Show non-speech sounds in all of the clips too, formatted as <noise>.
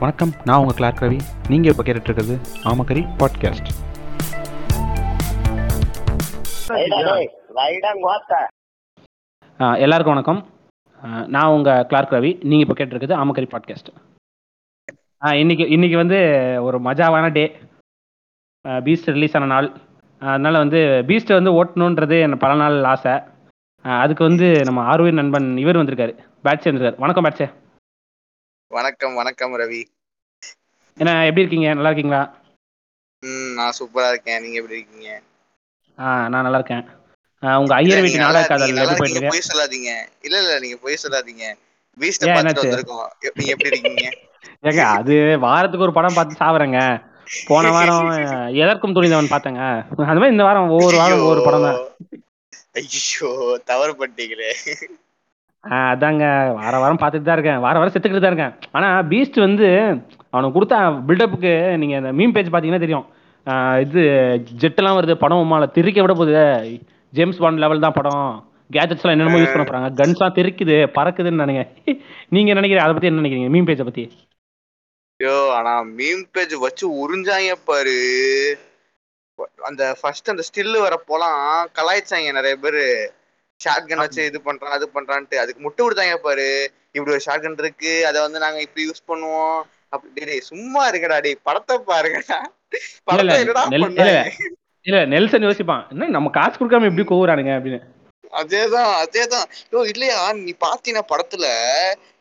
வணக்கம் நான் உங்கள் கிளார்க் ரவி நீங்கள் இப்போ கேட்டுட்ருக்கிறது ஆமக்கரி பாட்காஸ்ட் எல்லாருக்கும் வணக்கம். நான் உங்கள் கிளார்க் ரவி நீங்கள் இப்போ கேட்டுருக்குது ஆமக்கரி பாட்காஸ்ட் இன்னைக்கு இன்னைக்கு வந்து ஒரு மஜாவான டே பீஸ்ட் ரிலீஸ் ஆன நாள். அதனால் வந்து பீஸ்ட்டை வந்து ஓட்டணுன்றது எனக்கு பல நாள் ஆசை. அதுக்கு வந்து நம்ம ஆர்வின் நண்பன் இவர் வந்திருக்காரு. பேட்ஸே வந்திருக்காரு வணக்கம் பேட்ஸே வணக்கம் வணக்கம் ரவி. என்ன எப்படி இருக்கீங்க? நல்லா இருக்கீங்களா? ம் நான் சூப்பரா இருக்கேன். நீங்க எப்படி இருக்கீங்க? ஆ நான் நல்லா இருக்கேன். உங்க ஐயர் வீட்டு நல்லா- நாடக காதல் எப்படி போயிட்டு இருக்கு? பொய் சொல்லாதீங்க. இல்ல இல்ல நீங்க பொய் சொல்லாதீங்க. பீஸ்ட பார்த்துட்டு? வந்திருக்கோம். நீங்க எப்படி இருக்கீங்க? ஏங்க அது வாரத்துக்கு ஒரு படம் பார்த்து சாவறேங்க. போன வாரம் எதற்கும் துணிந்தவன் பார்த்தேங்க. அது மாதிரி இந்த வாரம் ஒவ்வொரு வாரம் ஒவ்வொரு படம் தான் ஐயோ தவறு பண்ணிட்டீங்களே அதாங்க. வார வாரம் பார்த்துட்டு தான் இருக்கேன். வார வாரம் செத்துக்கிட்டு தான் இருக்கேன். ஆனா பீஸ்ட் வந்து அவனுக்கு கொடுத்த பில்டப்புக்கு நீங்க அந்த மீம் பேஜ் பார்த்தீங்கன்னா தெரியும். ஆஹ், இது ஜெட்டெல்லாம் வருது படம் உமால திருக்க விட போகுது. ஜேம்ஸ் பாண்ட் லெவல் தான் படம். கேஜெட்ஸ் எல்லாம் என்னென்னமோ யூஸ் பண்ண போறாங்க. கன்ஸ் எல்லாம் தெரிக்குது பறக்குதுன்னு நினைங்க. நீங்க நினைக்கிறீங்க அதை பத்தி என்ன நினைக்கிறீங்க மீம் பேஜை பத்தி? ஐயோ ஆனா மீம் பேஜ் வச்சு உறிஞ்சாங்க பாரு. அந்த ஃபர்ஸ்ட் அந்த ஸ்டில்லு வரப்போலாம் கலாய்ச்சாங்க நிறைய பேரு. ஷார்ட் கன் வச்சு இது பண்றான் அது பண்றான்ட்டு. அதுக்கு முட்டு கொடுத்தாங்க பாரு. இப்படி ஒரு ஷார்ட் கன் இருக்கு. அதை வந்து நாங்க இப்படி யூஸ் பண்ணுவோம். அப்படி சும்மா இருக்கடா டேய் படத்தை பாருங்கடா. படத்தை இல்ல நெல்சன் யோசிப்பான். என்ன நம்ம காசு கொடுக்காம எப்படி கோவுறானுங்க அப்படின்னு. அதேதான் அதேதான். யோ இல்லையா நீ பாத்தீங்கன்னா படத்துல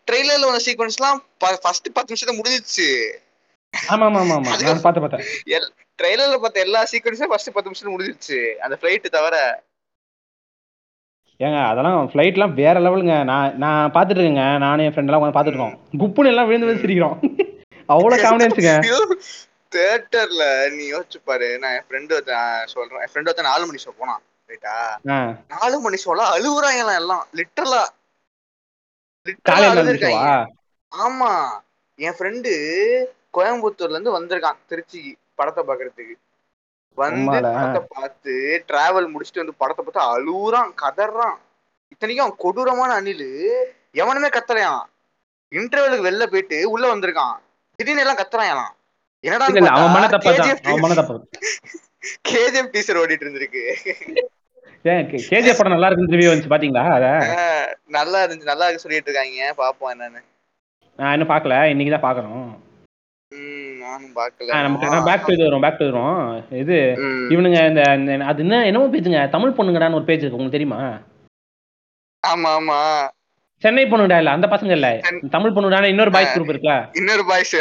ட்ரெய்லர்ல வந்த சீக்வன்ஸ்லாம் ஃபர்ஸ்ட் பத்து நிமிஷத்துல முடிஞ்சிச்சு ஆமா ஆமா ஆமா ஆமா நான் பார்த்து பார்த்தேன் ட்ரெய்லர்ல பார்த்த எல்லா சீக்வன்ஸும் ஃபர்ஸ்ட் பத்து நிமிஷத்துல முடிஞ்சிச்சு அந்த ஃபிளைட் தவிர. ஏங்க அதெல்லாம் ஃப்ளைட்லாம் வேற லெவலுங்க நான் நான் பார்த்துட்டு இருக்கேங்க நானே என் ஃப்ரெண்ட் எல்லாம் உட்காந்து பார்த்துட்டு இருக்கோம் குப்புன்னு எல்லாம் விழுந்து விழுந்து சிரிக்கிறோம். அவ்வளோ காமெடியன்ஸுங்க தியேட்டர்ல நீ யோசிச்சு பாரு. நான் என் ஃப்ரெண்டு ஒருத்தன் சொல்றேன். என் ஃப்ரெண்டு ஒருத்தன் நாலு மணி ஷோ போனான். ரைட்டா நாலு மணி ஷோல அழுகுறாங்க எல்லாம். லிட்டரலா ஆமா. என் ஃப்ரெண்டு கோயம்புத்தூர்ல இருந்து வந்திருக்கான். திருச்சிக்கு படத்தை பாக்குறதுக்கு. வந்து. படத்தை பார்த்து டிராவல் முடிச்சுட்டு வந்து படத்தை பார்த்து அழுவுறான் கதறான். இத்தனைக்கும் கொடூரமான அணிலு எவனுமே கத்தலையான் இன்டர்வலுக்கு வெளில போயிட்டு உள்ள வந்திருக்கான். திடீர்னு எல்லாம் கத்துறான் என்னடா கேஜிஎஃப் டீசர் ஓடிட்டு இருந்திருக்கு. கேஜிஎஃப் படம் நல்லா இருக்குன்னு ரிவ்யூ வந்துச்சு பாத்தீங்களா? அத? நல்லா இருந்துச்சு நல்லா இருக்கு சொல்லிட்டு இருக்காங்க. பாப்போம் என்னன்னு. நான் இன்னும் பார்க்கல இன்னைக்கு தான் பார்க்கணும் ம் நானும் ஆ, பாக்கல நமக்கு பேக் வரும் பேக் வரும் இது. இவனுங்க இந்த அது என்ன என்னமோ பேஜுங்க தமிழ் பொண்ணுங்கடான்னு ஒரு பேஜ் இருக்கு உங்களுக்கு தெரியுமா? ஆமா ஆமா. சென்னை பொண்ணுடா இல்ல அந்த பசங்க இல்ல. தமிழ் பொண்ணுடான இன்னொரு பாய்ஸ் குரூப் இருக்குல்ல இன்னொரு பாய்ஸ்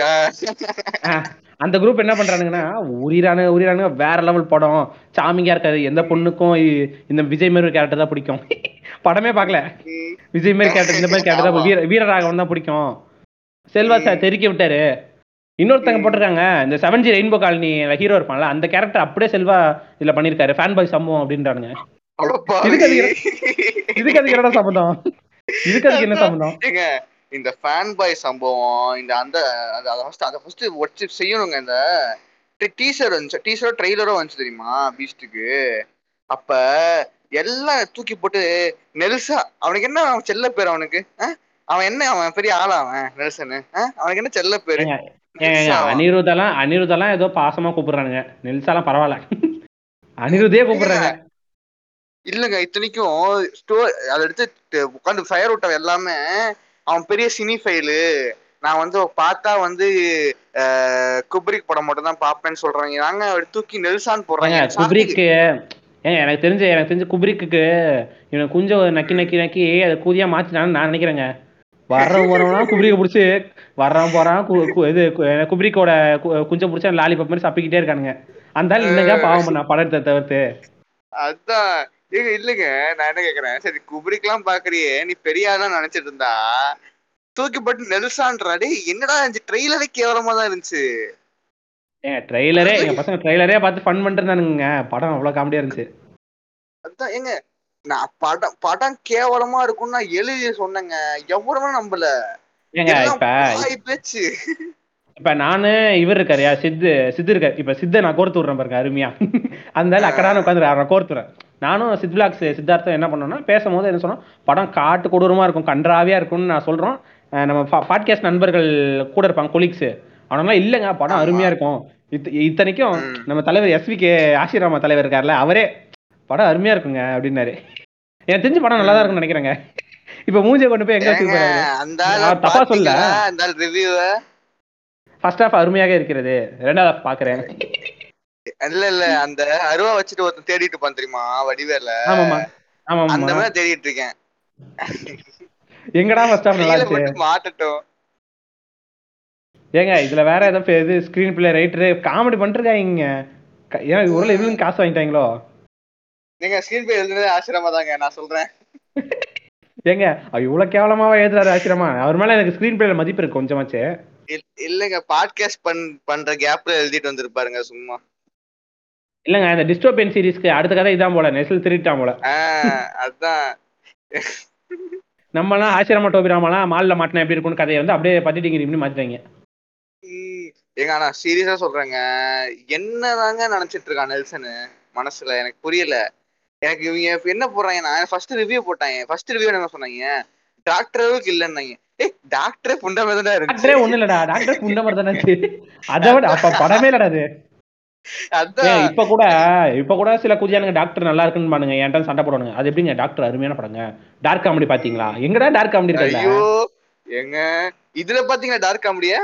அந்த குரூப் என்ன பண்றானுங்கன்னா உயிரான உயிரான வேற லெவல் படம். சாமிங்கா இருக்காது எந்த பொண்ணுக்கும் இந்த விஜய் மாதிரி கேரக்டர் தான் பிடிக்கும். படமே பார்க்கல. விஜய் மாதிரி கேரக்டர் இந்த மாதிரி கேரக்டர் தான் வீர வீரராகவன் தான் பிடிக்கும். செல்வா சார் தெறிக்க விட்டாரு. இன்னொருத்தங்க போட்டிருக்காங்க இந்த seven G rainbow colony hero இருப்பான்ல அந்த கேரக்டர் அப்படியே செல்வா இதுல பண்ணிருக்காரு ஃபேன் பாய் சம்பவம் அப்படின்றானுங்க இதுக்கு அதுக்கு இதுக்கு அதுக்கு என்னடா சம்பந்தம் இதுக்கு அதுக்கு என்ன சம்பந்தம் இந்த ஃபேன் பாய் சம்பவம் இந்த அந்த அது அதை ஃபர்ஸ்ட் அதை ஃபர்ஸ்ட் வச்சு செய்யணுங்க இந்த டீசர் வந்துச்சு. டீசரோ ட்ரெய்லரோ வந்துச்சு தெரியுமா பீஸ்டுக்கு அப்ப எல்லாம் தூக்கி போட்டு நெல்சா அவனுக்கு என்ன செல்ல பேர் அவனுக்கு? அவன் என்ன அவன் பெரிய ஆளா அவன் நெல்சனு? அவனுக்கு என்ன செல்ல பேரு? அனிருத்தெல்லாம் அனிருத்தெல்லாம் ஏதோ பாசமா கூப்பிடுறானுங்க. நெல்சாலாம் பரவாயில்ல. அனிருத்தே கூப்பிடுறாங்க. இல்லங்க இத்தனைக்கும் ஸ்டோ அதை எடுத்து உட்காந்து ஃபயர் விட்டவன் எல்லாமே அவன் பெரிய சினி ஃபைலு நான் வந்து பார்த்தா வந்து குப்ரிக் படம் மட்டும் தான் பார்ப்பேன்னு சொல்றாங்க. நாங்க தூக்கி நெல்சான் போடுறாங்க. குப்ரிக்கு ஏங்க எனக்கு தெரிஞ்ச எனக்கு தெரிஞ்ச குப்ரிக்கு இவனை கொஞ்சம் நக்கி நக்கி நக்கி அதை கூதியா மாத்தினான்னு நான் நினைக்கிறேங்க. வர்றவன் வரவனா குப்ரிக்கை பிடிச்சி வர்றவன் போறான் இது குப்ரிக்கோட கு- குஞ்சம் பிடிச்சா லாலிபப் மாதிரி சப்பிக்கிட்டே இருக்கானுங்க. அந்த இன்னங்க பாவம் பண்ணா படத்தை தவிர்த்து. அதான். ஏங்க இல்லைங்க. நான் என்ன கேக்குறேன்? சரி குப்ரிக்லாம் பாக்குறியே. நீ பெரிய ஆளா நினைச்சிட்டு இருந்தா தூக்கி போட்டு நெல்சான்றாடி. என்னடா இருந்துச்சு ட்ரெய்லரே கேவலமா தான் இருந்துச்சு. ஏங்க ட்ரெய்லரே எங்க பசங்க ட்ரெய்லரே பார்த்து ஃபன் பண்ணிட்டு இருந்தானுங்க படம் அவ்வளவு காமெடியா இருந்துச்சு. அதான் ஏங்க நான் படம் படம் கேவலமா இருக்கும்னு எழுதி சொன்னேங்க. எவ்வளவு நம்பல. பேச்சு. இப்ப நானு இவர் இருக்காருயா சித்து சித்து இருக்காரு. இப்ப சித்த நான் கோர்த்து விடுறேன் பாருங்க அருமையா. அந்த அக்கடான உட்காந்து நான் கோர்த்துறேன் நானும் சித் பிளாக்ஸ் சித்தார்த்தம் என்ன பண்ணோம்னா பேசும்போது என்ன சொன்னோம் படம் காட்டு கொடூரமா இருக்கும் கன்றாவியா இருக்கும்னு நான் சொல்றோம். நம்ம பாட்காஸ்ட் நண்பர்கள் கூட இருப்பாங்க கொலீக்ஸ் அவனெல்லாம் இல்லைங்க படம். அருமையா இருக்கும். இத்த- இத்தனைக்கும். நம்ம தலைவர் எஸ்வி கே ஆசிராமா தலைவர் இருக்கார்ல அவரே படம் அருமையா இருக்குங்க அப்படின்னாரு. எனக்கு தெரிஞ்ச படம் நல்லா தான் இருக்கும்னு நினைக்கிறேங்க. இப்ப மூஞ்சியை கொண்டு போய் எங்க அந்த தப்பா. பாத்தீங்களா? அந்த ரிவ்யூவ ஃபர்ஸ்ட் ஹாஃப் அருமையாக இருக்கிறது. ரெண்டாவது half பாக்குறேன். இல்ல இல்ல அந்த அருவா வச்சுட்டு ஒருத்தன் தேடிட்டு இருப்பான் தெரியுமா? வடிவேல ஆமாமா ஆமா அந்த மாதிரி தேடிட்டு இருக்கேன். எங்கடா ஃபர்ஸ்ட் ஹாஃப் நல்லா மட்டும் மாட்டட்டும். ஏங்க இதுல வேற ஏதோ பே- இது ஸ்கிரீன் பிளே ரைட்டரு காமெடி பண்ணிருக்காங்க ஏன் ஊர்ல இவளுங்க காசு வாங்கிட்டாங்களோ? நீங்க ஸ்கிரீன் பே எழுதுனது ஆசிரமா தாங்க நான் சொல்றேன். ஏங்க இவ்வளவு கேவலமாவா எழுதுறாரு ஆசிரமா அவர் மேல எனக்கு ஸ்கிரீன் பிளேல மதிப்பு இருக்கு கொஞ்சமாச்சு. இல்- இல்லங்க பாட்காஸ்ட் பண் பண்ற கேப்ல எழுதிட்டு வந்திருப்பாருங்க சும்மா. இல்லங்க இந்த டிஸ்டோபியன் சீரிஸ்க்கு அடுத்த கதை இதான் போல நெசில் திருட்டான் போல. அதான். நம்மலாம் ஆசிரமா டோபிராமலாம் மால்ல மாட்டினா எப்படி இருக்கும்னு கதையை வந்து அப்படியே பட்டிட்டிங்க மாத்திட்டாங்க. உம், ஏங்க ஆனா சீரியஸா சொல்றேங்க. என்னதாங்க நினைச்சிட்டு இருக்கான் நெல்சனு மனசுல? எனக்கு புரியல. எனக்கு இவங்க என்ன போடுறாங்க நான் ஃபர்ஸ்ட் ரிவ்யூ போட்டாங்க ஃபர்ஸ்ட் ரிவ்யூ என்ன சொன்னாங்க? டாக்டர் அளவுக்கு இல்லைன்னாங்க. ஏய் டாக்டரே புண்டமே தான் டாக்டரே இருந்துச்சு. ஒண்ணு இல்லடா. டாக்டர் புண்ட மாதிரி தானே அதை விட அப்ப படமே இல்லடா அது. இப்ப கூட இப்ப கூட சில குதியானுங்க டாக்டர் நல்லா இருக்குன்னு பானுங்க என்கிட்ட சண்டை போடுவானுங்க. அது எப்படிங்க? டாக்டர் அருமையான படங்க. டார்க் காமெடி பாத்தீங்களா? எங்கடா டார்க் காமெடி ஐயோ ஏங்க இதுல பாத்தீங்களா டார்க் காமெடியா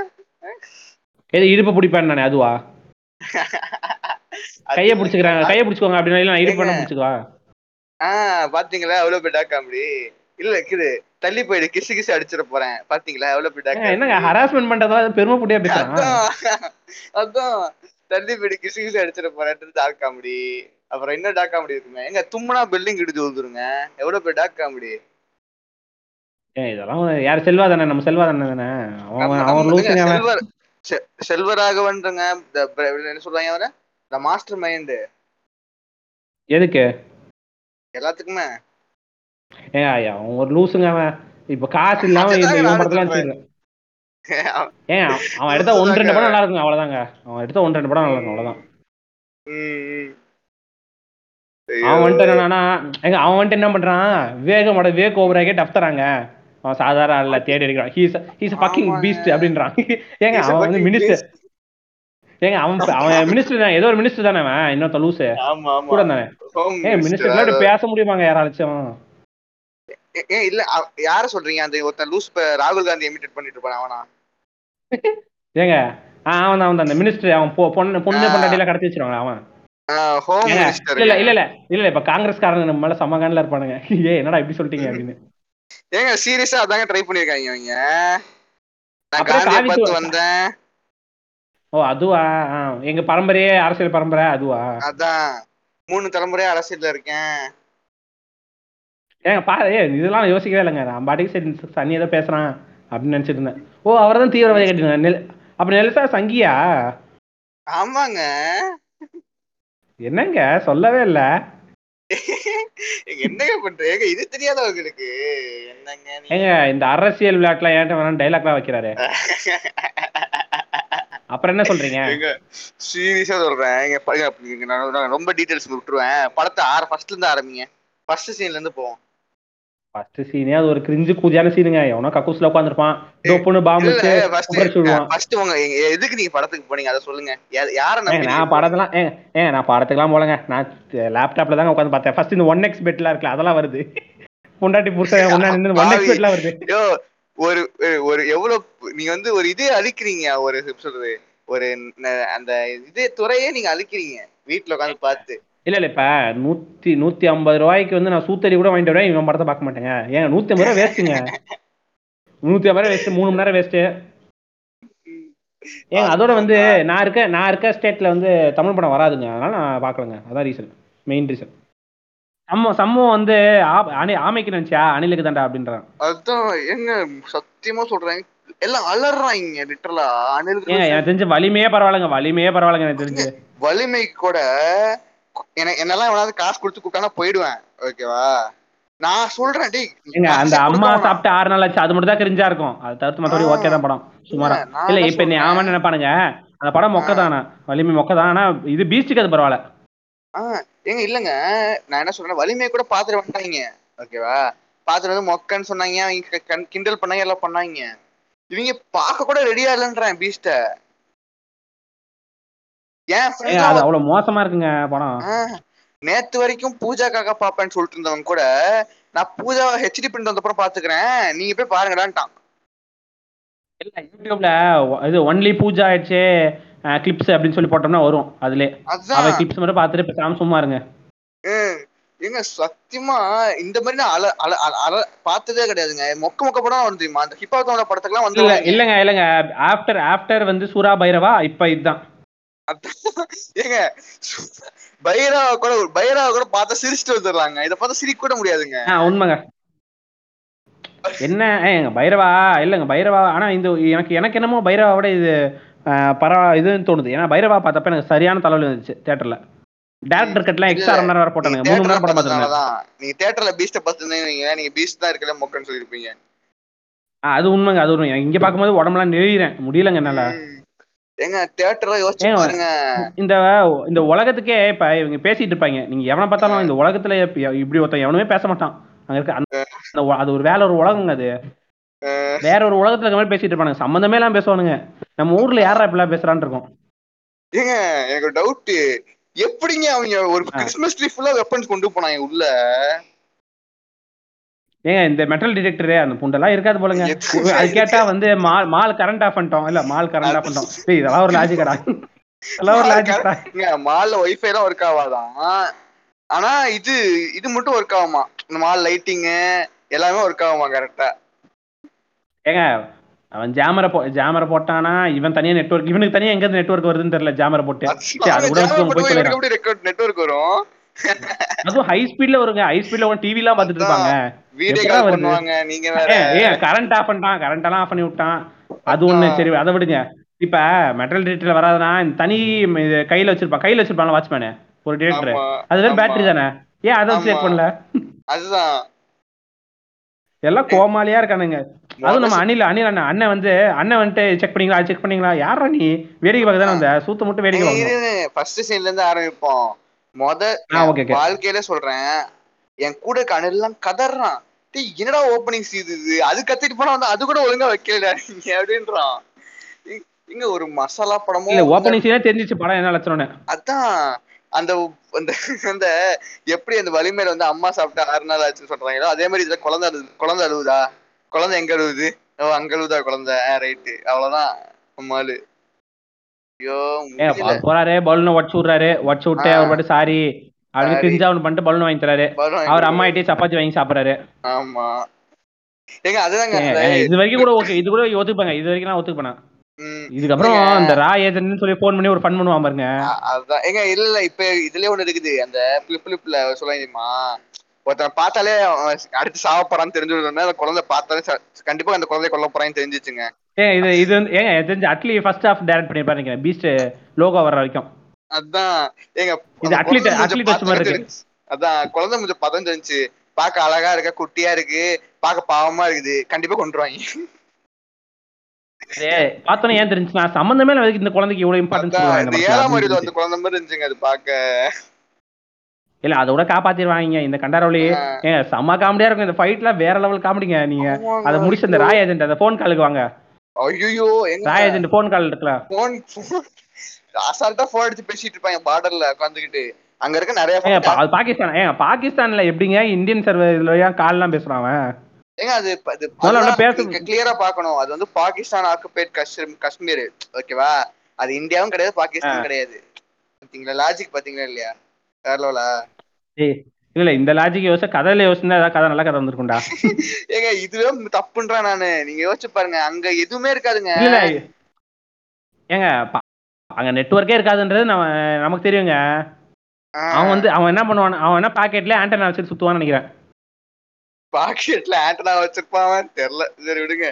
இடுப்பு பிடிப்பேன் நானே அதுவா? <laughs> கைய பிடிச்சுக்கிறாங்க. கைய பிடிச்சுக்கோங்க அப்படின்னா நான் இடுப்பு பண்ண பிடிச்சுக்குவா ஆஹ் பாத்தீங்களா? எவ்வளவு பெரிய காமெடி இல்ல இருக்குது. தள்ளி போயிடு. கிசு கிசு அடிச்சிட போறேன். பாத்தீங்களா? எவ்வளவு பெரிய என்னங்க? ஹராஸ்மெண்ட் பண்றதா பெருமைப்பட்டியா பேசுறான்? அதான். அதான். தள்ளி போயிடு. கிசு கிசு அடிச்சிட போறேன் டார்க் காமெடி அப்புறம் என்ன டார்க் காமெடி இருக்குங்க எங்க தும்முனா பில்டிங் இடிச்சு விழுந்துருங்க. எவ்வளவு பெரிய டார்க் காமெடி இதெல்லாம் யார் செல்வா தானே? நம்ம செல்வா தானே தானே? அவன் அவன் செல்வராகவன்றங்க. என்ன சொல்றாங்க அவர? த மாஸ்டர் மைண்ட் எதுக்கு? எல்லாத்துக்குமே. ஏன் ஐயா அவன் ஒரு லூசுங்க அவன். இப்ப காசு இல்லாம இந்த இவன். ஏன் அவன் எடுத்த ஒன்று ரெண்டு படம் நல்லா இருக்குங்க அவ்வளவுதாங்க. அவன் எடுத்த ஒன்று ரெண்டு படம் நல்லா இருக்கும் அவ்வளவுதான். அவன் வந்துட்டு என்னன்னா எங்க அவன் வந்துட்டு என்ன பண்றான்? விவேகமோட விவேக் ஓவராகே டஃப் தராங்க. அவன் சாதாரண ஆள்ல தேடி எடுக்கிறான். ஹீஸ் ஹீஸ் ஆமாங்க. பீஸ்ட் அப்படின்றான். ஏங்க அவன் வந்து மினிஸ்டர் ஏங்க அவன் அவன் <laughs> மினிஸ்டர் தான் ஏதோ ஒரு மினிஸ்டர் தானே அவன் இன்னொருத்த லூசு. கூட தானே. Minister. மினிஸ்டர் பேச முடியுமாங்க யாராச்சும் ஏ- ஏன் இல்ல யார சொல்றீங்க? அந்த ஒருத்தன் லூஸ் ராகுல் காந்தி இமிட்டேட் பண்ணிட்டு இருப்பான் அவனா? ஏங்க ஆ, அவன் அவன் அந்த மினிஸ்டர் அவன் பொ- பொண்ணு பொண்ணு ஆ. பொண்டாட்டிலாம் கடத்தி வச்சிருவாங்க அவன். இல்ல இல்ல இல்ல இப்ப காங்கிரஸ்காரங்க நம்ம மேல சமகான்ல இருப்பானுங்க. <laughs> ஏ என்னடா இப்படி சொல்லிட்டீங்க <laughs> அப்படின்னு. ஏங்க சீரியஸா அதாங்க ட்ரை பண்ணிருக்காங்க இவங்க. நான் வந்தேன். ஓ அதுவா? ஆ, எங்க பரம்பரையே அரசியல் பரம்பரை அதுவா? அதான். மூணு தலைமுறையா அரசியல்ல இருக்கேன். ஏங்க பாரு ஏ இதெல்லாம் யோசிக்கவே இல்லைங்க. நான் பாட்டுக்கு சரி சன்னி ஏதோ பேசுறான் அப்படின்னு நினைச்சிட்டு இருந்தேன். ஓ அவர் தான் தீவிரவாதி கட்டிங்க நெல் அப்ப நெல்சா சங்கியா? ஆமாங்க. என்னங்க சொல்லவே இல்ல. என்னங்க பண்றீங்க? இது தெரியாத உங்களுக்கு என்னங்க ஏங்க இந்த அரசியல் விளையாட்டுல ஏன்ட்ட வேணாம் டைலாக்லாம் வைக்கிறாரு. <laughs> அப்புறம் என்ன சொல்றீங்க? சீரியஸா சொல்றேன். இங்க நான் ரொம்ப டீடைல்ஸ் விட்டுருவேன். படத்தை ஆர ஃபர்ஸ்ட்ல இருந்து ஆரம்பிங்க. ஃபர்ஸ்ட் சீன்ல இருந்து போவோம். ஃபர்ஸ்ட் சீனே அது ஒரு கிரிஞ்சு கூதியான சீனுங்க எவனோ கக்கூஸ்ல உட்காந்துருப்பான் டோப்புன்னு பாம்பு ஃபர்ஸ்ட் உங்க எங்க- எதுக்கு நீங்க படத்துக்கு போனீங்க? அதை சொல்லுங்க. யார நான் படத்தெல்லாம் ஏங்க ஏங்க நான் படத்துக்குலாம் போலங்க. நான் லேப்டாப்ல தாங்க உட்காந்து பார்த்தேன். ஃபர்ஸ்ட் இந்த ஒன் எக்ஸ் பெட்லாம் இருக்குல்ல அதெல்லாம் வருது. <laughs> பொண்டாட்டி புருஷன் <laughs> ஒன்னா நின்று ஒன் எக்ஸ் பெட்லாம் வருது. யோ ஒரு ஒரு- எவ்வளவு நீங்க வந்து ஒரு இதே அழிக்கிறீங்க ஒரு சொல்றது ஒரு அந்த இதே துறையே நீங்க அழிக்கிறீங்க வீட்டுல உட்காந்து பார்த்து. இல்ல இல்ல இப்ப நூத்தி நூத்தி ஐம்பது ரூபாய்க்கு வந்து நான் சூத்தடி கூட வாங்கிட்டு வருவேன் இவன் படத்தை பார்க்க மாட்டேங்க. ஏங்க நூத்தி ஐம்பது ரூபாய் வேஸ்ட்டுங்க நூத்தி ஐம்பது ரூபா வேஸ்ட் மூணு மணி நேரம் வேஸ்ட்டு ஏங்க அதோட வந்து நான் இருக்க நான் இருக்க ஸ்டேட்ல வந்து தமிழ் படம் வராதுங்க. அதனால நான் பார்க்கலங்க. அதான் ரீசன் மெயின் ரீசன் சம்மம் சம்மம் வந்து ஆமைக்கு நினைச்சியா? அணிலுக்கு தாண்டா அப்படின்றான். அதான் எங்க சத்தியமா சொல்றேன். எல்லாம் அலறாங்க லிட்டரலா அனில் எனக்கு தெரிஞ்சு வலிமையே பரவாயில்லைங்க வலிமையே பரவாயில்லைங்க எனக்கு தெரிஞ்சு. வலிமைக்கு கூட என்னெல்லாம் எவனாவது காசு கொடுத்து கூப்பிட்டானா போயிடுவேன் ஓகேவா? நான் சொல்றேன் டேய் அந்த அம்மா சாப்பிட்டு ஆறு நாள் ஆச்சு அது மட்டும் தான் கிரிஞ்சா இருக்கும். அதை தவிர்த்து மற்றபடி ஆ. ஓகே தான் படம். சுமாரா இல்ல, இப்ப நீ? அவன் நினைப்பானுங்க. அந்த படம் மொக்க தானே வலிமை மொக்க தான் ஆனா இது பீஸ்டுக்கு அது பரவாயில்ல. ஆஹ் ஏங்க இல்லங்க. நான் என்ன சொல்றேன் வலிமையை கூட பாத்துட்டு வந்துட்டாங்க ஓகேவா? பாத்துட்டு வந்து மொக்கன்னு சொன்னாங்க அவங்க க- கண்- கிண்டல் பண்ணாங்க எல்லாம் பண்ணாங்க. இவங்க பார்க்க கூட ரெடியா இல்லைன்றேன் பீஸ்ட ஏன் அது அவ்வளவு மோசமா இருக்குங்க படம். ஆ, நேத்து வரைக்கும் பூஜாக்காக பாப்பேன்னு சொல்லிட்டு இருந்தவங்க கூட நான் பூஜா ஹெச்டி பிரிண்ட் வந்தப்புறம் பாத்துக்கிறேன் நீங்க போய் பாருங்கடான்ட்டான். இல்ல யூடியூப்ல ஒ- இது ஒன்லி பூஜா ஆயிடுச்சு. கிளிப்ஸ் அப்படின்னு சொல்லி போட்டோம்னா வரும் அதுல அவ கிளிப்ஸ் மட்டும் பார்த்துட்டு பேசாம சும்மா இருங்க. ஏங்க சத்தியமா இந்த மாதிரி நான் அல அல அல- அல பார்த்ததே கிடையாதுங்க. மொக்க மொக்க படம் வரும் தெரியுமா அந்த ஹிப்பாத்தோட படத்துக்குலாம் இல்ல வந்து இல்லங்க இல்லங்க. ஆஃப்டர் ஆஃப்டர் வந்து சூரா பைரவா இப்ப இதுதான். ஏங்க பைரவா கூட பைரவா கூட பார்த்தா சிரிச்சுட்டு வந்துடுறாங்க இதை பார்த்தா சிரிக்க கூட முடியாதுங்க. உண்மைங்க. என்ன ஏங்க பைரவா? இல்லைங்க பைரவா. ஆனா இந்த எனக்கு எனக்கு என்னமோ பைரவாவோட இது பரவ இதுன்னு தோணுது. ஏன்னா பைரவா பார்த்தப்ப எனக்கு சரியான தலைவலி வந்துச்சு தேட்டர்ல டேரக்டர் கட்லாம் எக்ஸ்ட்ரா அரை மணி நேரம் வர போட்டானுங்க மூணு மணி நேரம் படம் பார்த்ததுனாலதான் நீங்க தியேட்டர்ல பீஸ்ட பார்த்துருந்தீங்க நீங்க பீஸ்ட் தான் இருக்கல மொக்கன்னு சொல்லிருப்பீங்க அது உண்மைங்க அது உண்மை இங்க பார்க்கும்போது உடம்புலாம் நெளிகிறேன் முடியலங்க என்னால. ஏங்க தியேட்டர்ல யோசிச்சு பாருங்க. இந்த இந்த உலகத்துக்கே இப்ப இவங்க பேசிட்டு இருப்பாங்க. நீங்க எவனை பார்த்தாலும் இந்த உலகத்துல இப்ப இப்படி ஒருத்தன் எவனுமே பேச மாட்டான். அங்க இருக்க அந்த அது ஒரு வேற ஒரு உலகங்க அது. வேற ஒரு உலகத்துல இருக்க மாதிரி பேசிட்டு இருப்பானுங்க. சம்மந்தமே எல்லாம் பேசுவானுங்க. நம்ம ஊர்ல யாரா இப்படிலாம் பேசுறான்னு இருக்கும். ஏங்க எனக்கு டவுட் எப்படிங்க அவங்க ஒரு. கிறிஸ்மஸ் ட்ரீ ஃபுல்லா வெப்பன்ஸ் கொண்டு போனாங்க உள்ள? ஏங்க இந்த மெட்டல் டிடெக்டரு அந்த புண்டெல்லாம் இருக்காது போலங்க. அது கேட்டா வந்து மால் மால் கரண்ட் ஆஃப் பண்ணிட்டோம். இல்ல மால் கரண்ட் ஆஃப் பண்ணிட்டோம். இதெல்லாம் ஒரு லாஜிக்கடா இதெல்லாம் ஒரு லாஜிக்கடா மால்ல ஒய்ஃபை எல்லாம் ஒர்க் ஆகாதான் ஆனா இது இது மட்டும் ஒர்க் ஆகுமா? இந்த மால் லைட்டிங் எல்லாமே ஒர்க் ஆகுமா கரெக்டா ஏங்க அவன் ஜாமரை போ ஜாமரை போட்டானா? இவன் தனியா நெட்வொர்க் இவனுக்கு தனியா எங்க நெட்வொர்க் வருதுன்னு தெரியல ஜாமரை போட்டு. நெட்வொர்க் வரும்? அதுவும் ஹை ஸ்பீட்ல வருங்க ஹை ஸ்பீட்ல ஒரு டிவி எல்லாம் பாத்துட்டு இருப்பாங்க. கரண்ட் ஆஃப் பண்ணிட்டான் கரண்ட் எல்லாம் ஆஃப் பண்ணி விட்டான். அது ஒண்ணு சரி அதை விடுங்க. இப்ப மெட்டல் டிடெக்டர்ல வராதுன்னா தனி கையில வச்சிருப்பான் கையில வச்சிருப்பாங்க வாட்ச்மேனு ஒரு டிடெக்டர் அது வேற ஆமா. பேட்டரி தானே? ஏன் அதை செக். பண்ணல? அதுதான். எல்லாம் கோமாளியா இருக்கானுங்க. அதுவும் நம்ம அணில் அணில் அண்ணன் அண்ணன் வந்து அண்ணன் வந்துட்டு செக் பண்ணீங்களா? செக் பண்ணீங்களா? யாரா நீ? வேடிக்கை பார்க்க தானே வந்த? சூத்த மட்டும் வேடிக்கை பார்க்கணும். ஃபர்ஸ்ட் சீன்ல இருந்து ஆரம்பிப்போம். மொத. வாழ்க்கையில சொல்றேன். என் கூட எல்லாம் கதறான் டேய் என்னடா ஓப்பனிங் இது இது? அது கத்திட்டு போனா வந்து அது கூட ஒழுங்கா வைக்கலடா நீங்க அப்படின்றான். இங்க ஒரு மசாலா இல்ல படமும் ஓப்பனிங் சீனே தெரிஞ்சிச்சு படம் என்ன லட்சணம்னு அதான். அந்த அந்த அந்த எப்படி அந்த வலிமையில வந்து அம்மா சாப்பிட்டா ஆறு நாள் ஆச்சுன்னு சொல்றாங்களோ அதே மாதிரி இதுல குழந்தை குழந்தை அழுவுதா? குழந்தை எங்க அழுவுது? ஓ அங்க அழுவுதா குழந்தை? ரைட்டு அவ்வளவுதான். அம்மாளு ஐயோ. போறாரு பலூனை உடச்சு விடுறாரு. உடச்சு விட்டு. அவர் பாட்டு சாரி அப்படின்னு Sorry. கிரிஞ்சா அவனு பண்ணிட்டு பலூன் வாங்கி தராரு. அவர் அம்மா கிட்டே சப்பாத்தி வாங்கி சாப்பிடுறாரு. ஆமா. ஏங்க அதுதாங்க அந்த- இது. வரைக்கும் கூட ஓகே இது கூட ஒத்துப்பாங்க இது வரைக்கும் நான் ஒத்துப்பேன் இதுக்கப்புறம் இந்த ரா ஏஜென்ட்னு சொல்லி ஃபோன் பண்ணி ஒரு ஃபன் பண்ணுவான் பாருங்க. அதான். ஏங்க இல்ல இல்ல. இப்ப இதுலயே ஒண்ணு இருக்குது. அந்த பிளிப் பிளிப்ல சொல்ல தெரியுமா? ஒருத்தன் பார்த்தாலே அடுத்து சாவ போறான்னு தெரிஞ்சுடனே அந்த குழந்தை பார்த்தாலே கண்டிப்பா அந்த குழந்தைய கொல்ல போறான்னு தெரிஞ்சிச்சுங்க. ஏன் இது இது வந்து ஏங்க தெரிஞ்சு அட்லி ஃபர்ஸ்ட் ஹாஃப் டேரக்ட் பண்ணிருப்பாரு நினைக்கிறேன். பீஸ்ட் லோகோ வர வரைக்கும். அதான். ஏங்க இது மூஞ்ச athlete பார்த்தாலே மாதிரி இருக்கு. அதான் குழந்தை கொஞ்சம் பதம் தெரிஞ்சு பார்க்க அழகா இருக்க குட்டியா இருக்கு பார்க்க பாவமா இருக்குது கண்டிப்பா கொண்டுருவாங்க பார்த்தோன்னே ஏன் தெரிஞ்சுன்னா சம்மந்தமே இல்லை இந்த குழந்தைக்கு இவ்வளவு இம்பார்ட்டன்ஸ் ஏழாம் அறிவு. அந்த குழந்தை மாதிரி இருந்துச்சுங்க அது பார்க்க. இல்ல அதை விட காப்பாத்திடுவாங்க இந்த கண்டாரோலி. ஏங்க செம்ம காமெடியா இருக்கும். இந்த ஃபைட்லாம் வேற லெவல் காமெடிங்க நீங்க. அதை முடிச்சு அந்த ராய் ஏஜென்ட் அந்த ஃபோன் காலுக்கு வாங்க. ஐயோ ராய் ஏஜென்ட் ஃபோன் கால் இருக்குல்ல போன் அசால்ட்டா போன் அடிச்சு பேசிட்டு இருப்பாங்க பார்டர்ல உட்காந்துக்கிட்டு அங்க இருக்க நிறைய பாகிஸ்தான் ஏங்க பாகிஸ்தான்ல எப்படிங்க? இந்தியன் சர்வர் இதுல ஏன் கால்லாம் பேசுறான் ஏங்க அது கிளியரா பார்க்கணும். அது வந்து பாகிஸ்தான் ஆக்குபேட் காஷ்மீர் காஷ்மீர். ஓகேவா அது இந்தியாவும் கிடையாது பாகிஸ்தான் கிடையாது. பாத்தீங்களா? லாஜிக் பாத்தீங்களா இல்லையா? ஏய் இல்ல இல்ல இந்த லாஜிக் யோசிச்சா கதையில யோசிச்சா ஏதாவது கதை நல்ல கதை வந்திருக்கும்டா. <laughs> ஏங்க இதுவே தப்புன்றேன் நானு. நீங்க யோசிச்சு பாருங்க அங்க எதுவுமே இருக்காதுங்க. இல்ல ஏங்க பா- அங்க நெட்வொர்க்கே இருக்காதுன்றது நம்ம நமக்கு தெரியுங்க. அவன் வந்து அவன் என்ன பண்ணுவான் அவன் என்ன பாக்கெட்ல ஆண்டனா வச்சுட்டு சுத்துவான்னு நினைக்கிறேன். பாக்கெட்ல ஆண்டனா வச்சிருப்பான் தெரியல சரி விடுங்க.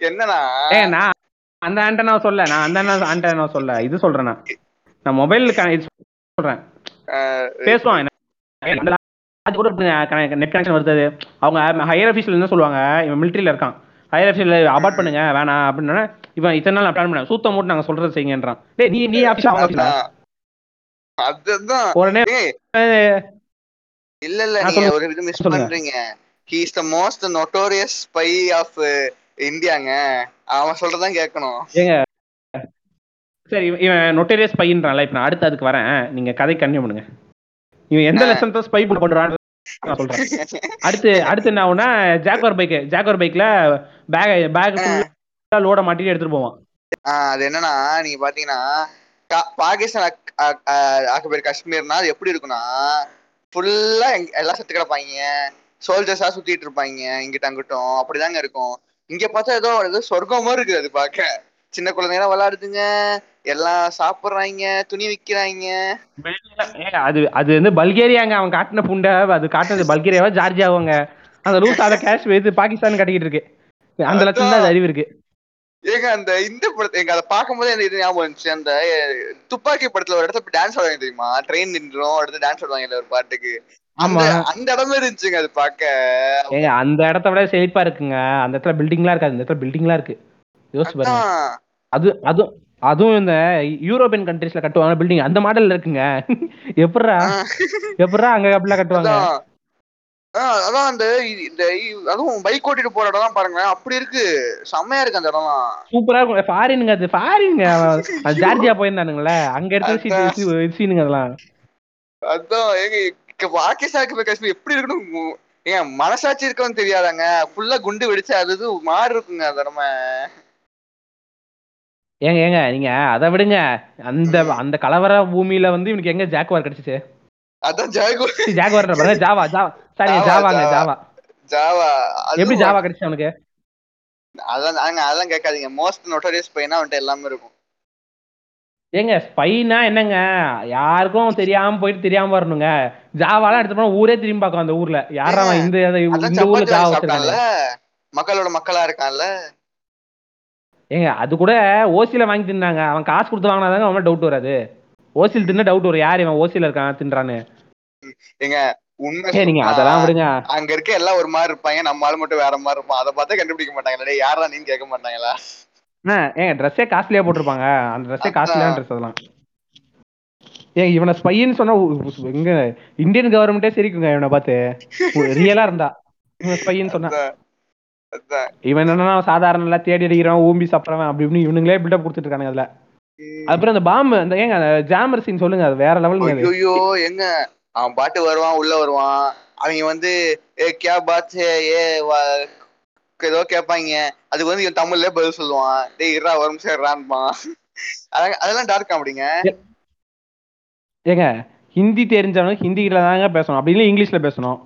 என்னன்னா ஏங்க நான் அந்த ஆண்டனா சொல்ல நான் அந்த ஆண்டனா சொல்ல இது சொல்றேன் நான். நான் மொபைல் சொல்றேன். அது கூட நெட் கனெக்ஷன் வருது. அவங்க ஹையர் அஃபீஷியல் என்ன சொல்லுவாங்க? இவன் மிலிட்டரியில இருக்கான். ஹையர் அஃபீஷியல் அபார்ட் பண்ணுங்க வேணாம் அப்படின்னு இவன் இத்தனை நாள் பிளான் பண்ணேன். சூத்த மூட்டு நாங்க சொல்றது செய்யுங்கன்றான். டேய் நீ நீ ஆஃபீஸ். அதுதான். உடனே இல்ல இல்ல நீங்க. ஒரு இது மிஸ். பண்றீங்க. He is the most notorious spy of இந்தியாங்க அவன் சொல்றதான் கேட்கணும். ஏங்க சரி இவன் நொட்டேரியஸ் பையன்றான்ல இப்போ நான் அடுத்து அதுக்கு வரேன். நீங்க கதை கன்னியூ பண்ணுங்க. இவன் எந்த லெசன் தான் ஸ்பை பண்றான்னு சொல்றேன். அடுத்து அடுத்து என்ன ஆகும்னா ஜாக்வார் பைக் ஜாக்வார் பைக்ல பேக் பேக் லோட மாட்டிட்டு எடுத்துட்டு போவான். அது என்னன்னா நீங்க பாத்தீங்கன்னா பாகிஸ்தான் ஆக்குபேர் காஷ்மீர்னா அது எப்படி இருக்கும்னா ஃபுல்லா எல்லாம் செத்து கிடப்பாங்க. சோல்ஜர்ஸா சுத்திட்டு இருப்பாங்க இங்கிட்ட அங்கிட்டும். அப்படிதாங்க இருக்கும். இங்க பார்த்தா ஏதோ ஏதோ சொர்க்கமா இருக்குது அது பார்க்க. சின்ன குழந்தைங்க விளையாடுதுங்க. எல்லாம் சாப்பிடுறாங்க துணி விக்கிறாங்க. அது அது வந்து பல்கேரியாங்க. அவன் காட்டின புண்டை அது காட்டினது பல்கேரியாவா ஜார்ஜியாவாங்க. அந்த லூஸ் அதை கேஷ் வைத்து பாகிஸ்தான் கட்டிக்கிட்டு இருக்கு. அந்த லட்சம் தான் அது அறிவு இருக்கு. ஏங்க அந்த இந்த படத்தை எங்க அதை பார்க்கும்போது எனக்கு இது ஞாபகம் வந்துச்சு. அந்த துப்பாக்கி படத்துல ஒரு இடத்துல டான்ஸ் ஆடுவாங்க தெரியுமா? ட்ரெயின் நின்றோம் அடுத்து டான்ஸ் ஆடுவாங்க ஒரு பாட்டுக்கு. அந்த ஆமா. அந்த இடமே இருந்துச்சுங்க அது பார்க்க. ஏங்க அந்த இடத்த விட செழிப்பா இருக்குங்க. அந்த இடத்துல பில்டிங்லாம் இருக்காது. இந்த இடத்துல பில்டிங்லாம் இருக்கு. யோசிச்சு பாருங்க. அது அது அதுவும் இந்த யூரோப்பியன் கண்ட்ரீஸ்ல கட்டுவாங்க பில்டிங் அந்த மாடல்ல இருக்குங்க. <laughs> எப்படிரா எப்படிரா அங்க அப்படிலாம் கட்டுவாங்க? அதான். அந்த இந்த அதுவும் பைக் ஓட்டிட்டு போற இடம்லாம் பாருங்களேன். அப்படி இருக்கு. செம்மையா இருக்கு அந்த இடம்லாம். சூப்பரா இருக்கும். ஃபாரினுங்க அது. ஃபாரினுங்க அது <laughs> ஜார்ஜியா போயிருந்தானுங்களே. அங்க எடுத்து சீனுங்க அதெல்லாம். அதான். ஏங்க இங்க பாகிஸ்தானுக்கு போய் காஷ்மீர் எப்படி இருக்கணும் உ- ஏங்க மனசாட்சி இருக்கவும் தெரியாதாங்க. ஃபுல்லா குண்டு வெடிச்சு அது இது மாறி இருக்குங்க அந்த இடமே ஏங்க ஏங்க நீங்க அதை விடுங்க. அந்த அந்த கலவர பூமியில வந்து இவனுக்கு எங்க ஜாக்வார் கிடைச்சிச்சு? அதான் ஜாகோ ஜாக்வார் பாருங்க ஜாவா ஜாவா சாரி ஜாவா, ஜாவாங்க ஜாவா. ஜாவா எப்படி ஜாவா கிடைச்சு அவனுக்கு? அதான் அதான் கேட்காதீங்க. மோஸ்ட் நோட்டோரியஸ் பையனா அவன்கிட்ட எல்லாமே இருக்கும். ஏங்க ஸ்பைனா என்னங்க? யாருக்கும் தெரியாம போயிட்டு தெரியாம வரணுங்க. ஜாவாலாம் எடுத்து போனா ஊரே திரும்பி பார்க்கும் அந்த ஊர்ல. யாரா அவன் இந்த இந்த ஊர்ல ஜாவா மக்களோட மக்களா இருக்கான்ல? ஏங்க அது கூட ஓசியில வாங்கி தின்னாங்க. அவன் காசு கொடுத்து வாங்கினாதாங்க அவன் டவுட் வராது. ஓசியில் தின்ன டவுட் வரும். யார் இவன் ஓசியில இருக்கான் தின்றான்னு? ஏங்க உண்மை நீங்க அதெல்லாம் விடுங்க. அங்க இருக்க எல்லாம் ஒரு மாதிரி இருப்பாங்க. நம்ம ஆள் மட்டும் வேற மாதிரி இருப்பான். அதை பார்த்தா கண்டுபிடிக்க மாட்டாங்களா. யாரா நீன்னு கேட்க மாட்டாங்களா? ஏங்க ட்ரெஸ்ஸே காஸ்ட்லியா போட்டிருப்பாங்க. அந்த ட்ரெஸ்ஸே காஸ்ட்லியான ட்ரெஸ் அதெல்லாம். ஏங்க இவனை ஸ்பைன்னு சொன்னா எங்க இந்தியன் கவர்மெண்டே சிரிக்குங்க இவனை பார்த்து. ரியலா இருந்தா. இவன் ஸ்பைன்னு சொன்னா. இவன் என்னன்னா சாதாரண எல்லாம் தேடி அடிக்கிறான் ஊம்பி சாப்பிட்றவன் அப்படி இப்படின்னு இவனுங்களே பில்டப் கொடுத்துட்டு இருக்கானுங்க அதுல. அப்புறம் அந்த பாம்பு அந்த ஏங்க ஜாமர் சீன் சொல்லுங்க அது வேற அது. ஐயோ எங்க அவன் பாட்டு வருவான் உள்ள வருவான். அவங்க வந்து ஏ கே பாத் ஹே ஏ ஏதோ கேட்பாங்க அதுக்கு வந்து இவன் தமிழ்ல பதில் சொல்லுவான். டேய் இருடா ஒரு நிமிஷம் இருடான்பான் அதெல்லாம் டார்க் காமெடிங்க. ஏங்க ஹிந்தி தெரிஞ்சவனும் ஹிந்தில தாங்க பேசணும். அப்படி இல்லை இங்கிலீஷ்ல பேசணும்.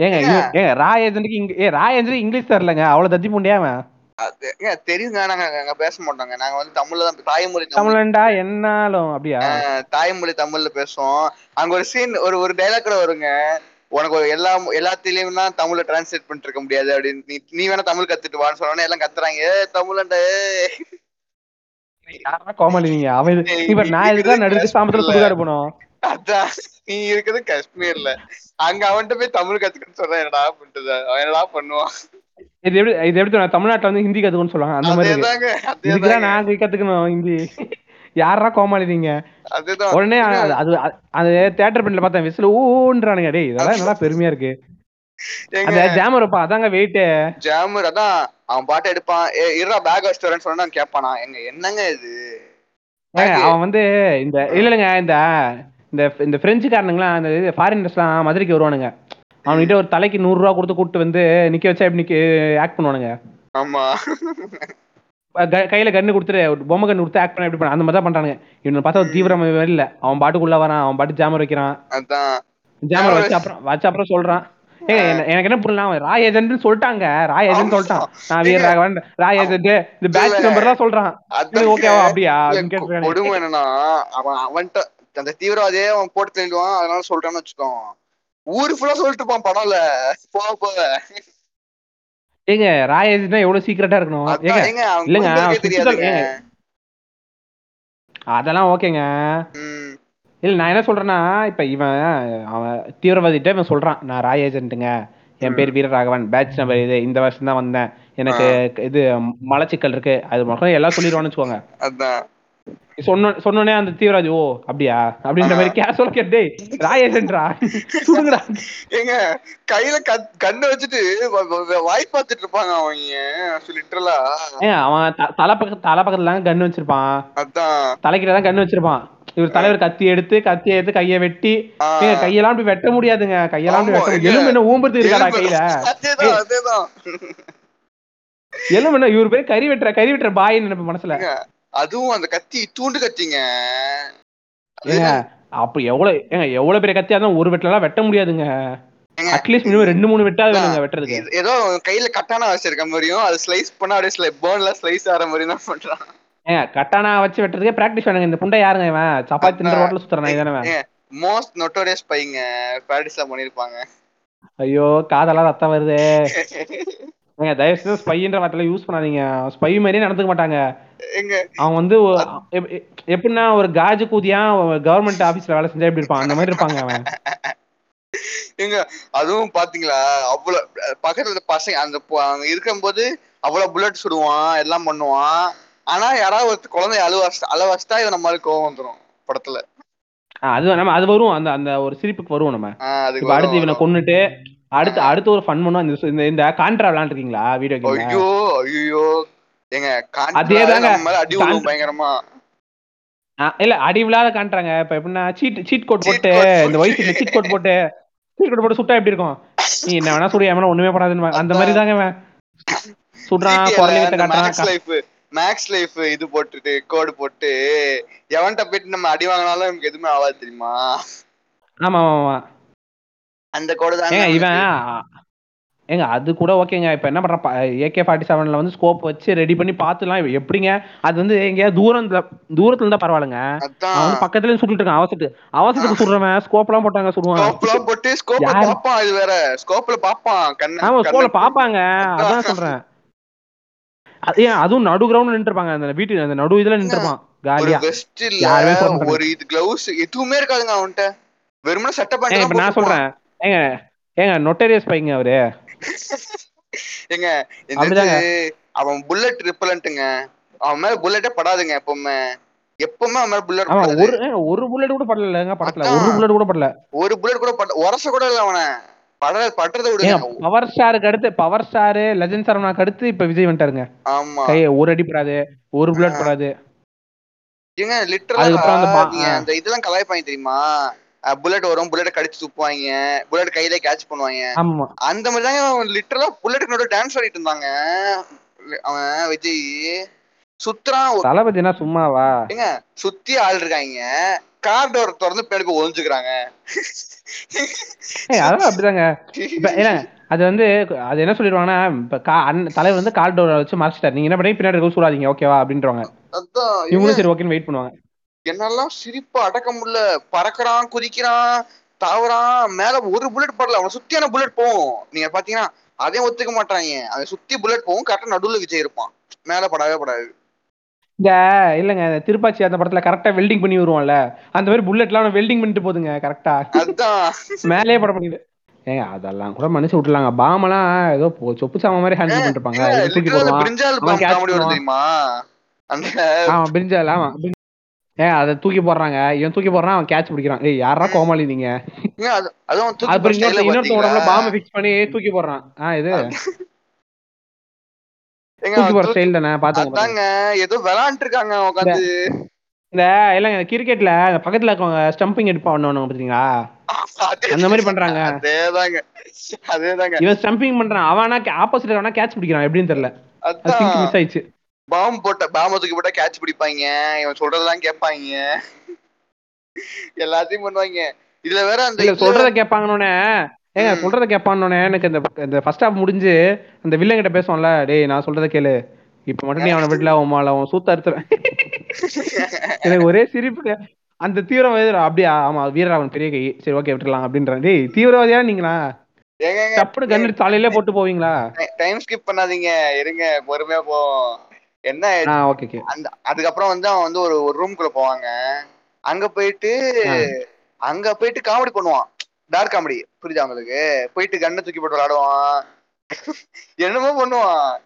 ஏங்க ஏங்க. ரா ஏஜென்ட்டுக்கு இங்க ஏ ரா ஏஜென்ட் இங்கிலீஷ் தரலங்க அவ்வளவு தத்தி முண்டியா அவன்? ஏங்க தெரியுங்க நாங்க அங்க பேச மாட்டோங்க. நாங்க வந்து தமிழ்ல தான் தாய்மொழி தமிழ். தமிழன்டா என்னாலும் அப்படியா? தாய்மொழி தமிழ்ல பேசுவோம். அங்க ஒரு சீன் ஒரு ஒரு டைலாக் கூட வருங்க. உனக்கு எல்லா எல்லாத்திலயும் தான் தமிழ்ல டிரான்ஸ்லேட் பண்ணிட்டு இருக்க முடியாது அப்படின்னு. நீ நீ வேணா தமிழ் கத்துட்டு வான்னு சொன்னோன்னே எல்லாம் கத்துறாங்க. "ஏய், தமிழன்டா ஏய்." யாரா கோமாளி நீங்க? அவன் இப்ப நான் இதுதான் சாம்பத்துல. சுடுகாடு போனோம். அதான் நீ இருக்குது காஷ்மீர்ல. அங்க அவன்கிட்ட போய் தமிழ் கத்துக்கிட்டு சொல்றேன் என்னடா பண்ணிட்டு அவன் என்னடா பண்ணுவான்? இது எப்படி இது எப்படி? தமிழ்நாட்டுல வந்து ஹிந்தி கத்துக்கணும்னு சொல்லுவாங்க. அந்த மாதிரி. இதுக்குதான் நான் கத்துக்கணும் ஹிந்தி? யாரா கோமாளி நீங்க அதேதான். உடனே அது அது தேட்டர் பிரிண்ட்ல பார்த்தேன் விசில் ஊன்றானுங்க. டேய் இதெல்லாம் நல்லா பெருமையா இருக்கு. அந்த ஜாமர் அதாங்க வெயிட் ஜாமர் அதான் அவன் பாட்டு எடுப்பான். இருடா பேக் வச்சுட்டு சொன்னா கேட்பானா? எங்க என்னங்க இது? அவன் வந்து இந்த இல்ல இல்லைங்க இந்த இந்த இந்த பிரெஞ்சுக்காரனுங்களாம் அந்த இது ஃபாரினர்ஸ்லாம் மதுரைக்கு வருவானுங்க. அவன்கிட்ட ஒரு தலைக்கு நூறு ரூபா கொடுத்து கூட்டு வந்து நிக்க வச்சா எப்படி நிக்க ஆக்ட் பண்ணுவானுங்க. ஆமா. கையில கண்ணு கொடுத்துட்டு ஒரு பொம்மை கண்ணு கொடுத்து ஆக்ட் பண்ண எப்படி பண்ண அந்த மாதிரி தான் பண்றானுங்க. இவனை பார்த்தா ஒரு தீவிரம் இல்ல அவன் பாட்டுக்குள்ள வரான் அவன் பாட்டு ஜாமர் வைக்கிறான். ஜாமர் வச்சு அப்புறம் வச்ச அப்புறம் சொல்றான். எனக்கு என்ன புரியல அவன் ராய் ஏஜென்ட் சொல்லிட்டாங்க. ராய் ஏஜென்ட் சொல்லிட்டான். நான் வீர ராகவன் ராய் ஏஜென்ட் இந்த பேட்ச். நம்பர் தான் சொல்றான். ஓகேவா அப்படியா. கொடுமை என்னன்னா அவன் அவன்கிட்ட அந்த தீவிரவாதியே அவன் போட்டு தள்ளிடுவான். அதனால சொல்றான்னு வச்சுக்கோ ஊரு ஃபுல்லா சொல்லிட்டு இருப்பான் படம்ல. போக போக ஏங்க ராய் ஏஜென்ட்னா எவ்வளவு சீக்கிரட்டா இருக்கணும்? இல்லைங்க. அதெல்லாம் ஓகேங்க. இல்ல நான் என்ன சொல்றேன்னா இப்ப இவன் அவன் தீவிரவாதிட்ட இவன் சொல்றான் நான் ராய் ஏஜென்ட்டுங்க. என் பேர் வீரராகவன். பேட்ச் நம்பர் இது. இந்த வருஷம் தான் வந்தேன். எனக்கு இது மலச்சிக்கல் இருக்கு. அது மட்டும் எல்லாம் சொல்லிடுவான்னு வச்சுக்கோங்க. சொன்ன சொன்னோனே அந்த தீவிரவாதி ஓ அப்படியா? அப்படின்ற மாதிரி கேஷுவல் கேட்டே ராயேசன்டா சுடுங்கடா <laughs> ஏங்க கையில கண்ணை வச்சுட்டு வாய் பார்த்துட்டு இருப்பாங்க அவங்க லிட்டரலா ஏங்க அவன் தலை பக்க தலை பக்கத்துல கன் வச்சிருப்பான். அதான். தலைக்கிட்ட தான் கன் வச்சிருப்பான். இவர் தலைவர் கத்தி எடுத்து கத்தி எடுத்து கைய வெட்டி கையெல்லாம் அப்படி வெட்ட முடியாதுங்க. கையெல்லாம் வெட்ட. எலும்பு என்ன ஊம்புறது இருக்காடா கையில? எலும்பு என்ன இவர் பேர் கறி வெட்டுற கறி வெட்டுற பாய் நினைப்பு மனசுல. அதுவும் அந்த கத்தி தூண்டு கத்திங்க. அப்ப எவ்வளவு ஏங்க எவ்வளவு பெரிய கத்தியா இருந்தா ஒரு வெட்டலாம் வெட்ட முடியாதுங்க. அட்லீஸ்ட் மினிமம் ரெண்டு மூணு வெட்டாது வேணுங்க வெட்டுறதுக்கு. ஏதோ கையில கட்டான வச்சிருக்க மாதிரியும் அது ஸ்லைஸ் பண்ணா அப்படியே ஸ்லை போன்ல ஸ்லைஸ் ஆற மாதிரி தான் பண்றான். ஏங்க கட்டானா வச்சு வெட்டுறதுக்கே பிராக்டிஸ் வேணுங்க. இந்த புண்டை யாருங்க இவன்? சப்பாத்தி தின்ற ரோட்ல சுத்துறான் இதானே மோஸ்ட் நொட்டோரியஸ் பையங்க பிராக்டிஸ்ல பண்ணிருப்பாங்க ஐயோ காதெல்லாம் ரத்தம் வருது. <laughs> ஏங்க தயவு செஞ்சு ஸ்பைன்ற வார்த்தையில யூஸ் பண்ணாதீங்க. ஸ்பை மாதிரியே நடந்துக்க மாட்டாங்க. எங்க அவன் வந்து எப்படின்னா ஒரு காஜு கூதியா கவர்மெண்ட் ஆபீஸ்ல வேலை செஞ்சா எப்படி இருப்பான்? அந்த மாதிரி இருப்பாங்க அவன். எங்க அதுவும் பாத்தீங்களா அவ்வளவு பக்கத்துல பசங்க அந்த இருக்கும்போது அவ்வளவு புல்லட் சுடுவான் எல்லாம் பண்ணுவான். ஆனா யாராவது ஒரு குழந்தை அழுவ அழ வச்சிட்டா இது நம்மளுக்கு கோவம் வந்துரும் படத்துல அது நம்ம அது வரும் அந்த அந்த ஒரு சிரிப்புக்கு வருவோம் நம்ம அடுத்து இவனை வரும். அடுத்து அடுத்து ஒரு ஃபன் பண்ணுவோம் இந்த இந்த- கான்ட்ரா விளாண்டுருக்கீங்களா வீடியோ கேம் ஐயோ ஐயோ. ஏங்க அதேதாங்க. நம்ம மேல அடி விழுவும் பயங்கரமா. இல்ல அடி விழாத காண்றாங்க இப்ப எப்படின்னா சீட் சீட் கோட் போட்டு இந்த வயசுல சீட் கோட் போட்டு சீட் கோட் போட்டு சுட்டா எப்படி இருக்கும்? நீ என்ன வேணா சுடு எவனா ஒண்ணுமே பண்ணாதுன்னு அந்த மாதிரி தாங்க சுடுறான் குரலி வித்த காட்டுறான் லைஃப் மேக்ஸ் லைஃப் இது போட்டுட்டு கோடு போட்டு எவன்கிட்ட போயிட்டு நம்ம அடி வாங்கினாலும் நமக்கு எதுவுமே ஆகாது தெரியுமா? ஆமா ஆமா ஆமா. அந்த கோடு தான் இவன் ஏங்க அது கூட ஓகேங்க. இப்ப என்ன பண்றான்? ஏகே ஃபார்ட்டி செவன்ல வந்து ஸ்கோப் வச்சு ரெடி பண்ணி பாத்துலாம் இவன் எப்படிங்க? அது வந்து எங்கேயாவது தூரத்துல தூரத்துல இருந்தா பரவாயில்லைங்க. அவன் வந்து பக்கத்துல இருந்து சுட்டுட்டு இருக்கான் அவசரத்துக்கு அவசரத்துக்கு சுடுறவன். ஸ்கோப் எல்லாம் போட்டாங்க சுடுவான் ஸ்கோப்லாம் போட்டு ஸ்கோப்ல யாரு? பாப்பான் இது வேற ஸ்கோப்ல பாப்பான் கண்ணு ஆமா கண்ணு- பாப்பாங்க அதான். சொல்றேன். அது ஏன் அதுவும் நடு கிரவுண்ட் நின்று இருப்பாங்க அந்த வீட்டு அந்த நடு இதுல நின்று இருப்பான் ஒரு காலியா. ஒரு இது கிளவுஸ் எதுவுமே இருக்காதுங்க அவன்கிட்ட. வெறுமனே ஏங்க இப்ப நான் சொல்றேன். ஏங்க ஏங்க நொட்டேரியஸ் பையங்க அவரு. ஏங்க அவன் புல்லட் ரிப்பலண்ட்டுங்க அவன் மேல புல்லட்டே படாதுங்க எப்பவுமே. எப்பவுமே அவன் மேல புல்லட் ஒரு ஒரு புல்லட் கூட படலங்க அதான். ஒரு புல்லட் கூட படல. ஒரு புல்லட் கூட பட உரச கூட இல்ல அவனை. பட படுறத விடுங்க. பவர் ஸ்டாருக்கு அடுத்து பவர் ஸ்டார் லெஜண்ட் சரவணாக்கு அடுத்து இப்ப விஜய் வந்துட்டாருங்க. ஆமா. ஒரு அடி படாது ஒரு புல்லட் படாது. ஏங்க லிட்டரலா அந்த இதெல்லாம் கலாய்ப்பாங்க தெரியுமா? புல்லட் வரும் புல்லட் கடிச்சு துப்புவாங்க. புல்லட் கையில கேட்ச் பண்ணுவாங்க. அந்த மாதிரி தாங்க லிட்டரலா புல்லட்டுக்கு டான்ஸ் ஆடிட்டு இருந்தாங்க. அவன் விஜய். சுத்துறான். தளபதினா சும்மாவா? ஏங்க சுத்தி ஆள் இருக்காங்க. கார் டோர் திறந்து பின்னாடி போய் ஒளிஞ்சுக்கிறாங்க. ஏய் அதெல்லாம் அப்படிதாங்க. ஏன்னா அது வந்து அது என்ன சொல்லிடுவாங்கன்னா இப்ப தலைவர் வந்து கால் டோர் வச்சு மறைச்சிட்டாரு. நீங்க என்ன பண்ணி பின்னாடி சூடாதீங்க ஓகேவா அப்படின்றவாங்க. இவங்களும் சரி ஓகேன்னு வெயிட் பண்ணுவாங்க. என்னெல்லாம் சிரிப்பு அடக்க முடியல பறக்குறான் குதிக்கிறான் தாவறான் மேல ஒரு புல்லட் படல. அவன் சுத்தியான புல்லட் போகும்? நீங்க பாத்தீங்கன்னா அதையும் ஒத்துக்க மாட்டாங்க அவன் சுத்தி புல்லட் போகும் கரெக்டா நடுவுல விஜய் இருப்பான். மேல படவே படாது. இந்த இல்லங்க திருப்பாச்சி அந்த படத்துல கரெக்டா வெல்டிங் பண்ணி வருவான்ல அந்த மாதிரி புல்லட்லாம் வெல்டிங் பண்ணிட்டு போதுங்க கரெக்டா அதான் மேலேயே படம் பண்ணிட்டு. ஏங்க அதெல்லாம் கூட மனுஷன் விட்டுலாங்க. பாமெல்லாம் ஏதோ சொப்பு சாம மாதிரி ஹேண்டில் பண்ணுவான். தெரியுமா? அந்த ஆமா பிரிஞ்சால் ஆமா. ஏன் அதை தூக்கி போடுறாங்க. இவன் தூக்கி போடுறான் அவன் கேட்ச் பிடிக்கிறான். ஏய் யாரா கோமாளி நீங்க? அப்புறம் இன்னொருத்த? உடம்புல பாம்பை ஃபிக்ஸ் பண்ணி தூக்கி போடுறான். ஆ இது. தூக்கி போற ஸ்டைல் தானே பாத்துங்க ஏதோ விளையாண்டு இருக்காங்க உட்காந்து இந்த இல்லங்க கிரிக்கெட்ல பக்கத்துல இருக்கவங்க ஸ்டம்பிங் எடுப்பா பண்ணுவாங்க பாத்தீங்களா? அந்த மாதிரி பண்றாங்க. அதேதாங்க. அதேதாங்க. இவன் ஸ்டம்பிங் பண்றான். அவனா ஆப்போசிட் அவனா கேட்ச் பிடிக்கிறான் எப்படின்னு தெரியல. அது மிஸ் ஆயிடுச்சு. பாம்பு போட்ட பாம்பு தூக்கி போட்டா கேட்ச் பிடிப்பாங்க. இவன் சொல்றதெல்லாம் கேட்பாங்க. எல்லாத்தையும் பண்ணுவாங்க. இதுல வேற அந்த சொல்றத கேட்பாங்கன்னு ஏங்க. சொல்றத கேட்பான்னு எனக்கு இந்த இந்த ஃபர்ஸ்ட் ஹாஃப் முடிஞ்சு அந்த வில்லன் கிட்ட பேசுவான்ல டேய் நான் சொல்றத கேளு. இப்ப மட்டும் நீ அவனை <laughs> விடல அவன் மேல அவன் சூத்த அறுத்துறேன் <laughs> எனக்கு ஒரே சிரிப்புங்க அந்த தீவிரவாதி அப்படியா? ஆமா வீரராவன் பெரிய கை. சரி ஓகே விட்டுறலாம் அப்படின்றான். டேய் தீவிரவாதியா நீங்களா? ஏங்க டப்புனு கண்ணு தலையிலே போட்டு போவீங்களா? டைம் ஸ்கிப் பண்ணாதீங்க. இருங்க பொறுமையா போ என்ன அந்த அதுக்கப்புறம் வந்து அவன் வந்து ஒரு ஒரு ரூம்குள்ள போவாங்க. அங்க போயிட்டு. அங்க போயிட்டு காமெடி பண்ணுவான். டார்க் காமெடி புரியுதா உங்களுக்கு? போயிட்டு கண்ணை தூக்கி போட்டு விளையாடுவான். என்னமோ பண்ணுவான்.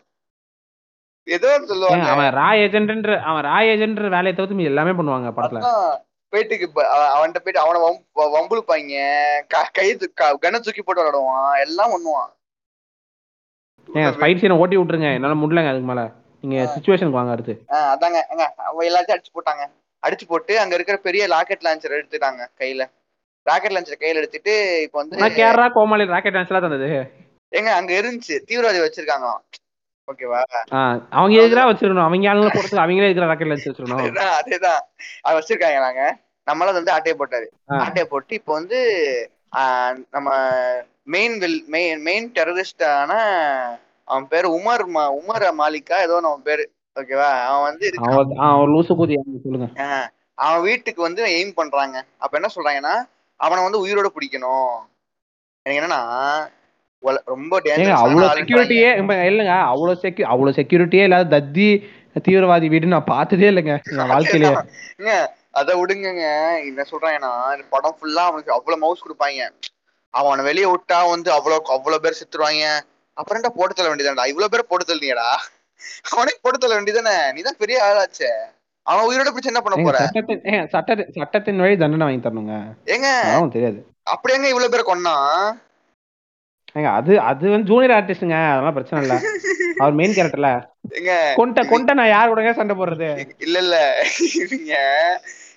ஏதோ சொல்லுவாங்க. அவன் ரா ஏஜென்ட்ன்ற அவன் ரா ஏஜென்ட்ன்ற வேலையை தவிர்த்து எல்லாமே பண்ணுவாங்க படத்துல. அதான். போயிட்டுக்கு ப- அவ- அவன்கிட்ட போயிட்டு அவனை வம்பு வம்புழுப்பாங்க க- கண்ணை தூக்கி போட்டு விளையாடுவான். எல்லாம் பண்ணுவான். ஃபைட் சீனை ஓட்டி விட்டுருங்க. என்னால முடியலங்க அதுக்கு மேல. நீங்க சுச்சுவேஷனுக்கு வாங்க அடுத்து. அதாங்க. அவன் எல்லாத்தையும் அடிச்சு போட்டாங்க. அடிச்சு போட்டு அங்க இருக்கிற பெரிய ராக்கெட் லான்ச்சர் எடுத்துட்டாங்க கையில. ராக்கெட் லான்ச்சர் கையில எடுத்துட்டு இப்போ வந்து கேரளா கோமாளி ராக்கெட் எல்லாம் தந்தது. ஏங்க அங்க இருந்துச்சு. தீவிரவாதி வச்சிருக்காங்களாம் ஓகேவா? அவங்க எதுக்குடா வச்சிருக்கணும்? அவங்க ஆளுங்களை போடுறதுக்கு அவங்களே இருக்கிற ராக்கெட் லான்ச் வச்சிருக்கணும்? அதேதான் அது வச்சிருக்காங்க நாங்க. நம்மளால வந்து ஆட்டையை போட்டாரு. ஆட்டையை போட்டு இப்போ வந்து நம்ம மெயின் வில் மெயின் மெயின் டெரரிஸ்டான அவன் பேரு உமர் மா உமர் மாலிகா ஏதோ நம்ம பேரு. ஓகேவா அவன் வந்து. அவன் அவன் லூசு கூதி சொல்லுங்க. அவன் வீட்டுக்கு வந்து எய்ம் பண்றாங்க. அப்ப என்ன சொல்றாங்கன்னா அவனை வந்து உயிரோட பிடிக்கணும். எனக்கு என்னன்னா ரொம்ப அவ்வளவு செக்யூரிட்டியே இல்லைங்க அவ்வளவு செக்யூ அவ்வளவு செக்யூரிட்டியே இல்லாத தத்தி தீவிரவாதி வீடு நான் பார்த்ததே இல்லைங்க. வாழ்க்கையிலேயே அதை விடுங்கங்க. என்ன சொல்றாங்கன்னா இந்த படம் ஃபுல்லா அவனுக்கு அவ்வளவு மவுஸ் கொடுப்பாங்க. அவனை வெளியே விட்டா வந்து அவ்வளவு அவ்வளவு பேர் செத்துருவாங்க. அப்புறம்டா போட்டு தள்ள வேண்டியதான்டா? இவ்வளவு பேர் போட்டு தள்ளியடா. அவனே போட்டு தள்ள வேண்டியதானே? நீதான் பெரிய ஆளாச்சே. அவன் உயிரோட பிடிச்சு என்ன பண்ண போற? சட்டத்தின் ஏங்க, சட்டத்தின் வழி தண்டனை வாங்கி தரணுங்க. ஏங்க தெரியாது. அப்படி எங்க இவ்வளவு பேரை கொன்னா? ஏங்க அது அது வந்து ஜூனியர் ஆர்டிஸ்ட்ங்க அதெல்லாம் பிரச்சனை இல்ல. அவர் மெயின் கேரக்டர்ல ஏங்க கொண்ட கொண்ட நான் யார் கூடங்க சண்டை போடுறது? இல்ல இல்ல. இவங்க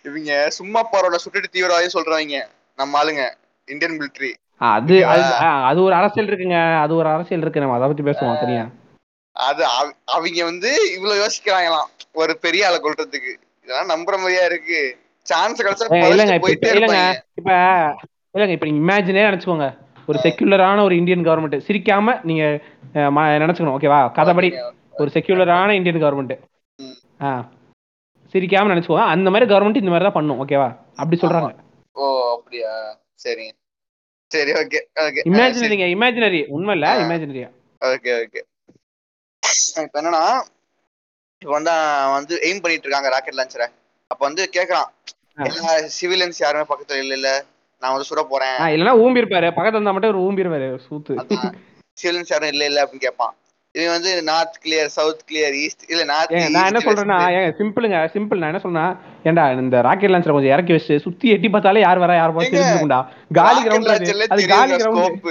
இவங்க சும்மா போறவன சுட்டுட்டு தீவிரவாதி சொல்றவங்க. நம்ம ஆளுங்க இந்தியன் மிலிட்டரி அது அது ஒரு அரசியல் இருக்குங்க. அது ஒரு அரசியல் இருக்கு. நம்ம அதை பத்தி பேசுவோம் சரியா? அது அவ- அவங்க வந்து இவ்வளவு யோசிக்கிறாங்களாம். ஒரு பெரிய ஆளை கொல்றதுக்கு. இதெல்லாம் நம்புற மாதிரியா இருக்கு. சான்ஸ் கிடைச்சா இல்லைங்க இல்லைங்க. இப்ப இல்லைங்க இப்ப நீங்க இமேஜினே நினைச்சுக்கோங்க. ஒரு செக்யூலரான ஒரு இந்தியன் கவர்மெண்ட் சிரிக்காம நீங்க நினைச்சுக்கணும். ஓகேவா கதைப்படி ஒரு செக்யூலரான இந்தியன் கவர்மெண்ட். ஆ. சிரிக்காம நினைச்சுக்கோங்க. அந்த மாதிரி கவர்மெண்ட் இந்த மாதிரி தான் பண்ணும். ஓகேவா அப்படி சொல்றாங்க. ஓ அப்படியா? சரிங்க. சரி ஓகே ஓகே இமேஜினரிங்க இமேஜினரி உண்மை இல்ல. இமேஜினரியா ஓகே ஓகே இப்ப என்னன்னா இப்ப வந்து வந்து எய்ம் பண்ணிட்டு இருக்காங்க ராக்கெட் லான்ச்சரை அப்ப வந்து கேக்குறான். எல்லா சிவிலியன்ஸ் யாருமே பக்கத்துல இல்ல இல்ல. நான் வந்து சுட போறேன். இல்லைன்னா ஊம்பி இருப்பாரு பக்கத்துல இருந்தா மட்டும் ஒரு ஊம்பி இருப்பாரு சூத்து சிவிலியன்ஸ் யாரும் இல்ல இல்ல அப்படின்னு கேட்பான். இவன் வந்து north clear south clear east இல்ல நார்த் நான் என்ன சொல்றேன்னா சிம்பிளுங்க சிம்பிள் நான் என்ன சொன்னா ஏன்டா இந்த ராக்கெட் லான்ச்சரை கொஞ்சம் இறக்கி வச்சு சுத்தி எட்டி பார்த்தாலே யார் வரா யார் போறா ஏங்க, தெரிஞ்சுக்கும்டா காலி கிரவுண்ட் அது காலி கிரவுண்ட்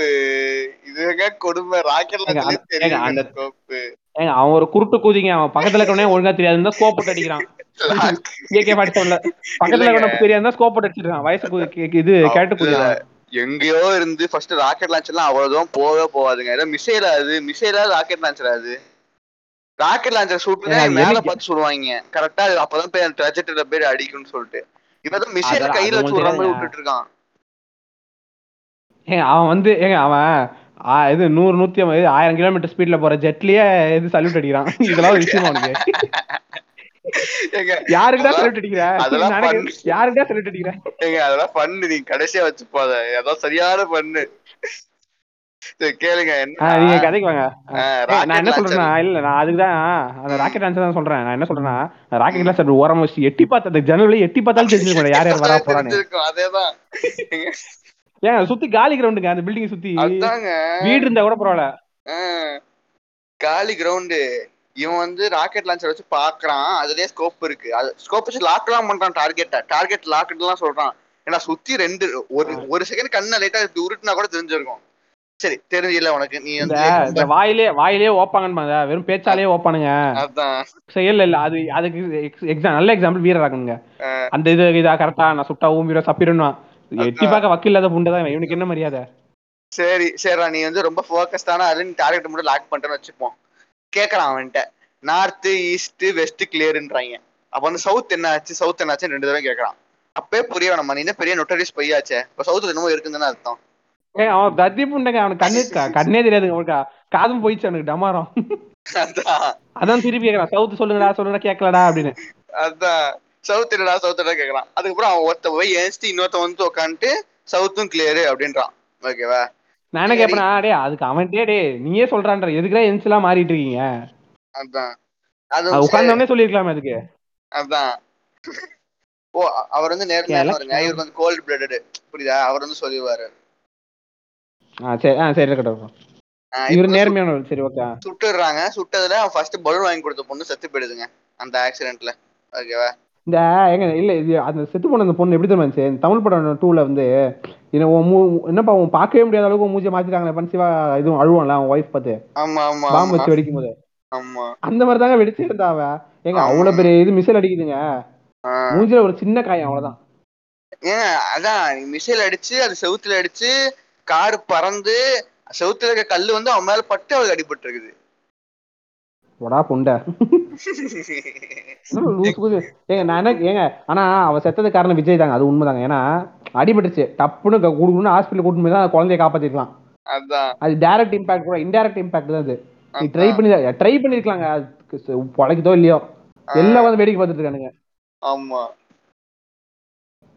இதுங்க கொடுமை ராக்கெட் ஏங்க, தெரியும் அந்த- ஸ்கோப் ஏங்க அவன் ஒரு குருட்டு கூதிங்க அவன் பக்கத்துல இருக்கவனே ஒழுங்கா தெரியாது ஸ்கோப் போட்டு அடிக்கிறான். ஏகே செவன்ல பக்கத்துல. இருக்கவன தெரியாதுன்னா ஸ்கோப் போட்டு அடிச்சிருக்கான் வயசு இது கேட்டு கூதிக்கிறான் எங்கேயோ இருந்து ஃபர்ஸ்ட் ராக்கெட் லான்ச்சர்லாம் அவ்வளவு தூரம் போகவே போகாதுங்க. ஏதோ மிசைல் அது. மிசைலா ராக்கெட் லான்ச்சர் அது. ராக்கெட் லான்ச்சர் சூட்டு ஏங்க, மேல பார்த்து சொல்லுவாங்க கரெக்டா அப்பதான் போய் ட்ரெஜெக்டர்ல போய் அடிக்கும்னு சொல்லிட்டு. இவன் மிசைல கையில வச்சு விடுற மாதிரி விட்டுட்டு இருக்கான் ஏங்க அவன் வந்து ஏங்க அவன் இது நூறு நூத்தி ஐம்பது ஆயிரம் கிலோமீட்டர் ஸ்பீட்ல போற ஜெட்லயே இது சல்யூட் அடிக்கிறான். இதெல்லாம் ஒரு விஷயம் ஏங்க, யாருக்குடா அடிக்கிற? அதெல்லாம். யாருக்குடா அடிக்கிற? ஏங்க அதெல்லாம் பண்ணு நீ கடைசியா வச்சு போத. அதான் சரியான பண்ணு கேளுங்க. நீங்க கதைக்கு வாங்க. நான் என்ன. சொல்றேன்னா இல்ல நான் அதுக்கு தான் அந்த ராக்கெட் தான் சொல்றேன். நான் என்ன சொல்றேன்னா ராக்கெட் ஓரமா வச்சு எட்டி பார்த்த அந்த ஜன்னல எட்டி பார்த்தாலும் தெரிஞ்சுக்க யார் யார் வரா போறான்னு. தெரிஞ்சிருக்கும், அதேதான். ஏங்க சுத்தி காலி கிரவுண்டுங்க அந்த பில்டிங் சுத்தி. வீடு இருந்தா கூட பரவாயில்ல. காலி கிரவுண்டு இவன் வந்து ராக்கெட் லான்ச்சர் வச்சு பாக்குறான். அதுலயே ஸ்கோப் இருக்கு. அது ஸ்கோப் வச்சு லாக் எல்லாம் பண்றான் டார்கெட்ட டார்கெட் லாக் எல்லாம் சொல்றான். ஏன்னா சுத்தி ரெண்டு ஒரு ஒரு செகண்ட் கண்ணை லைட்டா உருட்டுனா கூட தெரிஞ்சிருக்கும். சரி தெரியல உனக்கு. நீ இந்த வந்து வாயிலே வாயிலே ஓப்பாங்கன்னு வெறும் பேச்சாலே ஓப்பானுங்க. அதான். செயல் இல்ல அது அதுக்கு எக்ஸாம் நல்ல எக்ஸாம்பிள் வீரராகனுங்க. அந்த இது இதா கரெக்டா நான் சுட்டா ஊம்பிடும் சப்பிடும்னா. எட்டி பார்க்க வக்கீல் இல்லாத புண்டதான் இவனுக்கு என்ன மரியாதை? சரி சரிடா. நீ வந்து ரொம்ப ஃபோக்கஸ்டான அது டார்கெட் மட்டும் லாக் பண்ணிட்டேன்னு வச்சுப்போம். கேட்கறான் அவன்கிட்ட. நார்த் ஈஸ்ட் வெஸ்ட் கிளியர்ன்றாங்க அப்ப வந்து சவுத் என்ன ஆச்சு? சவுத் என்ன ஆச்சு ரெண்டு தடவை கேட்கறான் அப்பே புரிய வேணாமா நீ பெரிய நொட்டரிஸ் பையாச்சே இப்ப சவுத் என்னமோ இருக்குன்னு அர்த்தம். ஏய் அவன் தத்தி புண்டைங்க அவனுக்கு கண்ணு கண்ணே தெரியாதுங்க அவனுக்கு. காதும் போயிடுச்சு அவனுக்கு டமாரம். அதான். திருப்பி கேக்குறான். சவுத் சொல்லுங்கடா சொல்லுடா கேட்கலடா அப்படின்னு. அதான். சவுத் என்னடா சவுத் என்ன கேக்குறான். அதுக்கப்புறம் அவன் ஒருத்த போய் ஏன்ஸ்டி இன்னொருத்த வந்து உட்காந்துட்டு சவுத்தும் கிளியரு அப்படின்றான். ஓகேவா நான் கேட்பேனா டேய் அதுக்கு அவன்டே டேய் நீயே சொல்றான்ற. எதுக்குடா என்ஸ்லாம் மாறிட்டு இருக்கீங்க? அதான். அது உட்கார்ந்தவனே சொல்லிருக்கலாமே அதுக்கு. அதான். ஓ அவர் வந்து நேர்மையா எல்லாம் இருங்க இவருக்கு வந்து கோல்ட் பிளடடு புரியுதா? அவர் வந்து சொல்லிடுவாரு ஆ சரி ஆ சரி இருக்கட்டும் இவர் நேர்மையானவர். சரி ஓகே. சுட்டுறாங்க. சுட்டதுல ஃபர்ஸ்ட் பலூன் வாங்கி கொடுத்த பொண்ணு செத்து போயிடுதுங்க அந்த ஆக்சிடென்ட்ல ஓகேவா? இந்த எங்க இல்ல இது அந்த செத்து போன அந்த பொண்ணு எப்படி தெரியுமா இருந்துச்சு? தமிழ் படம் டூல வந்து என்ன உன் மூ- என்னப்பா உன் பார்க்கவே முடியாத அளவுக்கு மூஞ்சி மாத்திட்டாங்களே பன்சிவா இதுவும் அழுவான்ல அவன் ஒய்ஃப் பார்த்து. பாம்பு வச்சு வெடிக்கும் போது அந்த மாதிரி தாங்க வெடிச்சு இருந்தா அவ ஆமா. அவ்வளவு பெரிய இது மிசைல் அடிக்குதுங்க. மூஞ்சில ஒரு சின்ன காயம் அவ்வளவுதான். ஏங்க அதான் மிசைல் அடிச்சு அது செவுத்துல அடிச்சு கார் பறந்து செவுத்துல இருக்க கல்லு வந்து அவன் மேல பட்டு அவளுக்கு அடிபட்டு இருக்குது ஒடா புண்டை. <laughs> ஏங்க நான் ஏங்க ஆனா அவ செத்தது காரணம் விஜய் தாங்க அது உண்மைதாங்க. ஏன்னா அடிபட்டுச்சு டப்புன்னு குடுக்கணும்னு ஹாஸ்பிட்டல் கூட்டு போய் தான் குழந்தைய காப்பாத்திருக்கலாம். அது டைரக்ட் இம்பாக்ட் கூட இன்டைரக்ட் இம்பாக்ட் தான் அது. நீ. ட்ரை பண்ணி ட்ரை பண்ணிருக்கலாங்க. அதுக்கு பொழைக்குதோ இல்லையோ. எல்லாம் வந்து வேடிக்கை பார்த்துட்டு இருக்கானுங்க. ஆமா.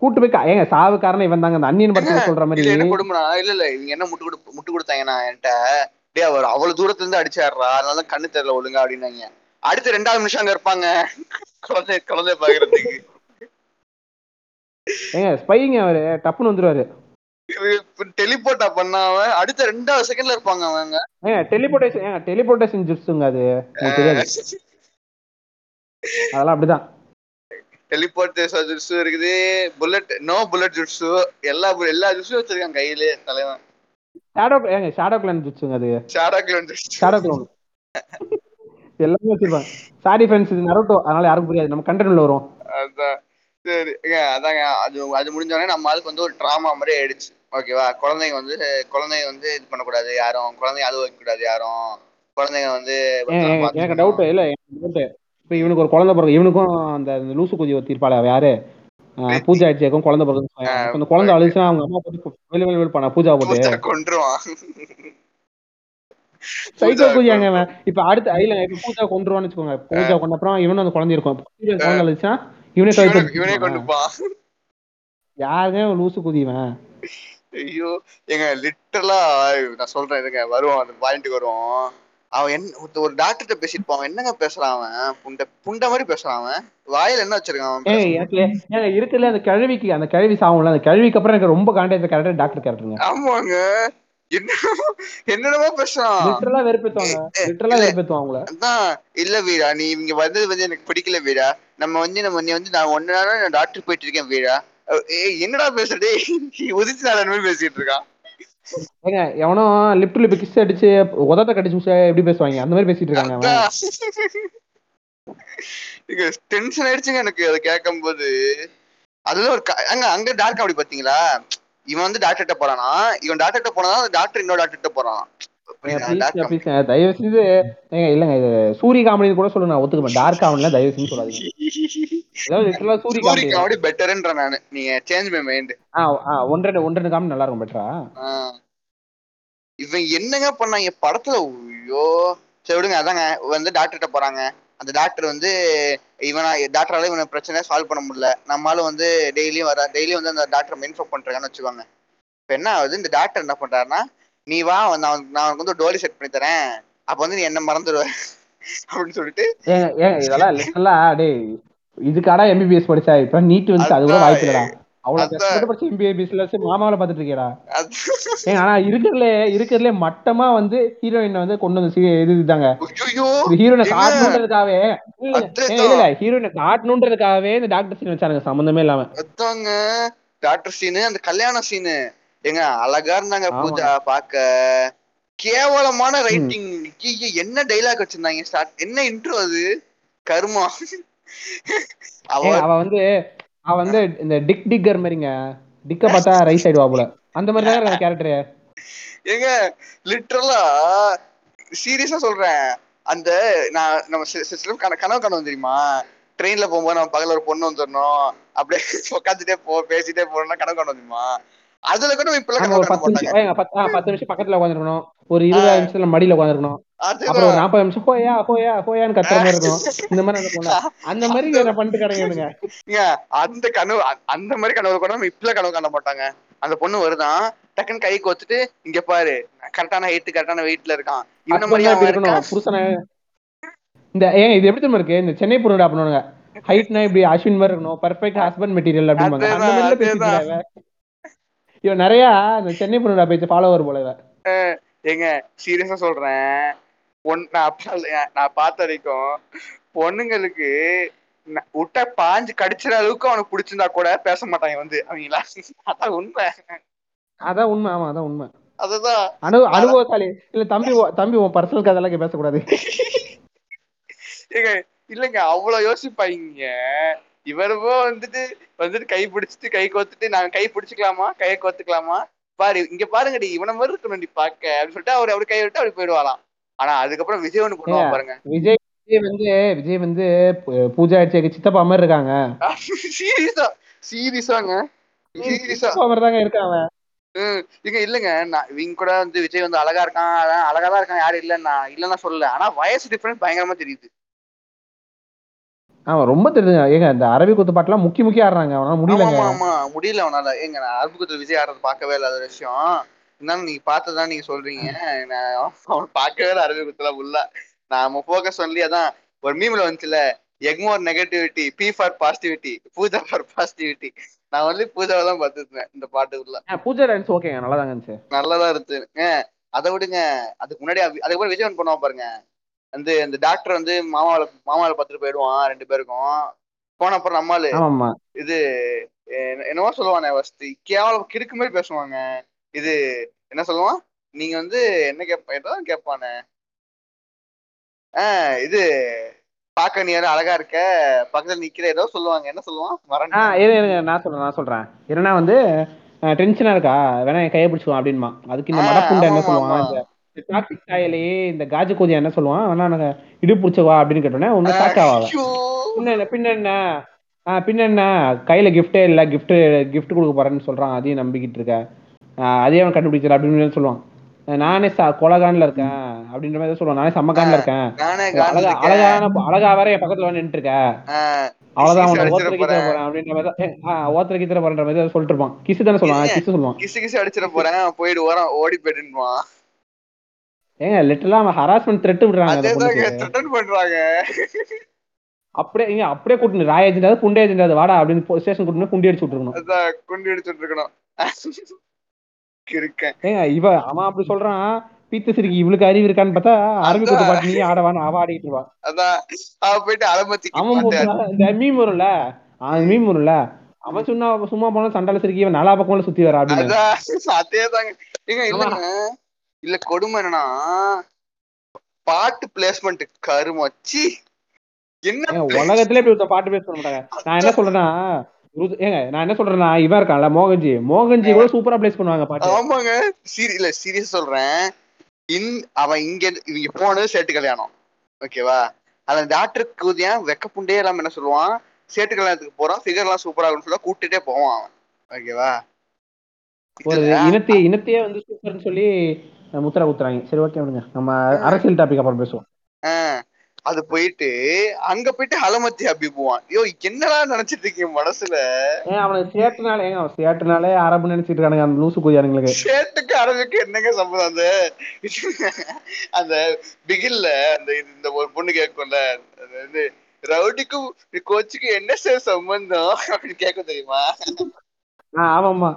கூட்டு போய் ஏங்க சாவு காரணம் இவன் தாங்க. அந்த அன்னியன் படத்துல சொல்ற மாதிரி. இல்ல என்ன கொடுமைனா இல்ல இல்ல இவங்க என்ன முட்டு கொடு முட்டு கொடுத்தாங்கன்னா என்கிட்ட? டேய் அவர் அவ்வளவு தூரத்துல இருந்து அடிச்சாடுறா அதனால கண்ணு தெரியல ஒழுங்கா அப்படின்னாங்க. அடுத்த ரெண்டாவது நிமிஷம் அங்க இருப்பாங்க. குழந்தை குழந்தை பாக்குறதுக்கு. ஏங்க ஸ்பைங்க அவரு? டப்புன்னு வந்துருவாரு. டெலிபோர்ட்டா பண்ணாம அடுத்த ரெண்டாவது செகண்ட்ல இருப்பாங்க அவங்க ஏங்க டெலிபோர்டேஷன் ஏங்க டெலிபோர்டேஷன் ஜிப்ஸுங்க அது. தெரியாது. <laughs> அதெல்லாம் அப்படிதான். டெலிபோர்ட் ஜுட்ஸு இருக்குது. புல்லட் நோ புல்லட் ஜுட்ஸு எல்லா எல்லா ஜுட்ஸும் வச்சிருக்கான் கையிலே தலைவன். ஷேடோ ஏங்க ஷேடோ கிளான் ஜிப்ஸுங்க அது. ஷாடா கிளோன் ஷேடோ கிளான் எல்லாமே வச்சிருப்பாங்க சாரி ஃப்ரெண்ட்ஸ் இது நரோட்டோ அதனால யாருக்கும் புரியாது. நம்ம கண்டென்ட்ல வரும் அதான். சரி அதாங்க அது அது முடிஞ்சோடனே நம்ம ஆளுக்கு வந்து ஒரு ட்ராமா மாதிரி ஆயிடுச்சு. ஓகேவா குழந்தைங்க வந்து குழந்தைங்க வந்து இது பண்ணக்கூடாது யாரும். குழந்தைங்க அழுவ வைக்க கூடாது யாரும். குழந்தைங்க வந்து எனக்கு-. டவுட் இல்ல டவுட் இப்போ இவனுக்கு ஒரு குழந்தை பிறகு இவனுக்கும் அந்த லூசு குதி அவ யாரு? பூஜா ஆயிடுச்சுக்கும் குழந்தை பிறகு அந்த குழந்தை அழுச்சுன்னா அவங்க அம்மா போட்டு வெளி வெளி வெளி பண்ணா பூஜா போட்டு கொன்றுவான். சைக்கோ பூஜா பூஜாங்க இப்ப அடுத்து இல்ல இப்ப பூஜா கொண்டுருவான்னு வச்சுக்கோங்க. பூஜா கொண்ட அப்புறம் இவனும் அந்த குழந்தை இருக்கும். பூஜா குழந்தை அழுச்சுன்னா இவனே இவனே-. கொண்டுப்பான் யாருங்க லூசு குதிவன் ஐயோ ஏங்க லிட்டரலா நான் சொல்றேன் இதுங்க வருவோம் அந்த பாயிண்ட்டுக்கு வருவோம் அவன் என்ன ஒரு டாக்டர்கிட்ட பேசிட்டு போவான். என்னங்க பேசுறான் அவன்? புண்டை புண்டை மாதிரி பேசுறான் அவன். வாயில என்ன வச்சிருக்கான் அவன் எனக்கு இருக்குல்ல அந்த கிழவிக்கு அந்த கிழவி சாவும்ல அந்த கிழவிக்கு அப்புறம் எனக்கு ரொம்ப காண்டாக்ட் கேரக்டர் டாக்டர் கேரக்டருங்க ஆமாங்க. என்ன? என்னென்னமோ பேசுறான் லிட்டரலா வெறுப்பேத்துவாங்க. லிட்டரலா. வெறுப்பேத்துவாங்க அதான் இல்ல வீரா நீ இங்க வந்தது வந்து எனக்கு பிடிக்கல வீரா. நம்ம வந்து நம்ம நீ வந்து நான் ஒன்னு நாளா நான் டாக்டர் போயிட்டு இருக்கேன் வீரா. என்னடா பேசுறே? உதிச்சு நாளன் மாதிரி பேசிட்டு இருக்கான் ஏங்க எவனோ லிப் டு லிப் கிஸ் அடிச்சு உதட்ட கடிச்சு எப்படி பேசுவாங்க? அந்த மாதிரி பேசிட்டு இருக்காங்க டென்ஷன் ஆயிடுச்சுங்க எனக்கு அதை கேட்கும் போது அதுல ஒரு அங்க அங்க டாக்டர் அப்படி பாத்தீங்களா? இவன் வந்து டாக்டர்கிட்ட போறானா? இவன் டாக்டர்கிட்ட போனா டாக்டர் இன்னொரு டாக்டர்கிட்ட போறான். தயவு செஞ்சு இல்லங்க இது சூரிய காமெடி கூட சொல்லுங்க நான் ஒத்துக்குவேன். டார்க் காமெடிலாம் தயவு செஞ்சு சொல்லாதீங்க. சூரிய சூரி காமெடி. காமெடி பெட்டர்ன்ற நானு. நீங்க சேஞ்ச் மை மைண்ட் ஆ ஒன்றரை ஒன்றரை காமெடி நல்லா இருக்கும் பெட்டரா இவன் என்னங்க பண்ணாங்க படத்துல ஐயோ. சரி விடுங்க அதாங்க. வந்து டாக்டர்கிட்ட போறாங்க. அந்த டாக்டர் வந்து இவனா டாக்டரால இவன பிரச்சனை சால்வ் பண்ண முடியல. நம்மளால வந்து டெய்லியும் வர டெய்லியும் வந்து அந்த டாக்டர் மென்ஃபோக் பண்றாங்கன்னு வச்சுக்கோங்க. இப்ப என்ன ஆகுது? இந்த டாக்டர் என்ன பண்றாருன்னா நீ வா நான் உனக்கு- நான் வந்து டோலி செட் பண்ணி தரேன். அப்ப வந்து நீ என்ன மறந்துடுவ. அப்படின்னு சொல்லிட்டு இதெல்லாம் லிட்டரலா டேய் இதுக்காடா எம்பிபிஎஸ் படிச்சா இப்ப நீட் வந்து அது கூட. வாய்ப்பு இல்லடா. அவ்வளவு வச்சு மாமாவில பாத்துட்டு இருக்கேடா அது ஏங்க ஆனா இருக்கிறதுல இருக்கிறதுல மட்டமா வந்து ஹீரோயின் வந்து கொண்டு வந்து சி- இது இதாங்க ஐயோ ஹீரோயினை? காட்டணுன்றதுக்காகவே இல்ல ஹீரோயினை காட்டணுன்றதுக்காகவே இந்த டாக்டர் சீன் வச்சானுங்க சம்பந்தமே இல்லாம. அதாங்க டாக்டர் சீனு அந்த கல்யாண சீனு ஏங்க அழகா இருந்தாங்க. பூஜா பாக்க. கேவலமான ரைட்டிங் என்ன டைலாக் வச்சிருந்தாங்க ஸ்டார்ட் என்ன இன்ட்ரோ அது? கருமா. அவ வந்து அவன் வந்து இந்த டிக் டிக்கர் மாதிரிங்க. டிக்க பார்த்தா ரைட் சைடு வாப்புல அந்த மாதிரி தான் கேரக்டர் ஏங்க லிட்டரலா சீரியஸா சொல்றேன். அந்த நான் நம்ம சிஸ்டம் சில கனவு கனவு தெரியுமா? ட்ரெயின்ல போகும்போது நம்ம பகல ஒரு பொண்ணு வந்துடணும் அப்படியே உட்காந்துட்டே போ பேசிட்டே போறோம்னா கனவு கனவு தெரியுமா? அதுல கூட காண பத்து நிமிஷம் பத்து நிமிஷம் பக்கத்துல உட்காந்துருக்கணும் ஒரு இருபது நிமிஷத்துல மடியில உட்காந்துருக்கணும். அப்புறம் ஒரு நாற்பது நிமிஷம் ஹோயா ஹோயா ஹோயான்னு கத்துற மாதிரி இருக்கும். இந்த மாதிரி அந்த பொண்ணு அந்த மாதிரி பண்ணிட்டு கிடங்க ஏங்க, அந்த கனவு அந்த மாதிரி கனவு கூட இப்பெல்லாம் கனவு காண மாட்டாங்க. அந்த பொண்ணு வருதான் டக்குன்னு கை கோத்துட்டு இங்க பாரு கரெக்டான ஹைட் கரெக்டான வெயிட்ல இருக்கான். இவன மாதிரி இருக்கணும். புருஷனை இந்த ஏங்க இது எப்படி தெரியுமா இருக்கு? இந்த சென்னை பொருடா பண்ணுவாங்க ஹைட்னா இப்படி அஸ்வின் மாதிரி இருக்கணும். பர்ஃபெக்ட் ஹஸ்பண்ட் மெட்டீரியல் அந்த மாதிரி இவ. இவன் நிறைய இந்த சென்னை பொருடா பேச்சு ஃபாலோவர் போல. ஏங்க சீரியஸா சொல்றேன். பொன் நான் நான் பார்த்த வரைக்கும் பொண்ணுங்களுக்கு விட்டா பாஞ்சு கடிச்சிற அளவுக்கு அவனுக்கு பிடிச்சிருந்தா கூட பேச மாட்டாங்க வந்து. அவங்களா அதான் உண்மை. அதான் உண்மை ஆமா அதான் உண்மை. அதுதான். அனு அனுபவசாலி இல்ல தம்பி தம்பி உன் பர்சனல் கதெல்லாம் பேசக்கூடாது. ஏங்க இல்லைங்க அவ்வளவு யோசிப்பாங்க இவருமோ வந்துட்டு வந்துட்டு கை பிடிச்சிட்டு கை கோத்துட்டு நாங்க கை பிடிச்சிக்கலாமா? கையை கோத்துக்கலாமா? பாரு இங்க பாருங்கடி இவன மாதிரி இருக்கணும் நீ பாக்க அப்படின்னு சொல்லிட்டு அவர் அப்படி கை விட்டு அப்படி போயிடுவாராம் ஆனா அதுக்கப்புறம் விஜய் ஒண்ணு பண்ணுவான் பாருங்க. விஜய் விஜய் வந்து விஜய் வந்து பூஜா அடிச்சு சித்தப்பா மாதிரி இருக்காங்க. <laughs> சீரியஸா சீரியஸாங்க. சீரியஸா. மாதிரி தாங்க இருக்காங்க. இங்க இல்லங்க நான் இவங்க கூட வந்து விஜய் வந்து அழகா இருக்கான் அழகா தான் இருக்கான் யாரும் இல்லைன்னா இல்லைன்னா சொல்லல. ஆனா வயசு டிஃபரன்ஸ் பயங்கரமா தெரியுது. ஆமா ரொம்ப தெரியுதுங்க ஏங்க இந்த அரபி குத்து பாட்டுலாம் முக்கி முக்கி ஆடுறாங்க அவனால முடியலங்க. ஆமா முடியல அவனால. ஏங்க நான் அற்புதத்தில் விஜய் ஆடுறது பார்க்கவே இல்லாத விஷயம். இருந்தாலும் நீங்க பார்த்ததான் நீங்க சொல்றீங்க. நான் அவன் பார்க்கவே இல்லை அரபி குத்துல உள்ள நாம போக்கஸ் சொல்லி அதான் ஒரு மீம்ல வந்துச்சுல ignore negativity B for positivity Pooja for positivity நான் வந்து பூஜாவை தான் பார்த்துருந்தேன் இந்த ஆ, பூஜா டான்ஸ் ஓகேங்க நல்லா தாங்க இருந்துச்சு. நல்லதா இருந்துங்க அதை விடுங்க. அதுக்கு முன்னாடி அதுக்கப்புறம் விஜய் ஒன்று பண்ணுவான் பாருங்க. வந்து அந்த டாக்டர் வந்து மாமாவில மாமாவில பார்த்துட்டு போயிடுவான் ரெண்டு பேருக்கும். போன அப்புறம் ஆமாம்மா இது என்ன- என்னவோ சொல்லுவானே ஃபர்ஸ்ட் கேவலம் கிறுக்கு மாதிரி பேசுவாங்க. இது என்ன சொல்லுவான்? நீங்க வந்து என்ன ஏதாவது கேட்பானே ஆஹ் இது பார்க்க நீ அழகா இருக்க? பக்கத்துல நிக்கிற ஏதோ சொல்லுவாங்க. என்ன சொல்லுவான்? இருங்க நான் சொல்றேன் நான் சொல்றேன். என்னன்னா வந்து டென்ஷனா இருக்கா? வேணா என் கையை பிடிச்சுக்குவான் அப்படின்மா அதுக்கு இந்த மடப்புண்டை என்ன சொல்லுவான்? டாக்டிக் ஸ்டைலையே இந்த காஜு கோதியா என்ன சொல்லுவான் வேணா எனக்கு இடு பிடிச்சவா அப்படின்னு கேட்டோன்னே ஆவாங்க ஐயோ. பின்ன என்ன பின்ன என்ன? கையில கிஃப்டே இல்ல gift gift கொடுக்க போறேன்னு சொல்றான் அதையும் நம்பிக்கிட்டு இருக்க. ஆ, அதையும் அவன் கண்டுபிடிச்சிட அப்படின்னு சொல்லுவான். நானே கொலகான்ல இருக்கேன் அப்படின்ற மாதிரி சொல்லுவான். நானே சம்மகான்ல இருக்கேன். அழகான அழகா வேற என் பக்கத்துல வந்து நின்னுட்டு இருக்க. அவ்வளவுதான் ஓத்தர கீத்தர போறேன். அப்படின்ற மாதிரி ஓத்தர கீத்தர போறன்ற மாதிரி சொல்லிட்டு இருப்பான். கிசு தானே சொல்லுவான். கிசு சொல்லுவான். கிசு கிசு அடிச்சிட போறேன் போயிடு ஓரம் ஓடி போயிடுவான் ஏங்க லிட்டரலா அவன் ஹராஸ்மெண்ட் த்ரெட் விடுறாங்க த்ரெட்டன் பண்றாங்க. அப்படியே இங்க அப்படியே கூட்டு ராய் ஏஜென்டாவது புண்டே ஏஜென்டாவது வாடா அப்படின்னு ஸ்டேஷன் கூட்டு புண்டி அடிச்சு விட்டுருக்கணும். அதான் குண்டி அடிச்சுட்டு இருக்கணும் இருக்கேன். ஏங்க இவ அவன் அப்படி சொல்றான் பீத்து சிரிக்கி இவளுக்கு அறிவு இருக்கான்னு பார்த்தா அரபி. குத்து பாட்டு நீ ஆடவான்னு அவ ஆடிட்டு இருப்பான் அதான் அவ போயிட்டு அலமத்திக்கு அவன் இந்த மீம் வரும்ல அவன் மீம் வரும்ல அவன் சும்மா சும்மா போனா சண்டால சிரிக்கி இவன் நாலா பக்கம்ல சுத்தி வரா அப்படின்னு. அதான் அதேதாங்க. ஏங்க இல்லங்க இல்ல கொடுமை என்னன்னா பாட்டு பிளேஸ்மெண்ட் கருமச்சி என்ன உலகத்திலே இப்படி பாட்டு பேச பண்ண மாட்டாங்க. நான் என்ன சொல்றேன்னா ஏங்க நான் என்ன சொல்றேன்னா இவன் இருக்கான்ல மோகன்ஜி. மோகன்ஜி கூட சூப்பரா பிளேஸ் பண்ணுவாங்க பாட்டு. ஆமாங்க. சீரி இல்ல சீரியஸ் சொல்றேன். இன் அவன் இங்க இவங்க போனது சேட்டு கல்யாணம். ஓகேவா? அந்த டாக்டர் கூதியா வெக்க புண்டே இல்லாம என்ன சொல்லுவான்? சேட்டு கல்யாணத்துக்கு போறான் ஃபிகர் எல்லாம் சூப்பரா இருக்குன்னு சொல்ல கூட்டிட்டே போவான் அவன். ஓகேவா? ஒரு இதுல- இனத்தையே வந்து சூப்பர்னு சொல்லி முத்திரை குத்துறாங்க. சரி ஓகே விடுங்க. நம்ம அரசியல் டாபிக் அப்புறம் பேசுவோம். அது போயிட்டு அங்க போயிட்டு அலமத்தி அபிப்புவான் ஐயோ என்னடா நினைச்சிட்டு இருக்கீங்க மனசுல? அவனுக்கு சேட்டுனாலே ஏங்க அவன் சேட்டுனாலே அரபு நினைச்சிட்டு இருக்கானுங்க அந்த லூசு குதியானுங்களுக்கு சேட்டுக்கு அரபிக்கு என்னங்க சம்பந்தம்? அந்த அந்த பிகில்ல அந்த இது- இந்த ஒரு பொண்ணு கேட்கும்ல வந்து ரவுடிக்கும் கோச்சுக்கு என்ன சார் சம்பந்தம்? அப்படின்னு கேட்க தெரியுமா? ஆமாமா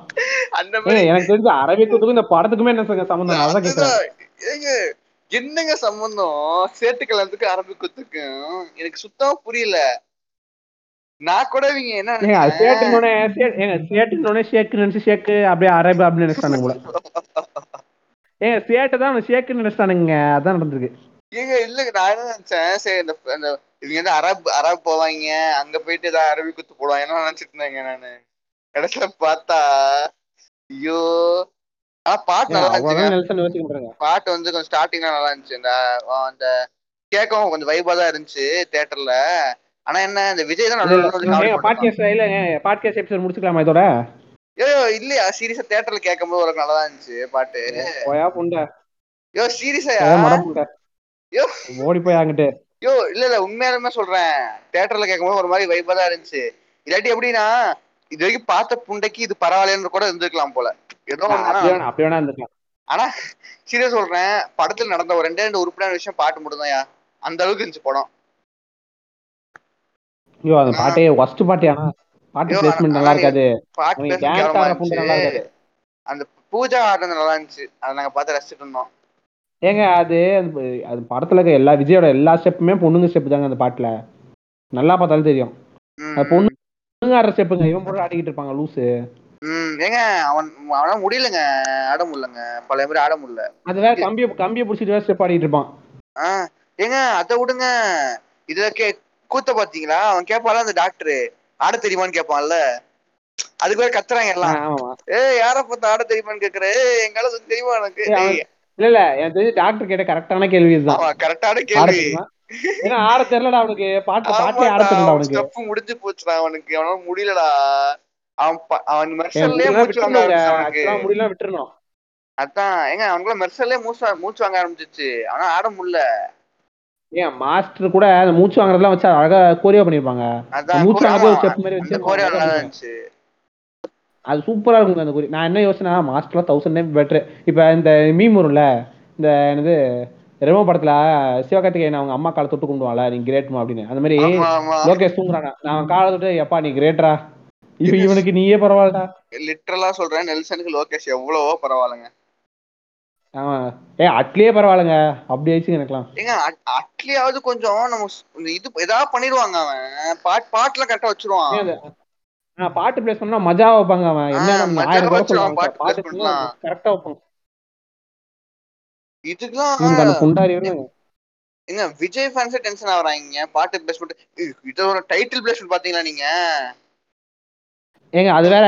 அந்த மாதிரி எனக்கு தெரிஞ்ச அரபிக்குத்துக்கும் இந்த படத்துக்குமே என்ன நான் அதான். ஏங்க என்னங்க சம்பந்தம்? சேட்டு கல்யாணத்துக்கு அரபி குத்துக்கும் எனக்கு சுத்தமா புரியல. நான் கூட இவங்க என்ன? சேட்டுனோடனே சேட்டுனோடனே ஷேக்கு நினைச்சு ஷேக்கு அப்படியே அரபு அப்படின்னு நினைச்சிட்டானுங்க போல. ஏங்க சேட்டு தான் அவன் ஷேக்குன்னு நினைச்சிட்டானுங்க. அதான் நடந்திருக்கு. ஏங்க இல்லங்க நான் என்ன நினைச்சேன்? சரி இந்த இவங்க வந்து அரப் அரப் போவாங்க அங்க போயிட்டு ஏதாவது அரபி குத்து போடுவாங்க என்ன நினைச்சிட்டு இருந்தேங்க நானு. கடைசியில பார்த்தா ஐயோ. ஆனா பாட்டு நல்லா மாட்டாங்க பாட்டு வந்து கொஞ்சம் ஸ்டார்டிங்ல நல்லா இருந்துச்சு. இந்த அந்த கேட்கவும் கொஞ்சம் வைபா தான் இருந்துச்சு தியேட்டர்ல ஆனா என்ன இந்த விஜய் தான் பண்ணுவான். பாட்காஸ்ட் இல்ல பாட்காஸ்ட் எபிசோட் முடிச்சுக்கலாமா இதோட? ஐயோ இல்லையா சீரியஸா தியேட்டர்ல கேட்கும்போது ஒரு நல்லா இருந்துச்சு பாட்டு. போயா புண்டை. ஐயோ சீரியஸா ஓடி போய் அங்கிட்டு இல்ல இல்ல உண்மையாலுமே சொல்றேன். தியேட்டர்ல கேட்கும்போது ஒரு மாதிரி வைபா தான் இருந்துச்சு. இல்லாட்டி எப்படின்னா இது வரைக்கும் பார்த்த புண்டைக்கு இது பரவாயில்லன்னு கூட இருந்திருக்கலாம் போல. ஏதோ அப்படி வேணா இருந்துக்கலாம் ஆனா சீரியஸ் சொல்றேன் படத்துல நடந்த ஒரு ரெண்டே ரெண்டு உறுப்பினர் விஷயம் பாட்டு மட்டும்தான்யா. அந்த அளவுக்கு இருந்துச்சு படம். ஐயோ அந்த பாட்டே ஃபர்ஸ்ட் பாட்டு ஆனா பாட்டு பிளேஸ்மெண்ட் நல்லா இருக்காது. பாட்டு டான்ஸ் புண்டை நல்லா இருக்காது. அந்த பூஜா ஆடுறது நல்லா இருந்துச்சு. அதை நாங்க பார்த்து ரசிச்சுட்டு இருந்தோம். ஏங்க அது அது படத்துல இருக்க எல்லா விஜயோட எல்லா ஸ்டெப்புமே பொண்ணுங்க ஸ்டெப் தாங்க அந்த பாட்டுல. நல்லா பார்த்தாலும் தெரியும். அது பொண்ணு பொண்ணுங்க ஆடுற ஸ்டெப்புங்க இவன் போட்டு ஆடிக்கிட்டு இருப்பாங்க லூசு. ஏங்க அவன் அவனால முடியலங்க. ஆட முடியலங்க. பழைய மாதிரி ஆட முடியல. அது வேற கம்பிய கம்பிய புடிச்சிட்டு வேற ஸ்டெப் ஆடிட்டு இருப்பான். ஆ ஏங்க அத விடுங்க. இதுல கே கூத்த பாத்தீங்களா? அவன் கேட்பான்ல அந்த டாக்டர் ஆட தெரியுமான்னு கேட்பான்ல அதுக்கு வேற கத்துறாங்க எல்லாம். ஏய் யார பார்த்து ஆட தெரியுமான்னு கேக்குற? எங்கால தெரியுமா எனக்கு அவன் இல்ல இல்ல எனக்கு தெரிஞ்சு டாக்டர் கேட்ட கரெக்டான கேள்வி இதுதான். அவன் கரெக்டான கேள்வி. ஏன்னா ஆட தெரியலடா அவனுக்கு. பாட்டு பாட்டே ஆட அவன் அவனுக்கு. ஸ்டெப் முடிஞ்சு போச்சுடா அவனுக்கு. அவனால முடியலடா. அவன் அவன் மெர்சல்லே முடியல மூச்சு வாங்க விட்டுறணும். அதான். ஏங்க அவனுக்குள்ள மெர்சல்லே மூச்சு மூச்சு வாங்க ஆரம்பிச்சிச்சு. ஆனா ஆட முடியல. ஏன் மாஸ்டர் கூட அந்த மூச்சு வாங்குறதெல்லாம் வச்சு அழகா கோரியா பண்ணிருப்பாங்க. மூச்சு வாங்குறது ஸ்டெப் மாதிரி வச்சு கோரியா நல்லா. இருந்துச்சு. அது சூப்பரா இருக்குங்க அந்த கோரி நான் என்ன யோசனை மாஸ்டர்லாம் தௌசண்ட் டைம் பெட்டர் இப்ப இந்த மீம் வரும்ல இந்த என்னது ரெமோ படத்துல சிவகார்த்திகேயன் அவங்க அம்மா காலை தொட்டு கும்பிடுவாங்களா நீ கிரேட்மா அப்படின்னு. அந்த மாதிரி லோகேஷ் தூங்குறானா. நான் காலை தொட்டு எப்பா நீ கிரேட்ரா இவ இவனுக்கு நீயே பரவாயில்லடா. லிட்டரலா சொல்றேன் நெல்சனுக்கு லோகேஷ் எவ்வளவோ பரவாயில்லைங்க. ஆமா. ஏ அட்லியே பரவாயில்லைங்க. அப்படி ஆயிடுச்சு எனக்குலாம் ஏங்க அட்- அட்லியாவது கொஞ்சம் நம்ம இது ஏதாவது பண்ணிடுவாங்க அவன். பாட் பாட்டுல கரெக்டா வச்சிருவான். பாட்டு பிளேஸ் பண்ணா மஜா வைப்பாங்க அவன். என்ன பாட்டு. கரெக்டா வைப்பாங்க. இதுக்கெல்லாம் ஏங்க விஜய் ஃபேன்ஸே டென்ஷன் ஆகுறாங்க. பாட்டு பிளேஸ்மெண்ட் இதோட டைட்டில் பிளேஸ்மெண்ட் பாத்தீங்களா நீங்க? ஏங்க அது வேற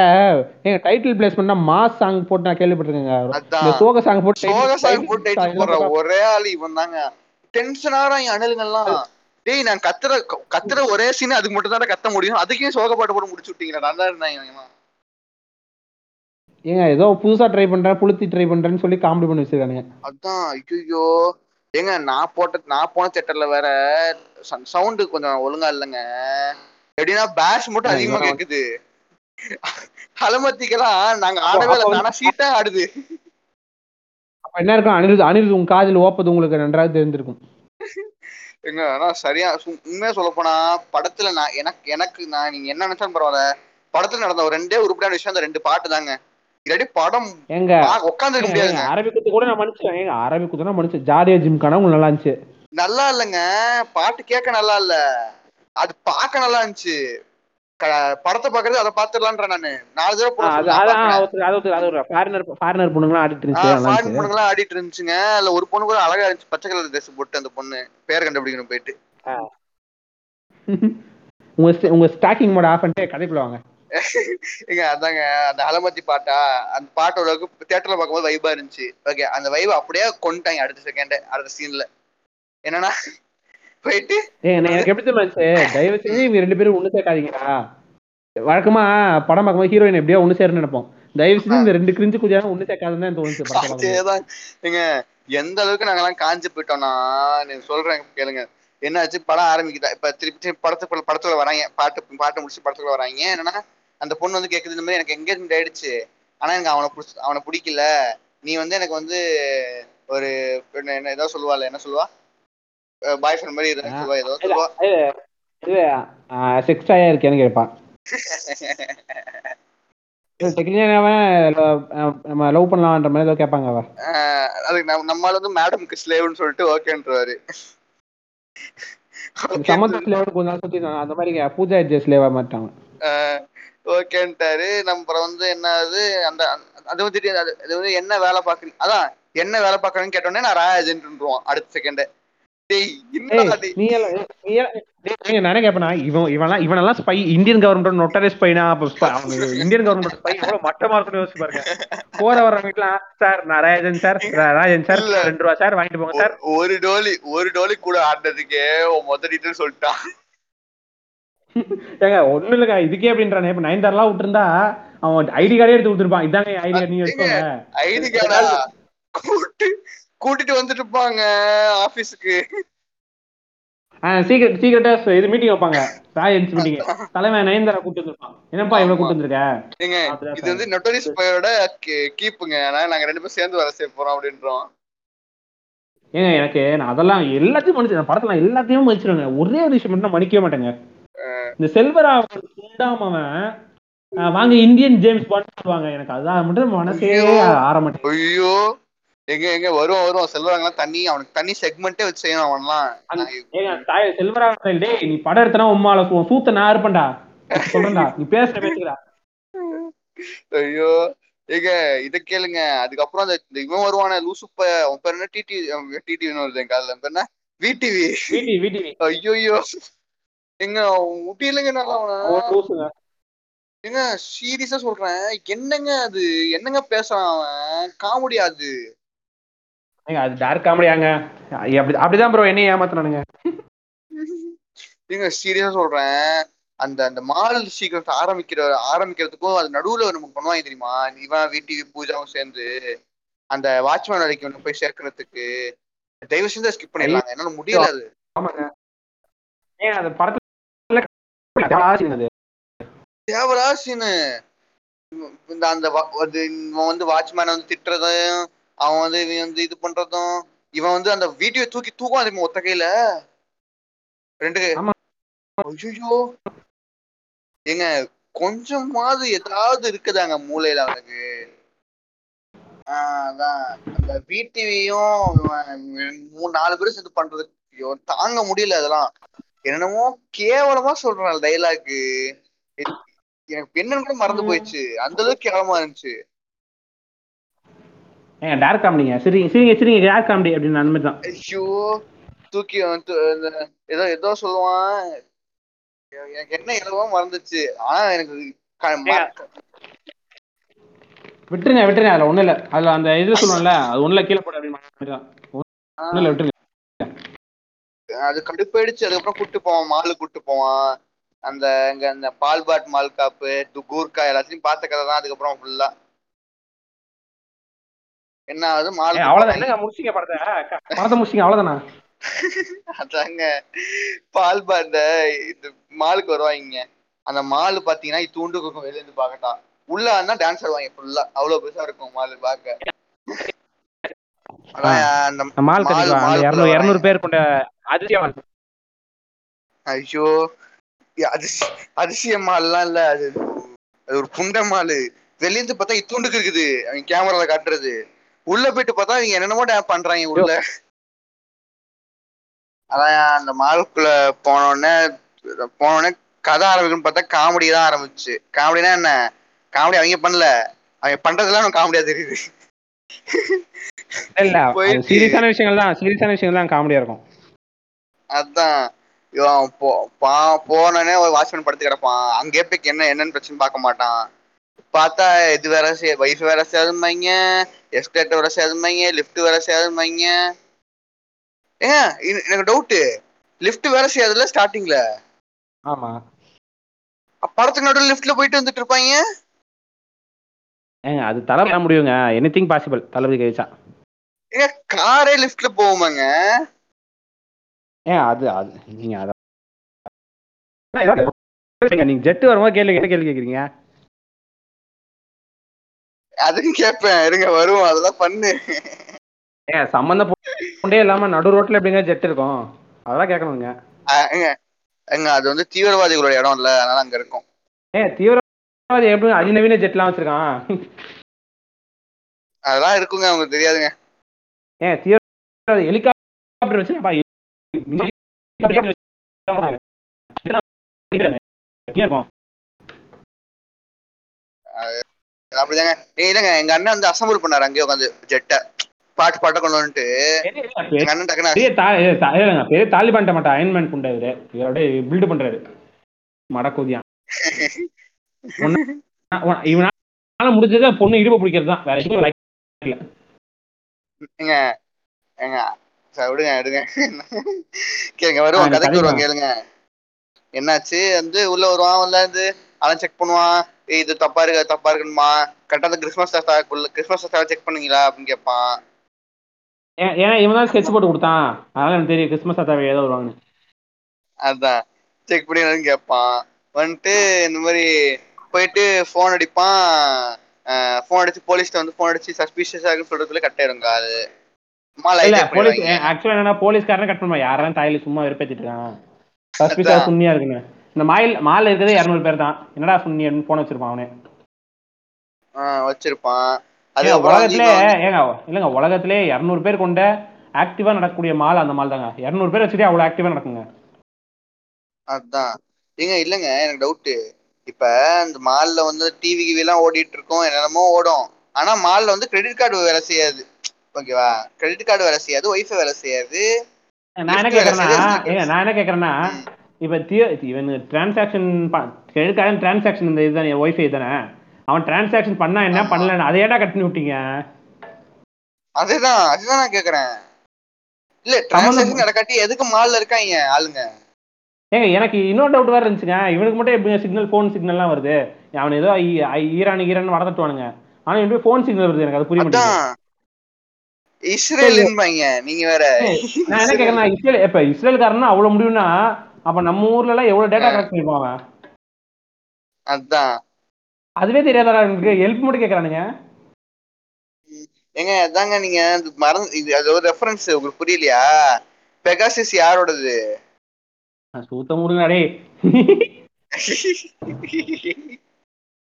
ஏங்க டைட்டில் பிளேஸ் பண்ணா மாஸ் சாங் போட்டு நான் கேள்விப்பட்டிருக்கேங்க. சோக சாங் போட்டு சோக சாங் போட்டு டைட்டில் போடுற ஒரே ஆளு இவன் தாங்க டென்ஷன் ஆகிறாங்க அணிலுங்கெல்லாம் டேய் நான் கத்துற கத்துற ஒரே சீன் அதுக்கு மட்டும் தான் கத்த முடியும். அதுக்கே சோக பாட்டு போட்டு முடிச்சு விட்டீங்களா நல்லா இருந்தாங்க. ஏங்க ஏதோ புதுசா ட்ரை பண்றேன் புளுத்தி ட்ரை பண்றேன்னு சொல்லி காமெடி பண்ணி வச்சிருக்கானுங்க. அதான் ஐயோ ஏங்க நான் போட்ட நான் போன தேட்டர்ல வேற சவுண்டு கொஞ்சம் ஒழுங்கா இல்லைங்க. எப்படின்னா பேஷ் மட்டும் அதிகமா கேக்குது. அலமத்திக்கெல்லாம் நாங்க ஆடவே இல்லை. ஆனா சீட்டா ஆடுது. அப்ப என்ன இருக்கும்? அனிருத் அனிருத் உங்க காதில் ஓப்பது உங்களுக்கு நன்றாக தெரிஞ்சிருக்கும் ஏங்க ஆனா சரியா உண்மையா சொல்ல போனா படத்துல நான் எனக்கு எனக்கு நான் நீங்க என்ன நினைச்சாலும் பரவாயில்ல. படத்துல நடந்த ஒரு ரெண்டே உருப்படியான விஷயம் அந்த ரெண்டு பாட்டு தாங்க. இல்லாட்டி படம் ஏங்க உட்காந்துருக்க முடியாதுங்க. அரபி குத்து கூட நான் மன்னிச்சேன் ஏங்க அரபி குத்து நான் மன்னிச்சேன் ஜாலியா ஜிம் காண உங்களுக்கு நல்லா இருந்துச்சு. நல்லா இல்லைங்க. பாட்டு கேட்க நல்லா இல்ல. அது பார்க்க நல்லா இருந்துச்சு. படத்தை பாக்குறது அதை பாத்துடலான்ற நானு. நாலு தடவை ஃபாரினர் ஃபாரினர் பொண்ணுங்களாம் ஆடிட்டு இருந்துச்சு இருந்துச்சு. பொண்ணுங்களாம் ஆடிட்டு இருந்துச்சுங்க. அதுல ஒரு பொண்ணு கூட அழகா இருந்துச்சு. பச்சை கலர் ட்ரெஸ் போட்டு அந்த பொண்ணு. பேர் கண்டுபிடிக்கணும் போயிட்டு. உங்க உங்க ஸ்டாக்கிங் மோட ஆஃப் பண்ணிட்டு கதைக்குள்ள வாங்க. ஏங்க அதாங்க அந்த அலமத்தி பாட்டா அந்த பாட்டோட தியேட்டர்ல பார்க்கும்போது வைபா இருந்துச்சு. ஓகே அந்த வைப் அப்படியே கொண்டுட்டாங்க அடுத்த செகண்ட் அடுத்த சீன்ல என்னன்னா போயிட்டு எனக்கு எப்படி தெரியுமா தயவு செஞ்சு இவங்க ரெண்டு பேரும் ஒண்ணு சேர்க்காதீங்கடா. வழக்கமா படம் பார்க்கும்போது ஹீரோயின் எப்படியா ஒண்ணு சேரணும்னு நினைப்போம். தயவு செஞ்சு இந்த ரெண்டு கிரிஞ்சு குதியான ஒண்ணு சேர்க்காதுன்னு தான் தோணுச்சு. அதேதான். எந்த அளவுக்கு நாங்கெல்லாம் காஞ்சு போயிட்டோம்னா நீங்க சொல்றேன் கேளுங்க. என்னாச்சு? படம் ஆரம்பிக்குதா? இப்ப திருப்பி திருப்பி படத்துக்குள்ள படத்துல வராங்க. பாட்டு பாட்டு முடிச்சு படத்துக்குள்ள வராங்க. என்னன்னா அந்த பொண்ணு வந்து கேக்குது இந்த மாதிரி எனக்கு எங்கேஜ்மெண்ட் ஆயிடுச்சு. ஆனா எனக்கு அவனை பிடிச்ச அவனை பிடிக்கல. நீ வந்து எனக்கு வந்து ஒரு என்ன என்ன ஏதோ சொல்லுவாள் என்ன சொல்லுவா? பாய் ஃப்ரெண்ட் மாதிரி சொல்லுவா ஏதோ சொல்லுவா? செக்ஸ்டாயா இருக்கேன்னு கேட்பான். <laughs> நம்ம லவ் பண்ணலாம்ன்ற மாதிரி ஏதோ கேட்பாங்க அவ. அதுக்கு நம்ம நம்மால வந்து மேடம்க்கு ஸ்லேவ்னு சொல்லிட்டு ஓகேன்றவாரு. சமந்த ஸ்லேவர் கொஞ்ச நாள் சுத்தி. அந்த மாதிரி பூஜா ஸ்லேவா மாட்டாங்க ஓகேன்ட்டாரு. நம்ம அப்புறம் வந்து என்ன ஆகுது அந்த அது வந்து அது- அது வந்து என்ன வேலை பாக்குறீங்க அதான் என்ன வேலை பாக்குறேன்னு கேட்டோடனே நான் ராய் ஏஜென்ட்ருவான் அடுத்த செகண்ட் நானே கேட்பேனா இவன் இவன்லாம் இவனெல்லாம் ஸ்பை இந்தியன் கவர்மெண்ட் நொட்டரே ஸ்பைனா இந்தியன் கவர்மெண்ட் ஸ்பை எவ்வளவு மட்டமா இருக்குன்னு யோசிச்சு பாருங்க. போற வர வீட்டுலாம் சார் நான் ராஜன் சார் ராஜன் சார். ரெண்டு ரூபா சார் வாங்கிட்டு போங்க சார். ஒரு டோலி ஒரு டோலி கூட ஆடினதுக்கே உன் மொத்த டீட்டெயில் சொல்லிட்டான். ஏங்க ஒண்ணு இல்லைங்க. இதுக்கே அப்படின்றானே. இப்ப நயன்தாரெல்லாம் விட்டுருந்தா அவன் ஐடி கார்டே எடுத்து கொடுத்துருப்பான். இதாங்க ஐடி கார்டு நீங்க வச்சுக்கோங்க ஐடி கார்டா கூட்டு கூட்டிட்டு வந்துட்டு இருப்பாங்க ஆபீஸ்க்கு. சீக்கிரம் சீக்கிரட்டா இது மீட்டிங் வைப்பாங்க. ராயன்ஸ் மீட்டிங் தலைவன் நயன்தாரா கூட்டு வந்திருப்பான். என்னப்பா இவ்வளவு கூட்டு வந்திருக்க? இது வந்து நொட்டரிஸ் பையோட கீப்புங்க. நாங்க ரெண்டு பேரும் சேர்ந்து வேலை செய்ய போறோம் அப்படின்றோம். ஏங்க எனக்கு நான் அதெல்லாம் எல்லாத்தையும் மன்னிச்சு படத்துல எல்லாத்தையும் மன்னிச்சிருவேங்க. ஒரே ஒரு விஷயம் மட்டும் மன்னிக்கவே மாட்டேங்க. இந்த செல்வராவன் சுண்டாமவன் வாங்க இந்தியன் ஜேம்ஸ் பாண்ட் சொல்லுவாங்க. எனக்கு அதான் மட்டும் மனசே மாட்டேங்குது ஐயோ. எங்க எங்க வருவான் வருவான் செல்வராங்கலாம் தண்ணி அவனுக்கு தண்ணி செக்மெண்ட்டே வச்சு செய்யணும் அவன்லாம். செல்வராகவன் டேய் நீ படம் எடுத்தனா உம்மால சூத்த நான் இருப்பேன்டா சொல்றேன்டா. நீ பேசுற பேசுகிறா ஐயோ. ஏங்க இத கேளுங்க. அதுக்கப்புறம் அந்த இவன் வருவானே லூசுப்ப அவன் பேர் என்ன? டிடி டிடி வருது என் காதுல பேர் என்ன? விடிவி வீட்டி ஐயோ. எங்க முடியலங்க லூசுங்க ஏங்க சீரியஸா சொல்றேன்? என்னங்க அது? என்னங்க பேசுறான் அவன்? காமெடி அது. ஏங்க அது டார்க் காமெடியாங்க அப்படி அப்படிதான் ப்ரோ என்னைய ஏமாத்துனானுங்க. ஏங்க சீரியஸா சொல்றேன். அந்த அந்த மால் சீக்கிரம் ஆரம்பிக்கிற ஆரம்பிக்கிறதுக்கும் அது நடுவுல நமக்கு பண்ணுவாங்க தெரியுமா? இவன் விடிவி பூஜாவும் சேர்ந்து அந்த வாட்ச்மேன் ஒண்ணு போய் சேர்க்கறதுக்கு. தயவு செஞ்சு ஸ்கிப் பண்ணிடலாங்க. என்னால முடியல அது. ஆமாங்க. ஏங்க அந்த படத்துல தேவராசின்னு. இந்த அந்த இவன் வந்து வாட்ச்மேன் வந்து திட்டுறதும் அவன் வந்து இவன் வந்து இது பண்றதும் இவன் வந்து அந்த வீடியோ தூக்கி தூக்குவான் தெரியுமா ஒத்த கையில? ரெண்டு ஆமா. ஐயோ ஏங்க கொஞ்சமாவது ஏதாவது இருக்குதாங்க மூளையில அவனுக்கு? ஆஹ் அதான். அந்த விடிவியும் மூணு நாலு பேரும் சேர்ந்து பண்றது தாங்க முடியல அதெல்லாம். என்னமோ கேவலமா சொல்றான் டைலாக் எனக்கு என்னன்னு கூட மறந்து போயிடுச்சு. அந்த அளவுக்கு கேவலமா இருந்துச்சு. ஏங்க டார்க் காமெடிங்க சரி சரிங்க சரிங்க டார்க் காமெடி அப்படின்னு அந்த மாதிரி தான். ஐயோ தூக்கி ஏதோ ஏதோ சொல்லுவான். எனக்கு என்ன எழுவோ மறந்துச்சு. ஆனா எனக்கு விட்டுருங்க விட்டுருங்க. அதுல ஒண்ணும் இல்ல. அதுல அந்த இது சொல்லுவோம்ல அது ஒண்ணுல கீழே போட அப்படின்னு விட்டுருங்க. அது கடுப்பாயிடுச்சு அதுக்கப்புறம் கூட்டு போவான். மாலு கூட்டு போவான். அந்த இங்க அந்த பால்பாட் மால் காப்பு கூர்க்கா எல்லாத்தையும் பார்த்த கதை தான் அதுக்கப்புறம் ஃபுல்லா என்ன ஆகுது? மால் அவ்வளவுதான். என்னங்க முடிச்சிங்க படத்தை? படத்தை முடிச்சிங்க அவ்வளவுதானா? <laughs> அதாங்க. பால் இந்த இது மாலுக்கு வருவாங்க அந்த மாலு பாத்தீங்கன்னா தூண்டு இருக்கும் வெளில இருந்து பார்க்கட்டான். உள்ள இருந்தா டான்ஸ் ஆடுவாங்க ஃபுல்லா அவ்வளவு பெருசா இருக்கும் மாலு அந்த மால் மால் மாலுக்குள்ள இரநூறு. பேர் கொண்ட அதிசயம் ஐயோ ஏ, அதிசய அதிசய மால்லாம் இல்ல. அது அது ஒரு புண்ட மாலு. வெளிய இருந்து பார்த்தா இத்தூண்டுக்கு இருக்குது. அவங்க கேமரால காட்டுறது. உள்ள போயிட்டு பார்த்தா இவங்க என்னென்னமோ டேப் பண்றாங்க உள்ள. அதான் அந்த மாலுக்குள்ள போனோடனே போனோடனே கதை ஆரம்பிக்குன்னு பார்த்தா காமெடி தான் ஆரம்பிச்சு. காமெடினா என்ன? காமெடி அவங்க பண்ணல. அவங்க பண்றதெல்லாம் காமெடியா தெரியுது. இல்ல <laughs> சீரியஸான விஷயங்கள் தான் சீரியஸான விஷயங்கள் தான் காமெடியா இருக்கும். அதான். இவன் போ பா- போனோடனே ஒரு வாட்ச்மேன் படுத்து கிடப்பான். அங்கே போய் என்ன என்னன்னு பிரச்சனை பார்க்க மாட்டான். பார்த்தா இது வேற வைஃப் வேற சேதுமாங்க எஸ்டேட் வேற சேதுமாங்க லிஃப்ட் வேற சேதுமாங்க இது- எனக்கு டவுட்டு லிஃப்ட் வேற செய்யாதுல்ல ஸ்டார்டிங்ல ஆமா. படத்துக்கு நடுவில் லிஃப்ட்ல போயிட்டு வந்துட்டு இருப்பாங்க? ஏங்க அது தலை வர முடியுங்க. எனிதிங் பாசிபிள் தளபதி கழிச்சா ஏங்க காரே லிஃப்ட்ல போகுமாங்க? ஏன் அது அது நீங்க அத நீங்க ஜெட் வரும்போது கேள்வி கேள்வி கேக்குறீங்க? அதுக்கும் கேட்பேன் இருங்க வருவோம் அதெல்லாம் பண்ணு. ஏன் சம்பந்தம் போண்டே இல்லாம நடு ரோட்ல எப்படிங்க ஜெட் இருக்கும்? அதெல்லாம் கேட்கணுங்க. அது வந்து தீவிரவாதிகளோட இடம் இல்ல அதனால அங்க இருக்கும். ஏன் தீவிரவாதி எப்படி அதிநவீன ஜெட்லாம் வச்சிருக்கான்? அதெல்லாம் இருக்குங்க அவங்களுக்கு தெரியாதுங்க. ஏன் தீவிரவாதி ஹெலிகாப்டர் இருக்கும் அப்படிதாங்க. ஏய் இல்லங்க எங்க அண்ணன் வந்து அசம்பிள் பண்ணாரு அங்கேயே உட்காந்து ஜெட்டை பாட்டு பாட்ட கொண்டு வந்துட்டு எங்க அண்ணன் டக்குன்னு பெரிய தாலிபான் மாட்டா அயன்மேன் புண்டை இவரு இவர். அப்படியே பில்டு பண்றாரு. மடக்கூதியான். <laughs> இவனால முடிஞ்சது பொண்ணு இடுப்பு பிடிக்கிறது தான் வேற எதுவும் இல்ல. ஏங்க ஏங்க சரி விடுங்க விடுங்க. கேளுங்க வருவான் கதைக்கு வருவான் கேளுங்க. என்னாச்சு? வந்து உள்ள வருவான் உள்ள இருந்து அவன் செக் பண்ணுவான். இது தப்பா இருக்கு தப்பா இருக்குமா கரெக்டா அந்த கிறிஸ்மஸ் கிறிஸ்மஸ் செக் பண்ணீங்களா அப்படின்னு கேட்பான். ஏன் ஏன்னா இவன் தான் ஸ்கெட்ச் போட்டு கொடுத்தான். அதனால எனக்கு தெரியும் கிறிஸ்மஸ் தாத்தா ஏதோ வருவாங்கன்னு. அதான். செக் பண்ணி கேட்பான். வந்துட்டு இந்த மாதிரி போயிட்டு ஃபோன் அடிப்பான். ஃபோன் அடிச்சு போலீஸ்ட்ட வந்து ஃபோன் அடிச்சு சஸ்பீஷியஸா இருக்குன்னு சொல்றதுல கட் ஆயிருங்க அது. போலீஸ் ஆக்சுவலா என்னன்னா போலீஸ்காரன் கட் பண்ணுவா யாரும் தாயில சும்மா வெறுப்பேத்திட்டு இருக்கான் சஸ்பிஷா அதான். சுண்ணியா இருக்குன்னு. இந்த மாயில் மால் இருக்கிறது இரநூறு பேர் தான் என்னடா சுண்ணி அப்படின்னு போன் வச்சிருப்பான் அவனே. வச்சிருப்பான். வந்து உலகத்திலே ஏங்க இல்லைங்க உலகத்திலே இரநூறு பேர் கொண்ட ஆக்டிவா நடக்கக்கூடிய மால் அந்த மால் தாங்க இரநூறு பேர் வச்சுட்டு அவ்வளோ ஆக்டிவா நடக்குங்க. அதான். ஏங்க இல்லைங்க எனக்கு டவுட்டு இப்ப இந்த மால்ல வந்து டிவி கிவி எல்லாம் ஓடிட்டு இருக்கோம் என்னென்னமோ ஓடும். ஆனா மால்ல வந்து கிரெடிட் கார்டு வேலை செய்யாது. ஓகேவா கிரெடிட் கார்டு வேலை செய்யாது ஒய்ஃபை வேலை செய்யாது. நான் என்ன ஏங்க நான் என்ன கேட்குறேன்னா ம். இப்போ இவன் டிரான்சாக்ஷன் கிரெடிட் டிரான்சாக்ஷன் இந்த இதுதானே ஒய்ஃபை தானே? அவன் டிரான்சாக்ஷன் பண்ணா என்ன. பண்ணலன்னு அதை ஏன்டா கட் பண்ணி விட்டீங்க? அதுதான் அதுதான் நான் கேக்குறேன். இல்ல டிரான்சாக்ஷன் நடக்காட்டி எதுக்கு மால்ல இருக்காங்க ஆளுங்க? ஏங்க எனக்கு இன்னொரு டவுட் வேறு இருந்துச்சுங்க. இவனுக்கு மட்டும் எப்படி சிக்னல் ஃபோன் சிக்னல்லாம் வருது? அவன் ஏதோ ஈரான் ஈரான் வளர்த்துட்டுவானுங்க ஆனால் எப்படி ஃபோன் சிக்னல் வருது எனக்கு? அது புரிய மாட்டேங்குது. அதான் இஸ்ரேலுன்பாங்க நீங்க வேற. நான் என்ன கேட்குறேன் இஸ்ரேல் இப்போ இஸ்ரேல்காரனா அவ்வளோ முடியும்னா அப்போ நம்ம ஊர்ல எல்லாம் எவ்வளோ டேட்டா கலெக்ட் பண்ணிருப்பான் அதான். அதுவே தெரியாதா எனக்கு ஹெல்ப் மட்டும் கேட்குறானுங்க ஏங்க அதாங்க நீங்க மறந்து இது அது ஒரு ரெஃபரன்ஸ் உங்களுக்கு புரியலையா? பெகாசிஸ் யாரோடது? சூத்த முடியுங்க டேய்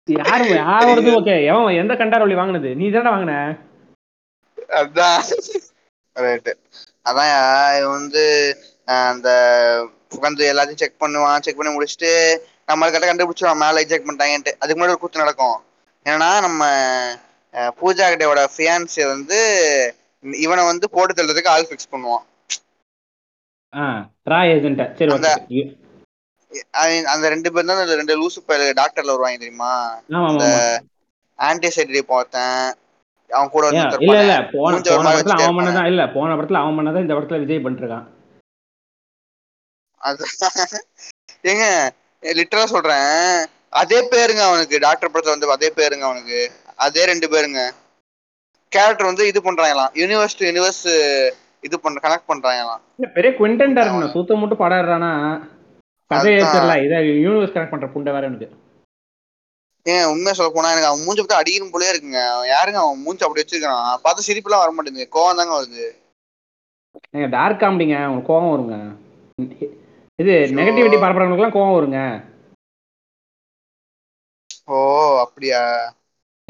யாரு யாரோடது ஓகே எவன் எந்த கண்டார் வழி வாங்கினது? நீ தானே வாங்கின? அதான். ரைட்டு அதான் இவன் வந்து அந்த உட்காந்து எல்லாத்தையும் செக் பண்ணுவான். செக் பண்ணி முடிச்சுட்டு நம்ம கரெக்டாக கண்டுபிடிச்சிருவான். மேலே செக் பண்ணிட்டாங்கன்ட்டு. அதுக்கு முன்னாடி ஒரு கூத்து நடக்கும். ஏன்னா நம்ம பூஜா கிட்டோட ஃபியான்சி வந்து இவனை வந்து போட்டு தள்ளுறதுக்கு ஆள் ஃபிக்ஸ் பண்ணுவான். ஏஜென்ட்டா சரி அந்த- ஓகே அவன் அந்த ரெண்டு பேர் தான் அந்த ரெண்டு லூசு டாக்டர்ல வருவாங்க தெரியுமா? அந்த ஆன்டிசைடி பார்த்தேன். அவன் கூட இல்ல இல்ல. போன படத்துல அவன் பண்ணதான் இல்ல. போன படத்துல அவன் பண்ணதான் இந்த படத்துல விஜய் பண்ணிட்டு இருக்கான் அது ஏங்க லிட்டரலா சொல்றேன். அதே பேருங்க அவனுக்கு. டாக்டர் படத்துல வந்து அதே பேருங்க அவனுக்கு. அதே ரெண்டு பேருங்க. கேரக்டர் வந்து இது பண்றாங்களாம். யூனிவர்ஸ் டு யூனிவர்ஸ் இது பண்ற கனெக்ட் பண்றாங்களாம். பெரிய குவிண்டன். இருக்கணும் சூத்த மட்டும் பாடாடுறானா கதையே. தெரியல இதை யூனிவர்ஸ் கனெக்ட் பண்ற புண்டை வேற எனக்கு. ஏன் உண்மையா சொல்ல போனா எனக்கு அவன் மூஞ்சி பார்த்து அடிக்கணும் போலே இருக்குங்க. யாருங்க அவன் மூஞ்சி அப்படி வச்சிருக்கான்? பார்த்து சிரிப்புலாம் வர மாட்டேங்குது. கோவம் தாங்க வருது. ஏங்க டார்க் காமெடிங்க. உங்களுக்கு கோவம் வருங்க. இது. நெகட்டிவிட்டி பரப்புறவங்களுக்குலாம் கோவம் வருங்க. ஓ அப்படியா?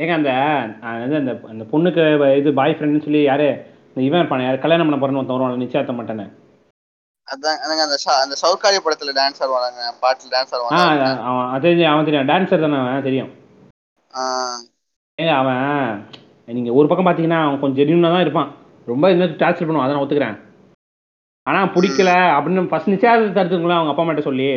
ஏங்க அந்த அந்த பொண்ணுக்கு இது பாய் ஃப்ரெண்ட்னு சொல்லி யாரு இவன் பண்ண யாரு கல்யாணம் பண்ண போறேன்னு ஒருத்தன் வருவான் நிச்சயத்த மாட்டேன்னு அதான் அந்த அந்த சவுக்காரி படத்துல டான்ஸ் ஆடுவாங்க பாட்டுல டான்ஸ் ஆடுவாங்க அவன் அது தெரியும் அவன் தெரியும். டான்ஸர் தானே அவன் தெரியும். ஏங்க அவன் நீங்க ஒரு பக்கம் பாத்தீங்கன்னா அவன் கொஞ்சம் ஜென்யூனா தான் இருப்பான். ரொம்ப இது மாதிரி டார்ச்சர் பண்ணுவான் அதை நான் ஒத்துக்கிறேன். ஆனா பிடிக்கல அப்படின்னு ஃபர்ஸ்ட் நிச்சயத்தை தடுத்துங்களா அவங்க அப்பா அம்மாட்ட சொல்லி.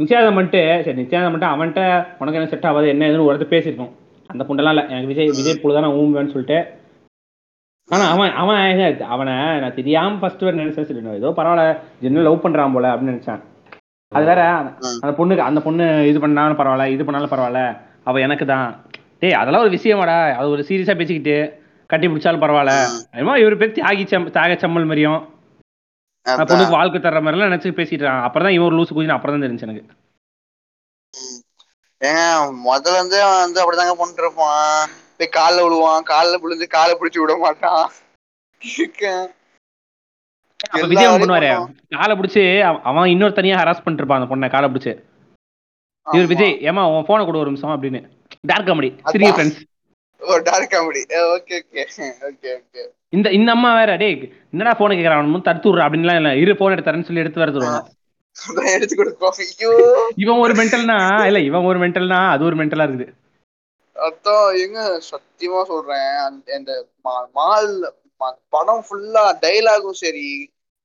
நிச்சயாதம் பண்ணிட்டு சரி நிச்சயாதம் பண்ணிட்டு அவன்கிட்ட உனக்கு என்ன செட் ஆகாது என்ன ஏதுன்னு ஒரு இடத்துல பேசியிருக்கோம். அந்த பொண்ணெல்லாம் இல்லை. எனக்கு விஜய் விஜய் புள்ள தான் ஊம்புவேன்னு சொல்லிட்டு. ஆனா அவன் அவன் அவனை நான் தெரியாம ஃபர்ஸ்ட் வேறு நினைச்சேன் நான் ஏதோ பரவாயில்ல ஜென்ன லவ் பண்றான் போல அப்படின்னு நினைச்சேன். அது வேற. அந்த பொண்ணுக்கு அந்த பொண்ணு இது பண்ணாலும் பரவாயில்ல இது பண்ணாலும் பரவாயில்ல. அவ எனக்கு தான். டேய் அதெல்லாம் ஒரு விஷயமாடா. அது ஒரு சீரியஸா பேசிக்கிட்டு கட்டி பிடிச்சாலும் பரவாயில்ல. என்னமோ இவர் பேர் தியாகி சம் தியாக சம்மல் மாதிரியும். பொண்ணுக்கு வாழ்க்கை தர்ற மாதிரிலாம் நினைச்சு பேசிட்டு இருக்கான். அப்புறம் தான் இவன் ஒரு லூசு அப்புறம் தான் தெரிஞ்சு எனக்கு. ஏங்க முதல்ல இருந்தே அவன் வந்து அப்படிதாங்க பண்ணிட்டு இருப்பான். போய் கால்ல விழுவான். கால்ல விழுந்து காலை பிடிச்சி விட மாட்டான். இருக்கேன். அப்ப எல்லா விஜய் வேலையும் பண்ணுவாரு. காலை பிடிச்சி அவன் இன்னொரு தனியா ஹராஸ் பண்ணிட்டு இருப்பான் அந்த பொண்ணை காலை பிடிச்சி. இவர். விஜய் ஏமா உன் போனை கொடு ஒரு நிமிஷம் அப்படின்னு. டார்க் காமெடி அதான். Friends oh dark comedy okay okay okay okay இந்த இந்த அம்மா வேற டேய் என்னடா போனை முன் தடுத்து விட்ற அப்படின்லாம் இல்லை. இரு போன் எடுத்தாரன்னு சொல்லி எடுத்து வர சொல்லுவாங்க. இவன் ஒரு மென்டல்னா இல்ல இவன் ஒரு மென்டல்னா அது ஒரு மென்டலா இருக்குது. அதான் எங்க? சத்தியமா சொல்றேன். அந்த மால் படம் ஃபுல்லா டைலாகும் சரி.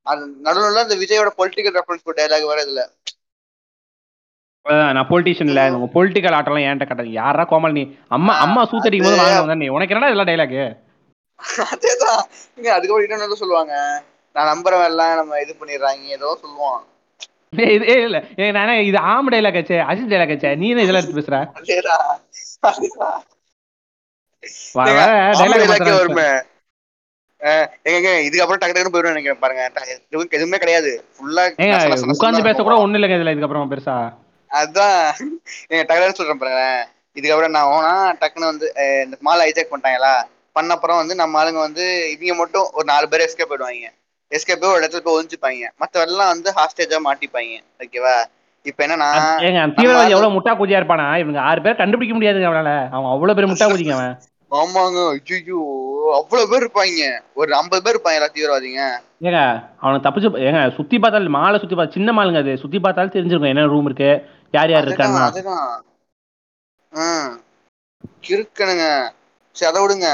அது நடுவுல இந்த விஜயோட பொலிட்டிக்கல் ரெஃபரன்ஸ் டைலாக் வர இதுல. நான் பொலிட்டிஷியன் இல்ல. உங்க பொலிட்டிக்கல் ஆட்டம்லாம் ஏன்ட்ட கட்டாது? யாரா கோமல் நீ? அம்மா அம்மா சூத்தடிக்கும் போது வாங்க நீ உனக்கு என்னடா இதெல்லாம் டைலாக் அதேதான். இங்க அதுக்கப்புறம் இன்னொன்னு சொல்லுவாங்க. நான் நம்புறவன் எல்லாம் நம்ம இது பண்ணிடுறாங்க. ஏதோ சொல்லுவான். இல்ல. நானே இது ஆம் டைலாக் ஆச்சே அஜித் டைலாக் ஆச்சே நீ என்ன இதெல்லாம் எடுத்து பேசுற? எங்க எங்க, இதுக்கப்புறம் டக்கு டக்குனு போயிடும் நினைக்கிறேன் பாருங்க. எதுவும் கிடையாது. ஃபுல்லா உட்கார்ந்து பேச கூட ஒண்ணு இல்லைங்க இதுல இதுக்கப்புறம் பெருசா அதான். ஏங்க டக்குனு சொல்றேன் பாருங்க இதுக்கப்புறம் நான் ஓனா டக்குன்னு வந்து இந்த மாலை ஹைஜாக் பண்ணிட்டாங்களா? பண்ண அப்புறம் வந்து நம்ம ஆளுங்க வந்து இவங்க மட்டும் ஒரு நாலு பேர் எஸ்கேப் போயிடுவாங்க எஸ்கேப் ஒரு இடத்துல போய் ஒழிஞ்சுப்பாங்க மத்தவெல்லாம் வந்து ஹாஸ்டேஜா மாட்டிப்பாங்க ஓகேவா இப்ப என்னன்னா தீவிரவாதி எவ்வளவு முட்டா குதியா இருப்பானா? இவங்க ஆறு பேர் கண்டுபிடிக்க முடியாதுங்க அவனால. அவன் அவ்வளவு பேர் முட்டா குதிங்க அவன். ஆமாங்க ஐயோ அவ்வளவு பேர் இருப்பாங்க ஒரு ஐம்பது பேர் இருப்பாங்க எல்லா தீவிரவாதிங்க? ஏங்க அவனை தப்பிச்சு ஏங்க சுத்தி பார்த்தாலும் மாலை சுத்தி பார்த்து சின்ன மாலுங்க அது. சுத்தி பார்த்தாலும் தெரிஞ்சிருக்கும் என்ன ரூம் இருக்கு யார் யார் இருக்கான்னா. அதுதான். ஹம் கிறுக்கனுங்க. சரி அதை விடுங்க.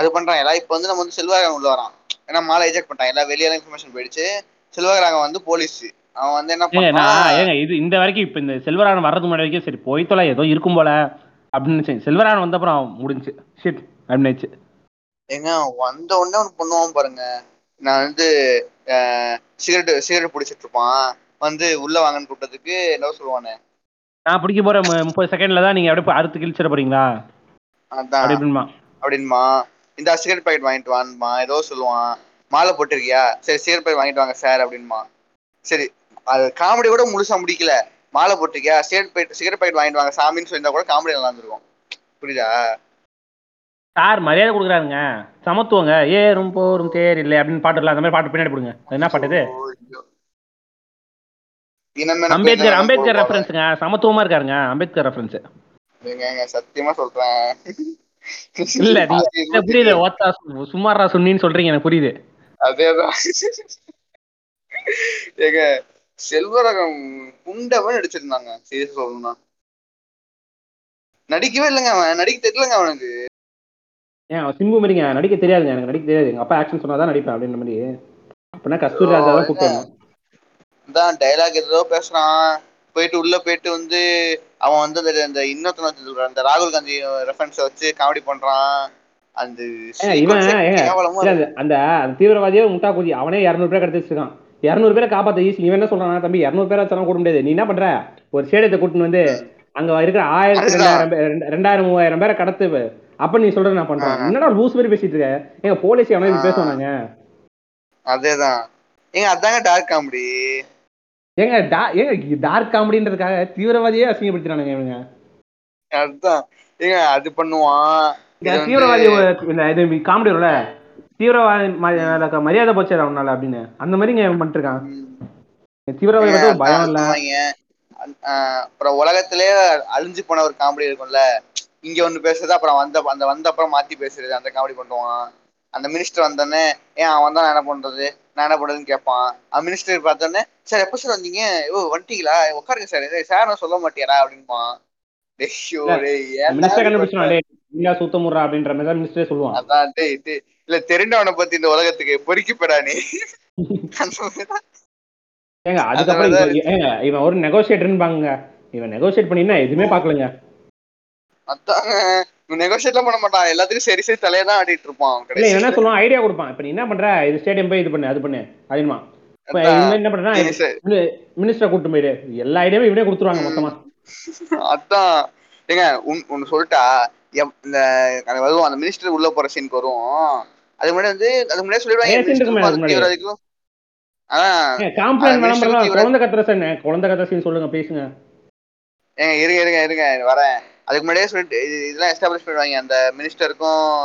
அது பண்றாங்க எல்லாம் இப்ப வந்து நம்ம வந்து செல்வாரகம் உள்ள வரான். ஏன்னா மாலை எஜெக்ட் பண்ணிட்டான். எல்லாம் வெளியே இன்ஃபர்மேஷன் போயிடுச்சு. செல்வாரகம் வந்து போலீஸ் அவன் வந்து என்ன ஏங்க இது இந்த வரைக்கும் இப்ப இந்த செல்வராணன் வர்றதுக்கு முன்னாடி வரைக்கும் சரி போய் தொலை ஏதோ இருக்கும் போல அப்படின்னு நினைச்சேன். செல்வராணன் வந்த அப்புறம் முடிஞ்சு ஷிட் அப்படின்னு நினைச்சு. ஏங்க வந்த உடனே ஒன்று பண்ணுவான் பாருங்க. நான் வந்து சிகரெட் சிகரெட் பிடிச்சிட்டு இருப்பான். வந்து உள்ள வாங்கன்னு கூப்பிட்டதுக்கு என்ன சொல்லுவானே. நான் பிடிக்க போற முப்பது செகண்ட்ல தான் நீங்க அப்படியே அறுத்து கிழிச்சிட போறீங்களா? அதான். அப்படி இப்படிமா அப்படின்மா இந்த சிகரெட் பாக்கெட் வாங்கிட்டு வான்மா. ஏதோ சொல்லுவான். மாலை போட்டிருக்கியா? சரி சிகரெட் பாக்கெட் வாங்கிட்டு வாங்க சார் அப்படின்மா. சரி அது காமெடி கூட முழுசா முடிக்கல. மாலை போட்டிருக்கியா? சிகரெட் பாக்கெட் சிகரெட் பாக்கெட் வாங்கிட்டு வாங்க சாமின்னு சொல்லியிருந்தா கூட காமெடி நல்லா இருந்திருக்கும். புரியுதா? சார் மரியாதை கொடுக்குறாருங்க. சமத்துவங்க. ஏறும் போரும் தேர் இல்லை அப்படின்னு பாட்டு இல்லை அந்த மாதிரி பாட்டு பின்னாடி போடுங்க. என்ன பாட்டு அம்பேத்கர் அம்பேத்கர். ரெஃபரன்ஸுங்க சமத்துவமா இருக்காருங்க அம்பேத்கர் ரெஃபரன்ஸ் சத்தியமா சொல்றேன். இல்ல புரியுது. ஓத்தா சு- சும்மாரா சொன்னின்னு சொல்றீங்க எனக்கு புரியுது. அதேதான். ஏங்க செல்வரகம் குண்டவன் நடிச்சிருந்தாங்க சீரியஸ் சொல்லணும்னா. நடிக்கவே இல்லைங்க அவன் நடிக்க தெரியலங்க அவனுக்கு. ஏன் அவன் சிம்பு மாதிரிங்க நடிக்க தெரியாதுங்க எனக்கு நடிக்க தெரியாது. எங்க அப்பா ஆக்ஷன் சொன்னாதான் நடிப்பேன் அப்படின்ற மாதிரி. அப்படின்னா கஸ்தூரி ராஜா தான் கூப்பிட்டு வரணும். தான் டைலாக் ஏதோ பேசுறான். போயிட்டு உள்ள போயிட்டு வந்து அவன் வந்து அந்த இந்த இன்னொருத்தன அந்த ராகுல் காந்தி ரெஃபரன்ஸை வச்சு காமெடி பண்றான். அந்த. அந்த தீவிரவாதியே முட்டா கூதி அவனே இரநூறு பேர் கடத்தி வச்சிருக்கான். இரநூறு பேரை காப்பாத்த ஈஸி இவன் என்ன சொல்றான் தம்பி இரநூறு பேரை வச்சாலும் கூட முடியாது. நீ என்ன பண்ற? ஒரு சேடத்தை கூட்டின்னு வந்து அங்க இருக்கிற ஆயிரத்தி. ரெண்டாயிரம் ரெண்டாயிரம் மூவாயிரம் பேரை கடத்து. அப்ப நீ சொல்ற நான் பண்றேன். என்னடா லூஸ் மாதிரி பேசிட்டு இருக்க? ஏங்க போலீஸ் ஆ. பேசுவானாங்க? அதேதான். ஏங்க அதாங்க டார்க் காமெடி ஏங்க டா- ஏங்க டார்க் காமெடின்றதுக்காக தீவிரவாதியே அசிங்கப்படுத்துறானுங்க இவங்க அதுதான் ஏங்க அது பண்ணுவான். வந்து- தீவிரவாதி இது காமெடி வரும்ல? தீவிரவாதி மரியாதை போச்சு அவனால அப்படின்னு. அந்த மாதிரி இங்க இவன் ம். தீவிரவாதி ஒரு பயம் இல்ல. அப்புறம் உலகத்திலே அழிஞ்சு போன ஒரு காமெடி இருக்கும்ல. இங்க ஒண்ணு பேசுறது அப்புறம் வந்த அந்த வந்த அப்புறம் மாத்தி பேசுறது அந்த காமெடி பண்ணுவான். அந்த மினிஸ்டர் வந்தோடனே ஏன் அவன் தான் என்ன பண்றது? நான் என்ன பண்றதுன்னு கேட்பான். மினிஸ்டர் பார்த்தோன்னே சார் எப்ப சார் வந்தீங்க? ஓ வந்துட்டீங்களா? உட்காருங்க சார். சார் நான் சொல்ல மாட்டியாரா அப்படின்பான். இல்ல தெரிந்தவனை பத்தி இந்த உலகத்துக்கு பொறுக்கி போடா நீ. ஏங்க அதுக்கப்புறம் இவன் ஒரு நெகோசியேட்டர்னு பாங்க இவன் நெகோசியேட் பண்ணினா எதுவுமே பார்க்கலங்க அதாங்க. நெகோசியேட்லாம் பண்ண மாட்டான். எல்லாத்துக்கும் சரி சரி தலையை தான் ஆடிட்டு இருப்பான் இல்ல என்ன சொல்லுவான்? ஐடியா கொடுப்பான். இப்ப நீ என்ன பண்ற? இது ஸ்டேடியம் போய் இது பண்ணு அது பண்ணு. இவன் என்ன சரி- மினிஸ்டரை கூட்டு போயிடு. எல்லா ஐடியாவும் இவனே கொடுத்துருவாங்க மொத்தமா. அதான். ஏங்க ஒன்னு சொல்லிட்டா இந்த அந்த வரும் அந்த மினிஸ்டர் உள்ள போற சீனுக்கு வரும் அதுக்கு முன்னாடி வந்து அதுக்கு முன்னாடி? சொல்லிடுவாங்க காம்ப்ளைண்ட் விளம்பரம் குழந்தை கத்துற சீன் குழந்தை கத்துற சீன் சொல்லுங்க பேசுங்க. ஏங்க இருங்க இருங்க இருங்க வரேன். அதுக்கு முன்னாடியே சொல்லிட்டு இது- இதெல்லாம் எஸ்டாப்ளிஷ் பண்ணிடுவாங்க. அந்த மினிஸ்டருக்கும்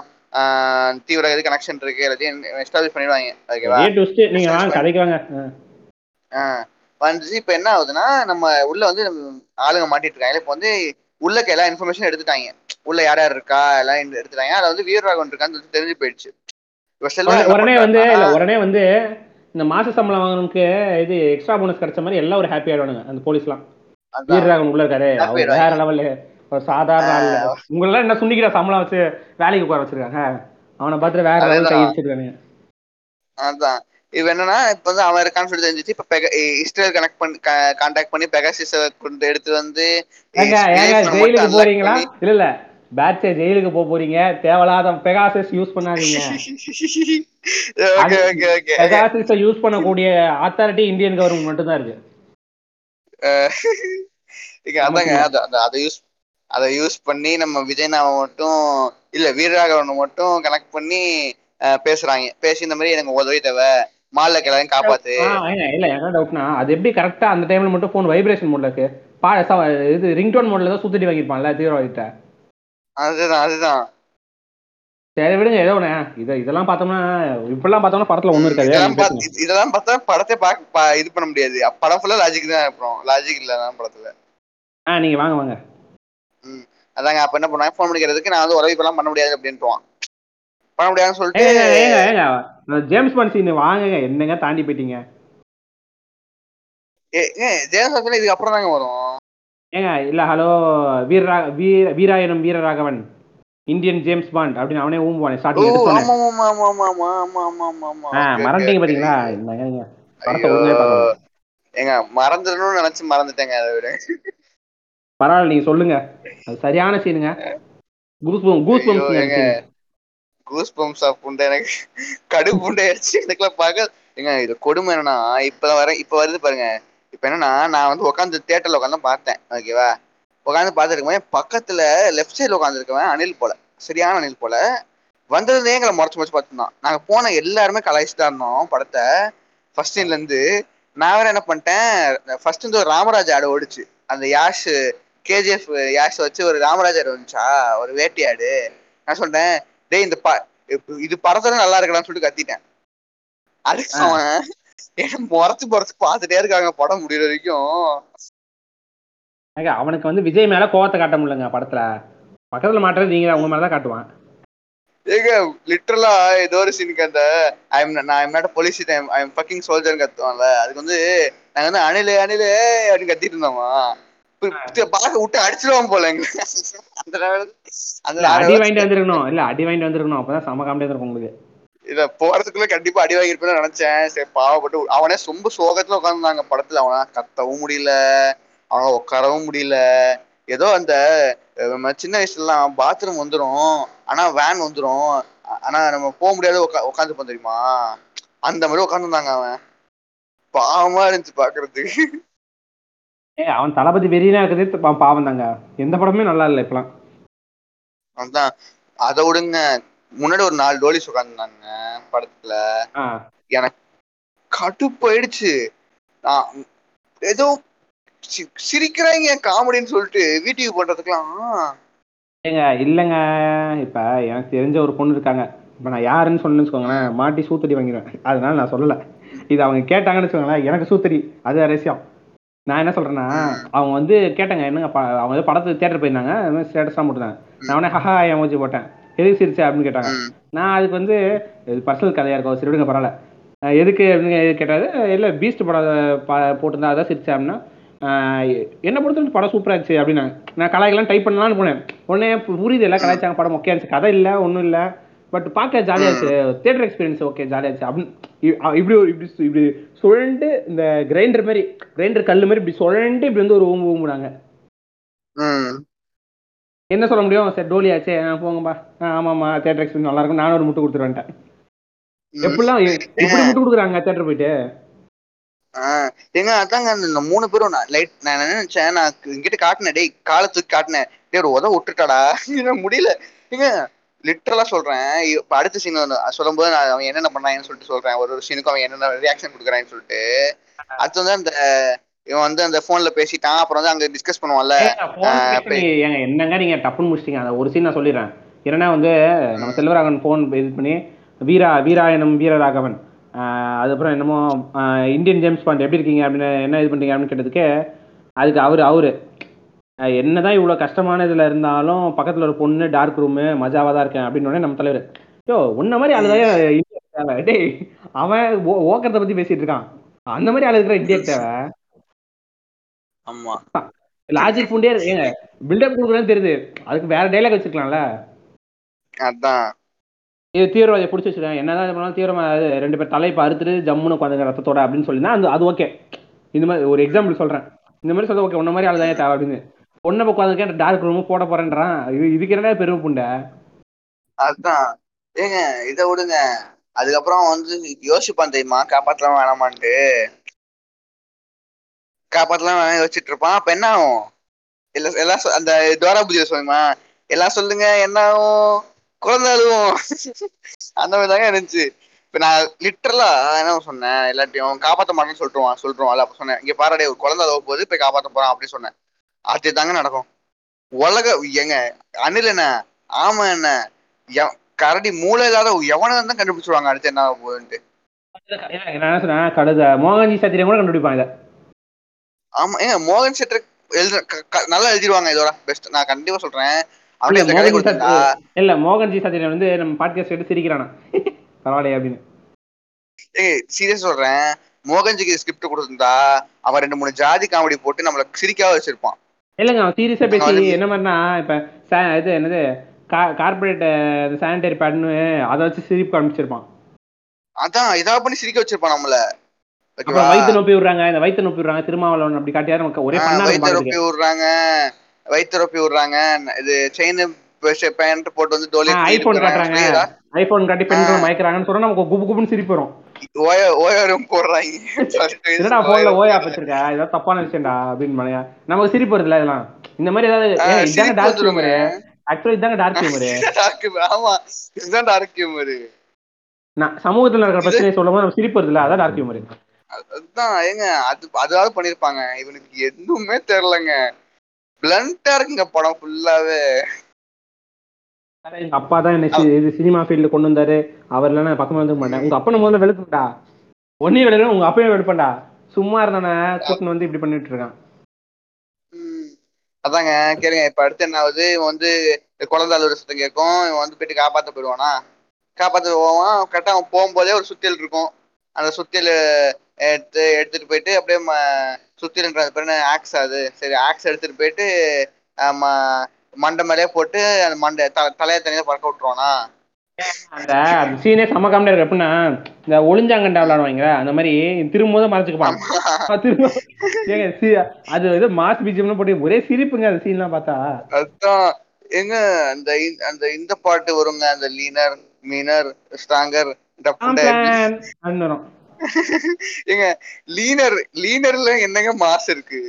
தீவிரவாதி கனெக்ஷன் இருக்கு எல்லாத்தையும் எஸ்டாப்ளிஷ் பண்ணிடுவாங்க. ஓகேவா. வந்துச்சு இப்ப என்ன ஆகுதுன்னா நம்ம உள்ள வந்து ஆளுங்க மாட்டிட்டு இருக்காங்க. இப்ப வந்து உள்ளக்க எல்லா இன்ஃபர்மேஷன் எடுத்துட்டாங்க. உள்ள யார் யார் இருக்கா எல்லாம் எடுத்து- எடுத்துட்டாங்க. அதுல வந்து வீரராகவன் இருக்கான்னு தெரிஞ்சு போயிடுச்சு. உடனே- வந்து இல்ல உடனே வந்து இந்த மாச சம்பளம் வாங்கணுக்கு இது எக்ஸ்ட்ரா போனஸ் கிடைச்ச மாதிரி எல்லாம் ஒரு ஹாப்பி ஆயிடுவானுங்க அந்த போலீஸ்லாம். வீரராகவன் உள்ள இருக்காரு. வேற லெவல்ல ஒரு சாதாரண உங்களெல்லாம் என்ன சுண்டிக்கிற சம்பளம் வச்சு வேலைக்கு உட்கார வச்சிருக்காங்க? அவனை பார்த்துட்டு வேற லெவல் கை அதேதான். வச்சிருக்கானுங்க. அதான். இது என்னன்னா இப்ப வந்து அவன் இருக்கான்னு சொல்லி தெரிஞ்சிச்சு. இப்ப பெக இஸ்ரேல் கனெக்ட் பண்ணி கான்டாக்ட் பண்ணி பெகாசிஸ கொண்டு எடுத்து வந்து ஜெயிலுக்கு போறீங்களா? இல்ல இல்ல. பேட்சே ஜெயிலுக்கு போக போறீங்க. தேவையில்லாத பெகாசஸ் யூஸ் பண்ணாதீங்க. பெகாசஸ் யூஸ் பண்ணக்கூடிய அத்தாரிட்டி இந்தியன் கவர்மெண்ட் மட்டும் தான் இருக்கு அதாங்க அத- அத- அதை யூஸ் அதை யூஸ் பண்ணி நம்ம விஜய்னாவை மட்டும் இல்ல வீரராகவனை மட்டும் கனெக்ட் பண்ணி பேசுறாங்க. பேசி இந்த மாதிரி எனக்கு உதவி தேவை. மால்ல எல்லாரையும் காப்பாத்து. இல்ல என்ன டவுட்னா அது எப்படி கரெக்டா அந்த டைம்ல மட்டும் போன் வைப்ரேஷன் மோட்ல இருக்கு? பா இது ரிங்டோன் மோட்ல தான் சுத்திட்டு வாங்கிருப்பான்ல தீவிரவாதிட்ட அதுதான் அதுதான். சரி விடுங்க ஏதோ ஒண்ணு. இத இதெல்லாம் பார்த்தோம்னா இப்பெல்லாம் பார்த்தோம்னா படத்துல ஒண்ணும் இருக்காது. இதெல்லாம். பார்த்து- படத்தை பார்க்க பா- இது பண்ண முடியாது. படம் ஃபுல்லா லாஜிக் தான் அப்புறம். லாஜிக் இல்ல படத்துல. ஆ நீங்க வாங்க வாங்க. அதாங்க அப்ப என்ன பண்ண ஃபோன் பண்ணிக்கிறதுக்கு நான் வந்து உறவு பண்ண முடியாது அப்படின்ட்டுவான். பண்ண முடியாதுன்னு சொல்லிட்டு ஜேம்ஸ் பாண்ட் சீன் வாங்குங்க. என்னங்க தாண்டி போயிட்டீங்க? ஜேம்ஸ் பாண்ட் இதுக்கு அப்புறம் தாங்க வரும். ஏங்க இல்ல ஹலோ வீரராக வீர வீராயணம் வீரராகவன். இந்தியன் ஜேம்ஸ் பாண்ட் அப்படின்னு அவனே ஊம்புவானே ஸ்டார்டிங் மறந்தீங்க பாத்தீங்களா? என்னங்க நீங்க படத்தை ஒழுங்காவே பார்க்கல. ஏங்க மறந்துடணும்னு நினைச்சு மறந்துட்டேங்க அதை விட. பரவாயில்ல நீங்க சொல்லுங்க. அது சரியான சீனுங்க. கூஸ் கூஸ் ஐயோ, ஏங்க. கூஸ் பம்ப்ஸ் புண்டை எனக்கு? கடுப்பு புண்டை ஆயிடுச்சு எனக்குலாம் பார்க்க ஏங்க இது கொடுமை என்னன்னா இப்ப வர இப்ப வருது பாருங்க. இப்ப என்னன்னா நான் வந்து உட்காந்து தியேட்டர்ல உட்காந்து பார்த்தேன். ஓகேவா உட்காந்து பார்த்துருக்கேன் பக்கத்துல லெஃப்ட் சைடுல உட்காந்துருக்கவன் அனில் போல. சரியான அனில் போல. வந்ததுலேயே எங்களை முறைச்சு முறைச்சு பார்த்துருந்தான். நாங்க போன எல்லாருமே கலாய்ச்சிட்டு தான் இருந்தோம் படத்தை. ஃபர்ஸ்ட் சீன்ல இருந்து நான் வேற என்ன பண்ணிட்டேன் ஃபர்ஸ்ட் இந்த ஒரு ராமராஜ் ஆடு ஓடிச்சு. அந்த யாஷ் கேஜிஎஃப் யாஷ் வச்சு ஒரு ராமராஜ் ஆடு வந்துச்சா? ஒரு வேட்டி ஆடு நான் சொன்னேன் டேய் இந்த ப இது படத்துல நல்லா இருக்கலாம்னு சொல்லிட்டு கத்திட்டேன். அதுக்கு. அவன் என்ன முறைச்சு முறைச்சு பார்த்துட்டே இருக்காங்க படம் முடியற வரைக்கும். அவனுக்கு வந்து விஜய் மேல கோவத்தை காட்ட முடியலங்க படத்துல. பக்கத்துல மாட்டுறது நீங்க உங்க மேல தான் காட்டுவான். ஏங்க லிட்டரலா ஏதோ ஒரு சீனுக்கு அந்த ஐம் நான் I'm not police I'm I'm fucking soldier கத்துவான்ல. அதுக்கு வந்து நாங்க வந்து அணிலு அணிலு அப்படின்னு கத்திட்டு இருந்தோமா? பார்க்க விட்டு அடிச்சிடுவான் போல அந்த அடி வாங்கிட்டு வந்திருக்கணும். இல்ல அடி வாங்கிட்டு வந்திருக்கணும். அப்பதான் செம காமெடியா இருக்கும் உங்களுக்கு. இத போறதுக்குள்ள கண்டிப்பா அடி வாங்கிருப்பேன்னு நினைச்சேன். சரி பாவப்பட்டு அவனே ரொம்ப சோகத்துல உட்காந்துருந்தாங்க படத்துல. அவனா கத்தவும் முடியல. அவன உட்காரவும் முடியல. ஏதோ அந்த சின்ன வயசுலாம் பாத்ரூம் வந்துரும். ஆனா வேன் வந்துரும். ஆனா நம்ம போக முடியாத உட்கா உட்காந்துப்போம் தெரியுமா? அந்த மாதிரி உட்காந்துருந்தாங்க அவன். பாவமா இருந்துச்சு பாக்குறதுக்கு. ஏ அவன் தளபதி வெறியனா இருக்கிறது பா- பாவம் தாங்க எந்த படமே நல்லா இல்ல இப்பலாம் அதான். அதை விடுங்க. முன்னாடி ஒரு நாலு டோலிஸ் உட்காந்துருந்தாங்க படத்துல. ஆ. கடுப்பாயிடுச்சு நான் ஏதோ சி- சிரிக்கிறாங்க காமெடின்னு சொல்லிட்டு வீட்டுக்கு போடுறதுக்கெல்லாம் ஏங்க இல்லைங்க. இப்ப எனக்கு தெரிஞ்ச ஒரு பொண்ணு இருக்காங்க. இப்ப நான் யாருன்னு சொன்னு வச்சுக்கோங்களேன் மாட்டி சூத்தடி வாங்கிடுவேன் அதனால நான் சொல்லல. இது அவங்க கேட்டாங்கன்னு வச்சுக்கோங்களேன் எனக்கு சூத்தடி. அது விஷயம் நான் என்ன சொல்றேன்னா அவங்க வந்து கேட்டாங்க என்னங்க அவங்க வந்து படத்துக்கு தேட்டர் போயிருந்தாங்க ஸ்டேட்டஸ்லாம் போட்டுருந்தாங்க. நான் உடனே ஹஹா எமோஜி போட்டேன். எதுக்கு சிரிச்ச? அப்படின்னு கேட்டாங்க. நான் அதுக்கு வந்து பர்சனல் கதையா இருக்கும் சரி விடுங்க பரவாயில்ல. எதுக்கு அப்படின்னு கேட்டாரு. இல்லை பீஸ்ட் படம் போட்டிருந்தா அதான் சிரிச்சேன் அப்படின்னா என்ன பொறுத்தவரைக்கும் படம் சூப்பரா இருந்துச்சு அப்படின்னாங்க. நான் கலாய்க்கெல்லாம் டைப் பண்ணலாம்னு போனேன். உடனே புரியுது எல்லாம் கலாய்ச்சாங்க படம் மொக்கையா இருந்துச்சு. கதை இல்லை ஒன்றும் இல்லை. பட் பார்க்க ஜாலியா இருந்துச்சு. தேட்டர் எக்ஸ்பீரியன்ஸ் ஓகே ஜாலியா இருந்துச்சு. அப்படின்னு இப்படி ஒரு இப்படி இப்படி சுழண்டு இந்த கிரைண்டர் மாதிரி கிரைண்டர் கல் மாதிரி இப்படி சுழண்டு இப்படி வந்து ஒரு ஊம்பு ஊம்புனாங்க ம். என்ன சொல்ல முடியும்? சரி டோலியாச்சே ஆ, போங்கப்பா. ஆமாம்மா தேட்டர் எக்ஸ்பீரியன்ஸ் நல்லா இருக்கும். நானும் ஒரு முட்டு கொடுத்துருவேன்ட்டேன். எப்படிலாம் எப்படி முட்டு கொடுக்குறாங்க தேட்டர் போயிட்டு? ஏங்க அதாங்க இந்த மூணு பேரும் நான் லைட் நான் நினைச்சேன் நான் இங்கிட்ட காட்டினேன் டேய் காலை தூக்கி காட்டினேன். டேய் ஒரு உதவ விட்டுட்டாடா. முடியல. ஏங்க லிட்டரலா சொல்றேன். இப்ப அடுத்த சீன் சொல்லும்போது நான் அவன் என்னென்ன பண்ணாங்கன்னு சொல்லிட்டு சொல்றேன். ஒரு ஒரு சீனுக்கும் அவன் என்னென்ன ரியாக்ஷன் கொடுக்குறான்னு சொல்லிட்டு. அடுத்து வந்து அந்த இவன் வந்து அந்த போன்ல பேசிட்டான். அப்புறம் வந்து அங்க டிஸ்கஸ் பண்ணுவான்ல என்னங்க நீங்க டப்புன்னு முடிச்சிட்டீங்க? அந்த ஒரு சீன் நான் சொல்லிடுறேன். ஏன்னா வந்து நம்ம செல்வராகவன் ஃபோன் இது பண்ணி வீரா வீராயணம் வீரராகவன். ஆஹ் அதுக்கப்புறம் என்னமோ இந்தியன் ஜேம்ஸ் பாண்ட் எப்படி இருக்கீங்க அப்படின்னு என்ன இது பண்றீங்க அப்படின்னு கேட்டதுக்கு அதுக்கு அவரு அவரு. என்னதான் இவ்வளவு கஷ்டமான இதுல இருந்தாலும் பக்கத்துல ஒரு பொண்ணு டார்க் ரூமு மஜாவா தான் இருக்கேன் அப்படின்னு உடனே நம்ம தலைவர் யோ உன்ன மாதிரி தேவை. டேய் அவன் ஓ- ஓக்கறத பத்தி பேசிட்டு இருக்கான். அந்த மாதிரி இருக்கிற இந்தியா தேவை. ஆமா. லாஜிக் புண்டே ஏங்க பில்டப் கொடுக்குறேன்னு தெரியுது. அதுக்கு வேற டைலாக் வச்சிருக்கலாம்ல அதான். இது தீவிரவாதியை பிடிச்சி வச்சிருக்காங்க என்னதான் பண்ணாலும் தீவிரவாதி ரெண்டு பேர் தலையை அறுத்துட்டு ஜம்முன்னு உட்காந்துங்க ரத்தத்தோட அப்படின்னு சொல்லினா அது அது ஓகே இந்த மாதிரி ஒரு எக்ஸாம்பிள் சொல்றேன். இந்த மாதிரி சொல்ல ஓகே உன்ன மாதிரி ஆள் தான் தேவை அப்படின்னு. பொண்ணை உட்காந்துருக்கேன் டார்க் ரூம் போட போறேன்றான். இது இதுக்கு என்ன பெருமை புண்டை? அதுதான் ஏங்க இதை விடுங்க. அதுக்கப்புறம் வந்து யோசிப்பான் தெரியுமா? காப்பாத்தலாம் வேணாமான்ட்டு. காப்பாத்தலாம் வேணாம் யோசிச்சுட்டு இருப்பான். அப்ப என்ன ஆகும்? எல்லா எல்லாம் அந்த துவாரா பூஜை சொல்லுமா எல்லாம் சொல்லுங்க என்ன ஆகும்? குழந்தை அழுவும். அந்த மாதிரி தாங்க இருந்துச்சு. இப்போ நான் லிட்டரலா என்ன சொன்னேன்? எல்லாத்தையும் காப்பாற்ற மாட்டேன்னு சொல்லிட்டுருவான் சொல்லிட்டுருவான்ல. அப்போ சொன்னேன் இங்கே பாராடே ஒரு குழந்தை அழுவ போகுது போய் காப்பாற்ற போறான் அப்படின்னு சொன்னேன். அது தாங்க நடக்கும். உலக ஏங்க அணில் என்ன ஆமா என்ன கரடி மூளை இல்லாத எவனை தான் கண்டுபிடிச்சிருவாங்க அடுத்து என்ன போகுதுன்ட்டு. என்ன சொன்னேன் மோகன்ஜி சத்திரியம் கூட கண்டுபிடிப்பான் இதை ஆமா ஏங்க மோகன் செட்டர் எழுத நல்லா எழுதிருவாங்க இதோட பெஸ்ட் நான் கண்டிப்பா சொல்றேன். இல்ல மோகன்ஜி கொடுத்தா? சத்திரி இல்ல மோகன்ஜி சத்திரியம் வந்து நம்ம பாட்காஸ்ட் எடுத்து சிரிக்கிறானா? <laughs> பரவாயில்லையே அப்படின்னு. ஏய் சீரியஸ் சொல்றேன். மோகன்ஜிக்கு ஸ்கிரிப்ட் கொடுத்திருந்தா அவன் ரெண்டு மூணு ஜாதி காமெடி போட்டு நம்மள சிரிக்காம வச்சிருப்பான். இல்லைங்க அவன் சீரியஸா பேசி என்ன மாதிரினா இப்ப இது என்னது கார்பரேட் சானிடரி பேட்னு அதை வச்சு சிரிப்பு காமிச்சிருப்பான். அதான் இதா பண்ணி சிரிக்க வச்சிருப்பான் நம்மள. அப்புறம் வயிற்று நோப்பி விடுறாங்க இந்த வயிற்று நோப்பி விடுறாங்க திருமாவளவன் அப்படி காட்டியாரு நமக்கு ஒரே பண்ணா இருக்கும் ரொப்பி விடுறாங்க வயிற்று ரொப்பி விடுறாங்க இது செயின் பேண்ட் போட்டு வந்து ஐபோன் காட்டுறாங்க. ஐபோன் காட்டி பெண்கள் மயக்கிறாங்கன்னு சொன்னா நமக்கு குபு குபுன்னு சிரிப்பு வரும். ஓய ஓயாரும் போடுறாங்க? என்னடா போன்ல ஓயா வச்சிருக்க? ஏதாவது தப்பான விஷயம்டா அப்படின்னு நமக்கு சிரிப்பு வருதுல இதெல்லாம்? இந்த மாதிரி ஏதாவது இதாங்க டார்க். ஹியூமர் ஆக்சுவலி இதாங்க டார்க் ஹியூமர் டார்க் ஆமா. இதுதான் டார்க் ஹியூமர் நான் சமூகத்துல நடக்கிற பிரச்சனையை சொல்லும் போது நம்ம சிரிப்பு வருதுல அதான் டார்க் ஹியூமர் அதுதான். ஏங்க அது அதாவது பண்ணிருப்பாங்க இவனுக்கு எதுவுமே தெரியலங்க. பிளண்டா இருக்குங்க படம் ஃபுல்லாவே எங்க அப்பா தான் என்ன இது சினிமா ஃபீல்டு கொண்டு வந்தாரு. அவர் இல்லைன்னா நான் பக்கமே வந்துக்க மாட்டேன். உங்க அப்பா முதல்ல வெளுத்துட்டா ஒன்னையும் வெளுக்கணும் உங்க அப்பையும் வெளுப்பண்டா சும்மா இருந்தானே கூட்டின்னு வந்து இப்படி பண்ணிட்டு இருக்கான். அதாங்க கேளுங்க இப்ப அடுத்து என்ன ஆகுது? இவன் வந்து குழந்தை அலுவலக சத்தம் கேட்கும். இவன் வந்து போயிட்டு காப்பாத்த போயிடுவானா? காப்பாத்த போவான்? கரெக்டா அவன் போகும்போதே ஒரு சுத்தியல் இருக்கும். அந்த சுத்தியல் எடுத்து எடுத்துட்டு போயிட்டு அப்படியே சுத்தியல்ன்ற பேர் ஆக்ஸ் அது. சரி ஆக்ஸ் எடுத்துட்டு போயிட்டு ஆமா, மண்டை மேலே போட்டு அந்த மண்டை தலையை தனியாக பறக்க விட்டுருவானா? அந்த சீனே செம்ம காமெடியா இருக்கு எப்படின்னா இந்த ஒளிஞ்சாங்கண்டா விளையாடுவாங்க அந்த மாதிரி திரும்ப போது மறைச்சுக்குப்பான் அது <laughs> திரும்ப ஏங்க சி- அது இது மாஸ் பிஜிஎம்னு போட்டு ஒரே சிரிப்புங்க அந்த சீன்லாம் பார்த்தா. அதுதான் எங்க அந்த அந்த இந்த பாட்டு வருங்க அந்த லீனர் மீனர் ஸ்ட்ராங்கர் ஏங்க <laughs> லீனர் லீனர்ல என்னங்க மாஸ் இருக்கு?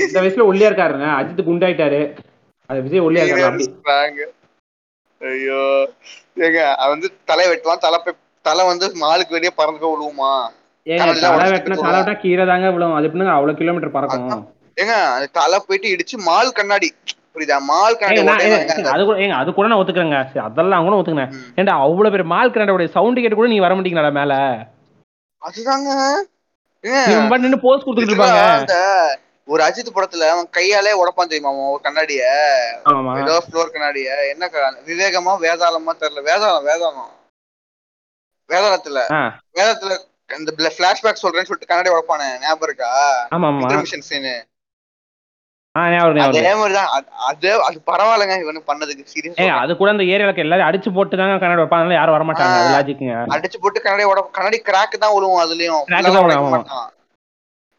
இந்த வயசுல ஒல்லியா இருக்காருங்க. அஜித் குண்டாயிட்டாரு அது விஜய் ஒல்லியா ஐயோ. ஏங்க வந்து தலை வெட்டுவான் தலை தலை வந்து மாலுக்கு வெளியே பறந்து விழுவுமா? ஏங்க தலை வெட்டினா. தலை வெட்டினா கீழே தாங்க விழும் அது எப்படிங்க அவ்வளவு கிலோமீட்டர் பறக்கும்? ஏங்க தலை போயிட்டு இடிச்சு மால் கண்ணாடி. புரியுதா? மால் கண்ணாடி. அது கூட ஏங்க அது கூட நான் ஒத்துக்கிறேங்க. அதெல்லாம் கூட ஒத்துக்கிறேன். ஏன்டா அவ்வளவு பெரிய மால் கிராண்டோட சவுண்ட் கேட்டு கூட நீங்க வர மாட்டீங்களா மேல? அதுதாங்க. நின்னு போஸ் கொடுத்துட்டு இருப்பாங்க. ஒரு அஜித் படத்துல அவன் கையாலே உடைப்பான் தெரியுமா ஒரு கண்ணாடிய? ஏதோ ஃப்ளோர் கண்ணாடிய. என்ன விவேகமா வேதாளமா தெரியல. வேதாளம் வேதாளம். வேதாளத்துல. வேதாளத்துல இந்த பிளாஷ்பேக் சொல்றேன்னு சொல்லிட்டு கண்ணாடி உடைப்பானே. ஞாபகம் இருக்கா? இன்டர்மிஷன் சீனு அதே. மாதிரிதான். அது- அது பரவாயில்லைங்க இவனுக்கு பண்ணதுக்கு. சீரியஸ் அது கூட அந்த ஏரியால இருக்க எல்லாரும் அடிச்சு போட்டு தாங்க கண்ணாடி வைப்பாங்க யாரும் வர மாட்டாங்க. லாஜிக்குங்க அடிச்சு போட்டு கண்ணாடி கண்ணாடி கிராக் தான் விழுவும் அதுலயும்.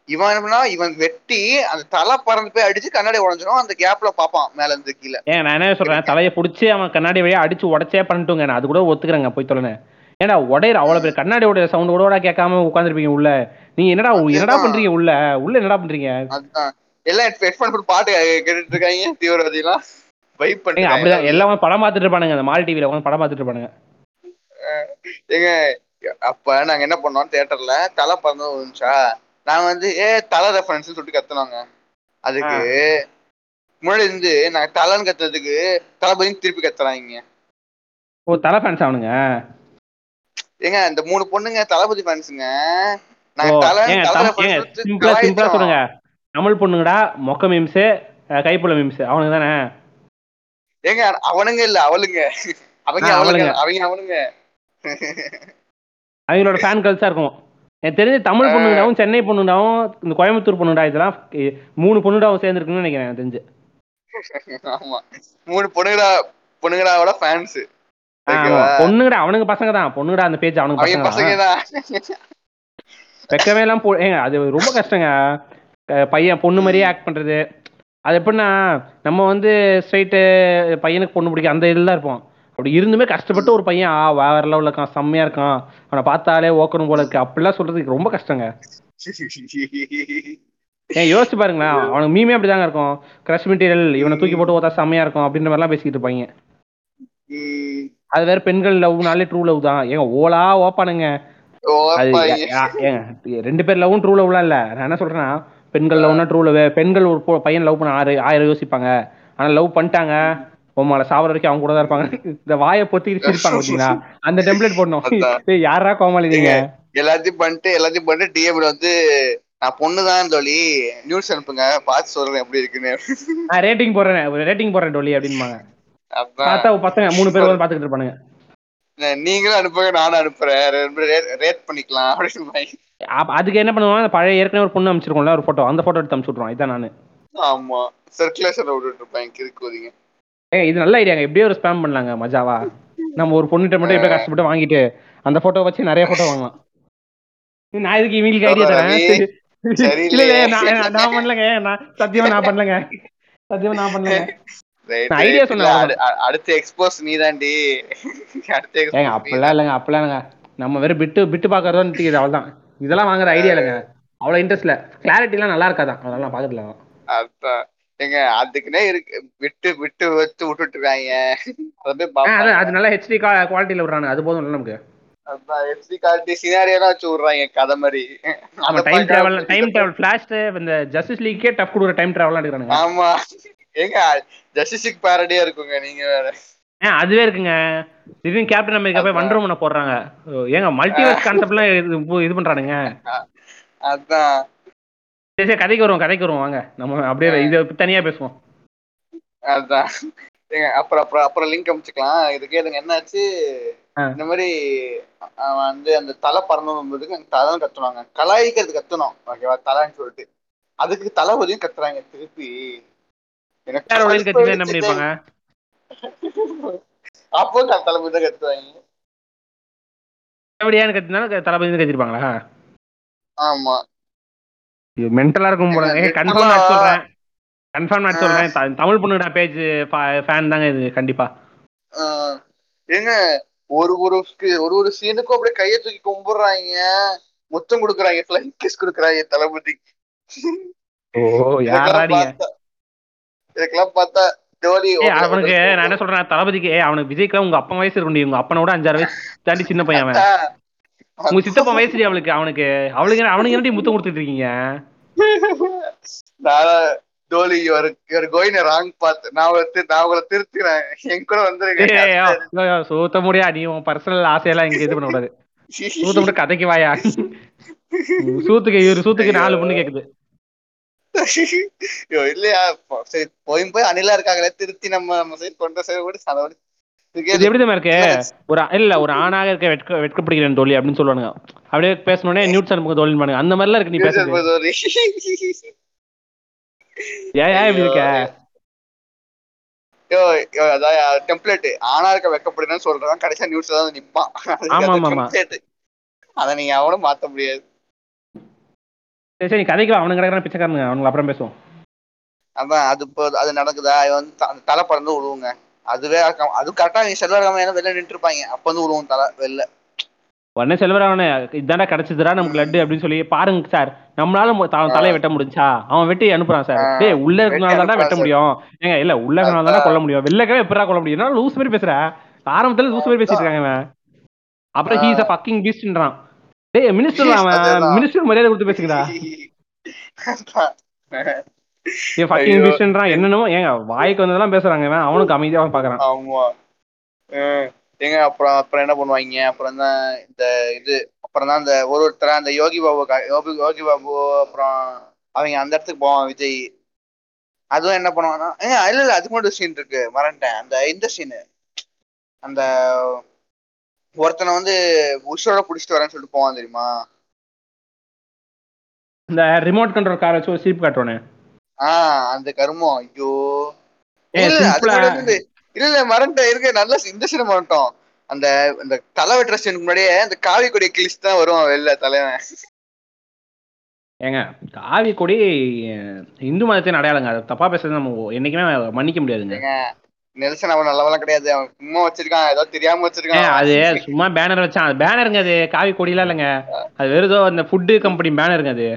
இவன் இவன் வெட்டி அந்த தலை பறந்து போய் அடிச்சு கண்ணாடி உடஞ்சிரும் அந்த கேப்ல பாப்பான் மேல இருந்து கீழே. ஏங்க நான் என்ன சொல்றேன்? தலையை புடிச்சு அவன் கண்ணாடி வழியா அடிச்சு உடச்சே பண்ணிட்டுங்க. நான் அது கூட ஒத்துக்கிறேங்க போய் தொலைனே. ஏன்னா உடையிற அவ்வளவு பெரிய கண்ணாடியோட சவுண்ட் கூட கூட கேட்காம உட்காந்துருப்பீங்க உள்ள. நீங்க என்னடா என்னடா. பண்றீங்க உள்ள? உள்ள என்னடா பண்றீங்க? எல்லாம் ஹெட்ஃபோன் போட்டு பாட்டு கேட்டுட்டு இருக்காங்க தீவிரவாதிலாம். வைப் பண்ணிட்டு அப்படிதான். எல்லாம் படம் பார்த்துட்டு இருப்பானுங்க. அந்த மால் டிவில உட்காந்து படம் பார்த்துட்டு இருப்பானுங்க. ஏங்க அப்ப நாங்க என்ன பண்ணோம்? தியேட்டர்ல தலை பறந்து வந்துச்சா நாங்க வந்து ஏ தலை ரெஃபரன்ஸ் சொல்லிட்டு கத்துனாங்க. அதுக்கு முன்னாடி இருந்து நாங்க தலைன்னு கத்துறதுக்கு தளபதினு திருப்பி கத்துறாங்க. ஓ தலை ஃபேன்ஸ் அவனுங்க ஏங்க இந்த மூணு பொண்ணுங்க தளபதி ஃபேன்ஸுங்க நாங்க தலை சிம்பிளா சிம்பிளா. சொல்லுங்க. தமிழ் பொண்ணுங்கடா மொக்க மீம்ஸ் கைப்புள்ள மீம்ஸ் அவனுங்க தானே? ஏங்க அவனுங்க இல்ல அவளுங்க. அவங்க அவளுங்க. அவங்க அவனுங்க. அவங்களோட ஃபேன் கேர்ள்ஸா இருக்கும். எனக்கு தெரிஞ்சு தமிழ் பொண்ணுங்கடாவும் சென்னை பொண்ணுங்கடாவும் இந்த கோயம்புத்தூர் பொண்ணுங்கடா இதெல்லாம் மூணு பொண்ணுடாவும் சேர்ந்துருக்குன்னு நினைக்கிறேன் எனக்கு தெரிஞ்சு. <laughs> ஆமா. மூணு பொண்ணுங்கடா பொண்ணுங்கடாவோட ஃபேன்ஸ் பொண்ணுங்கடா அவனுங்க பசங்க தான் பொண்ணுங்கடா அந்த பேஜ் அவனுங்க பசங்க தான் வெக்கவே எல்லாம் போ ஏங்க அது ரொம்ப கஷ்டங்க. பையன் பொண்ணு மாதிரியே ஆக்ட் பண்றது. அது எப்படின்னா நம்ம வந்து ஸ்ட்ரைட்டு பையனுக்கு பொண்ணு பிடிக்கும் அந்த இதில் தான் இருப்போம். அப்படி இருந்துமே கஷ்டப்பட்டு ஒரு பையன் ஆ வேற லெவலில் இருக்கான் செம்மையா இருக்கான். அவனை பார்த்தாலே ஓக்கணும் போல இருக்கு. அப்படிலாம் சொல்றதுக்கு ரொம்ப கஷ்டங்க. ஏன் யோசிச்சு பாருங்களேன். அவனுக்கு மீமே அப்படிதாங்க இருக்கும். கிரஷ் மெட்டீரியல் இவனை தூக்கி போட்டு ஓத்தா செம்மையா இருக்கும் அப்படின்ற மாதிரிலாம் பேசிக்கிட்டு இருப்பாங்க. அது வேற பெண்கள் லவ்னாலே ட்ரூ லவ் தான். ஏங்க ஓலா ஓப்பானுங்க. ரெண்டு பேர் லவ்வும் ட்ரூ லவ்லாம் இல்ல. நான் என்ன சொல்றேன்னா பெண்கள் லவ்னா ட்ரூ லவ் பெண்கள் ஒரு பையன் லவ் பண்ண ஆறு ஆயிரம் யோசிப்பாங்க. ஆனா லவ் பண்ணிட்டாங்க. உமால சாவர வரைக்கும் அவங்க கூட தான் இருப்பாங்க. இந்த வாயை பொத்திக்கிட்டு சிரிப்பாங்க பாத்தீங்களா? அந்த டெம்ப்ளேட் போடணும். யாரா கோமாளி நீங்க? எல்லாத்தையும் பண்ணிட்டு எல்லாத்தையும் பண்ணிட்டு டிஎம்ல வந்து நான் பொண்ணுதான் தோழி. நியூஸ் அனுப்புங்க. பார்த்து சொல்றேன் எப்படி இருக்குன்னு. நான் ரேட்டிங் போடுறேன். ரேட்டிங் போடுறேன் டொல்லி அப்படின்பாங்க. பார்த்தா பசங்க மூணு பேர் வந்து பாத்துக்கிட்டு இருப்பானுங்க. நீங்களும் அனுப்புங்க நானும் அனுப்புறேன். ரேட் பண்ணிக்கலாம் அப்படின்னு அதுக்கு என்ன பண்ணுவாங்க? அந்த பழைய ஏற்கனவே ஒரு பொண்ணு அமைச்சிருக்கோம்ல ஒரு போட்டோ அந்த போட்டோ எடுத்து அனுப்பிச்சு விட்ருவோம் இதான் நானு. ஆமா. சர்க்குலேஷன் விட்டுட்டு இருப்பேன் கிறுக்குவதிங்க ஏய் இது நல்ல ஐடியாங்க. எப்படியோ ஒரு ஸ்பேம் பண்ணலாங்க மஜாவா? நம்ம ஒரு பொண்ணுகிட்ட மட்டும் எப்படியோ கஷ்டப்பட்டு வாங்கிட்டு அந்த போட்டோ வச்சு நிறைய போட்டோ வாங்கலாம். நான் இதுக்கு இவங்களுக்கு ஐடியா தரேன்? இல்ல இல்ல. நான் பண்ணலங்க. நான் சத்தியமா நான் பண்ணலங்க. சத்தியமா நான் பண்ணலங்க. Right. சொன்னேன், அடுத்த எக்ஸ்போஸ் ஏங்க expose அப்பெல்லாம் இல்லைங்க அப்பெல்லாம் இல்லைங்க. நம்ம வெறும் பிட்டு பிட்டு பாக்குறதோன்னு அவ்வளவுதான். இதெல்லாம் வாங்குற ஐடியா இல்லைங்க. அவ்வளவு இன்ட்ரெஸ்ட் இல்ல. கிளாரிட்டி எல்லாம் நல்லா இருக்காதான். அதெல்லாம் நான் பாக்குறதுல ஏங்க அதுக்குன்னே இருக்கு. விட்டு விட்டு வச்சு விட்டுட்டு இருக்காங்க அதை நல்லா ஹெச்டி குவாலிட்டியில விடுறாங்க அது போதும் இல்ல நமக்கு. எஃப்சி கார்டி சினாரியெல்லாம் வச்சு விடுறாங்க கதை மாதிரி. Time travel time travel flash இந்த ஜஸ்டிஸ் லீக்கே டஃப் கொடுக்குற டைம் டிராவல்லாம் எடுக்கிறானுங்க. ஆமா. ஏங்க ஜஸ்டிஸுக்கு பேரடியா இருக்குங்க நீங்க வேற. அதுவே இருக்குங்க. திடீர்னு கேப்டன் அமெரிக்கா போய். வண்டர் உமனை போடுறாங்க. ஏங்க மல்டிவர்ஸ் கான்செப்ட்லாம் இது பண்றானுங்க. அதான். சரி சரி கதைக்கு வருவோம் கதைக்கு வருவோம் வாங்க. நம்ம அப்படியே இதை தனியா பேசுவோம். அதான். அப்புறம் அப்புறம் அப்புறம் லிங்க் அமைச்சுக்கலாம். இது கேளுங்க என்னாச்சு. இந்த மாதிரி வந்து அந்த தலை பறந்ததுக்கு தலை கத்துனாங்க. கலாய்க்கிறது கத்தணும் ஓகேவா தலைன்னு சொல்லிட்டு. அதுக்கு தளபதியும் கத்துறாங்க திருப்பி. எனக்கு அப்போ தளபதி தான் கத்துவாங்க. எப்படியான்னு கத்தினாலும் தளபதி கத்திருப்பாங்களா? ஆமா. மென்டலா இருக்கும் போல. கன்ஃபார்ம் நான் சொல்றேன். கன்ஃபார்ம் நான் சொல்றேன். தமிழ் பொண்ணுடா பேஜ் ஃபேன் தாங்க இது கண்டிப்பா. ஏங்க ஒரு ஒரு ஒரு ஒரு சீனுக்கும் அப்படியே கையை தூக்கி கும்பிடுறாங்க. முத்தம் கொடுக்குறாங்க ஃபிளைங் கிஸ் கொடுக்குறாங்க தளபதி. ஓ யாரா இதுக்கெல்லாம் நீங்க? பார்த்தா ஜோலி அவனுக்கு நான் என்ன சொல்றேன் தளபதிக்கு அவனுக்கு விஜய்க்கு உங்க அப்பா வயசு இருக்கும் உங்க அப்பனோட அஞ்சாறு வயசு தாண்டி சின்ன பையன் அவன். உங்க சித்தப்பா வயசுடி அவளுக்கு? அவனுக்கு அவளுக்கு அவனுக்கு என்னடி முத்தம் கொடுத்துட்டு இருக்கீங்க? நான் Dolly your your going wrong path நான் நான் உங்களை என் கூட ஏய், ஏய், சூத்த முடியா? நீ உன் பர்சனல் ஆசையெல்லாம் இங்க இது பண்ண கூடாது சூத்த கதைக்கு வாயா? சூத்துக்கு இவரு சூத்துக்கு நாலு பொண்ணு கேக்குது. இல்லையா? சரி போய் போய் அணிலா இருக்காங்களே திருத்தி நம்ம நம்ம சைடு கொண்ட சைடு கூட இது எப்படி இருக்கு? ஒரு இல்ல ஒரு ஆணாக இருக்க வெட்க வெட்கப்படுகிறேன் தோழி அப்படின்னு சொல்லுவானுங்க. அப்படியே பேசணுனே நியூட்ஸ் அனுப்புங்க தோழி பாருங்க. அந்த மாதிரிலாம் இருக்கு நீ பேசுறது. ஏன் ஏன் இப்படி இருக்க? டெம்ப்ளேட் ஆனா இருக்க வெக்கப்படுதுன்னு சொல்றவன் கடைசியா நியூஸ்ல தான் நிப்பான். <laughs> ஆமா, அத நீங்க அவனும் மாத்த முடியாது. சரி சரி கதைக்கு அவனுங்க கிடக்குறான் பிச்சைக்காரனுங்க. அவனுங்க அப்புறம் பேசுவோம். அதான் அது இப்போ அது நடக்குதா? இவன் தலை பறந்து விழுவுங்க. அதுவே அது கரெக்டா நீ செல்வராம ஏன்னா வெளில நின்று இருப்பாங்க அப்ப வந்து விழுவும் தலை வெளில. உடனே செல்வராவனே இதாண்டா கிடைச்சதுடா நமக்கு லட்டு அப்படின்னு சொல்லி பாருங்க சார் நம்மளால தலையை வெட்ட முடிஞ்சா அவன் வெட்டி அனுப்புறான் சார். டேய் உள்ள இருக்கனால வெட்டி முடியும். ஏங்க இல்ல உள்ள இருக்கனால கொல்ல முடியும். வெளிலக்கவே எப்படா கொல்ல முடியும்? லூஸ் மாதிரி பேசுற? ஆரம்பத்துல லூஸ் மாதிரி பேசிட்டு இருக்காங்க அப்புறம் ஹீஸ் அ ஃபக்கிங் பீஸ்ட்ன்றான் டேய் மினிஸ்டர் அவன். மினிஸ்டர் மரியாதை கொடுத்து <laughs> அதான். ஏன் ஃபக்கிங். பீஸ்ட்ன்றான் என்னென்னமோ ஏங்க வாய்க்கு வந்ததெல்லாம் பேசுறாங்க இவன் அவனுக்கு அமைதியாக பாக்குறான். ஆமா. ஏங்க அப்புறம் அப்புறம் என்ன பண்ணுவாங்க? அப்புறம் தான் இந்த இது அப்புறம் தான் இந்த ஒரு ஒருத்தரா அந்த யோகி பாபு யோகி யோகி பாபு அப்புறம் அவங்க அந்த இடத்துக்கு போவான் விஜய். அதுவும் என்ன பண்ணுவான்னா ஏங்க இல்ல இல்ல அதுக்கு மட்டும் சீன் இருக்கு மறந்துட்டேன். அந்த இந்த சீனு அந்த ஒருத்தனை வந்து உஷோட புடிச்சிட்டு வரேன்னு சொல்லிட்டு போவான் தெரியுமா? இந்த ரிமோட் கண்ட்ரோல் கார் வச்சு ஒரு சீப் காட்டுவானே. ஆஹ் அந்த கருமம். ஐயோ. இல்ல இல்ல மறந்துட்டேன். இருக்க நல்ல இந்த சீன் மறந்துட்டோம் அந்த இந்த தலை வெட்டுற சீனுக்கு முன்னாடியே அந்த காவி கொடியை கிழிச்சு தான் வருவான் வெளில தலைவன். ஏங்க காவி கொடி இந்து மதத்தின் அடையாளங்க. அது தப்பா பேசுறது நம்ம என்னைக்குமே மன்னிக்க முடியாதுங்க. நெல்சன் அவன் நல்லவெல்லாம் கிடையாது. அவன் சும்மா வச்சிருக்கான் ஏதோ தெரியாம வச்சிருக்கான். அது சும்மா பேனர் வச்சான். பேனருங்க அது. காவி கொடிலாம் இல்லைங்க. அது வெறும் ஏதோ அந்த ஃபுட்டு கம்பெனி பேனருங்க அது.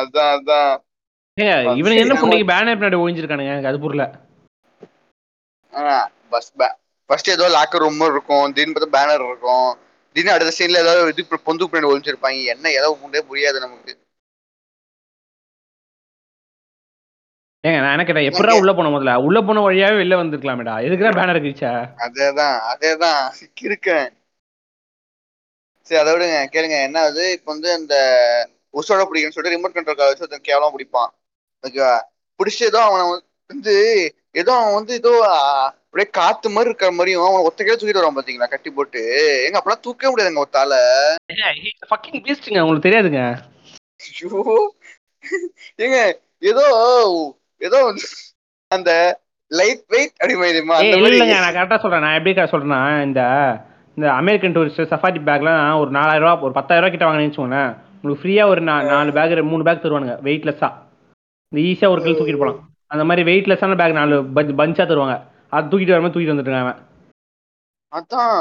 அதான் அதான். இவனுக்கு என்ன புண்டைக்கு பேனர் பின்னாடி ஒழிஞ்சிருக்கானுங்க அது புரியல. பஸ் ஃபர்ஸ்ட் ஏதோ லாக்கர் ரூம் இருக்கும். திடீர்னு பார்த்தா பேனர் இருக்கும். திடீர்னு அடுத்த சீன்ல ஏதாவது இது பொந்து பின்னாடி ஒழிச்சிருப்பாங்க என்ன ஏதோ புரியாது நமக்கு. ஏங்க நான் என்ன கேட்டேன்? எப்படா உள்ள போன முதல்ல? உள்ள போன வழியாவே வெளில வந்திருக்கலாமேடா. எதுக்குடா பேனர் கிச்சா அதேதான் அதேதான். இருக்கேன் சரி அதை விடுங்க. கேளுங்க. என்ன ஆகுது இப்போ வந்து அந்த உசோட பிடிக்குன்னு சொல்லிட்டு ரிமோட் கண்ட்ரோல் வச்சு ஒருத்தன் கேவலம் பிடிப்பான். ஓகேவா பிடிச்சி ஏதோ அவனை வந்து ஏதோ அவன் வந்து ஏதோ அப்படியே காத்து மாதிரி இருக்கிற மாதிரியும் அவன் ஒத்த கையில தூக்கிட்டு வரான் பாத்தீங்களா கட்டி போட்டு. எங்க அப்பெல்லாம் தூக்கவே முடியாதுங்க ஒத்தால. ஃபக்கிங் பீஸ்ட்ங்க உங்களுக்கு தெரியாதுங்க. ஐயோ. ஏங்க ஏதோ ஏதோ அந்த லைட் வெயிட் மாதிரி. இல்லைங்க நான் கரெக்டா சொல்றேன் நான் எப்படி சொல்றேன்னா இந்த இந்த அமெரிக்கன் டூரிஸ்ட் சஃபாரி பேக்லாம் ஒரு நாலாயிரம் ரூபா ஒரு பத்தாயிரம் ரூபா கிட்ட வாங்கினேன்னு வச்சுக்கோங்களேன். உங்களுக்கு ஃப்ரீயா ஒரு நாலு பேக் மூணு பேக் தருவானுங்க வெயிட்லெஸ்ஸா இந்த ஈஸியா ஒரு கிலோ தூக்கிட்டு போலாம். அந்த மாதிரி வெயிட்லெஸ்ஸான பேக் நாலு பஞ்சா தருவாங்க. அது தூக்கிட்டு வரமா தூக்கிட்டு வந்துட்டு அவன். அதான்.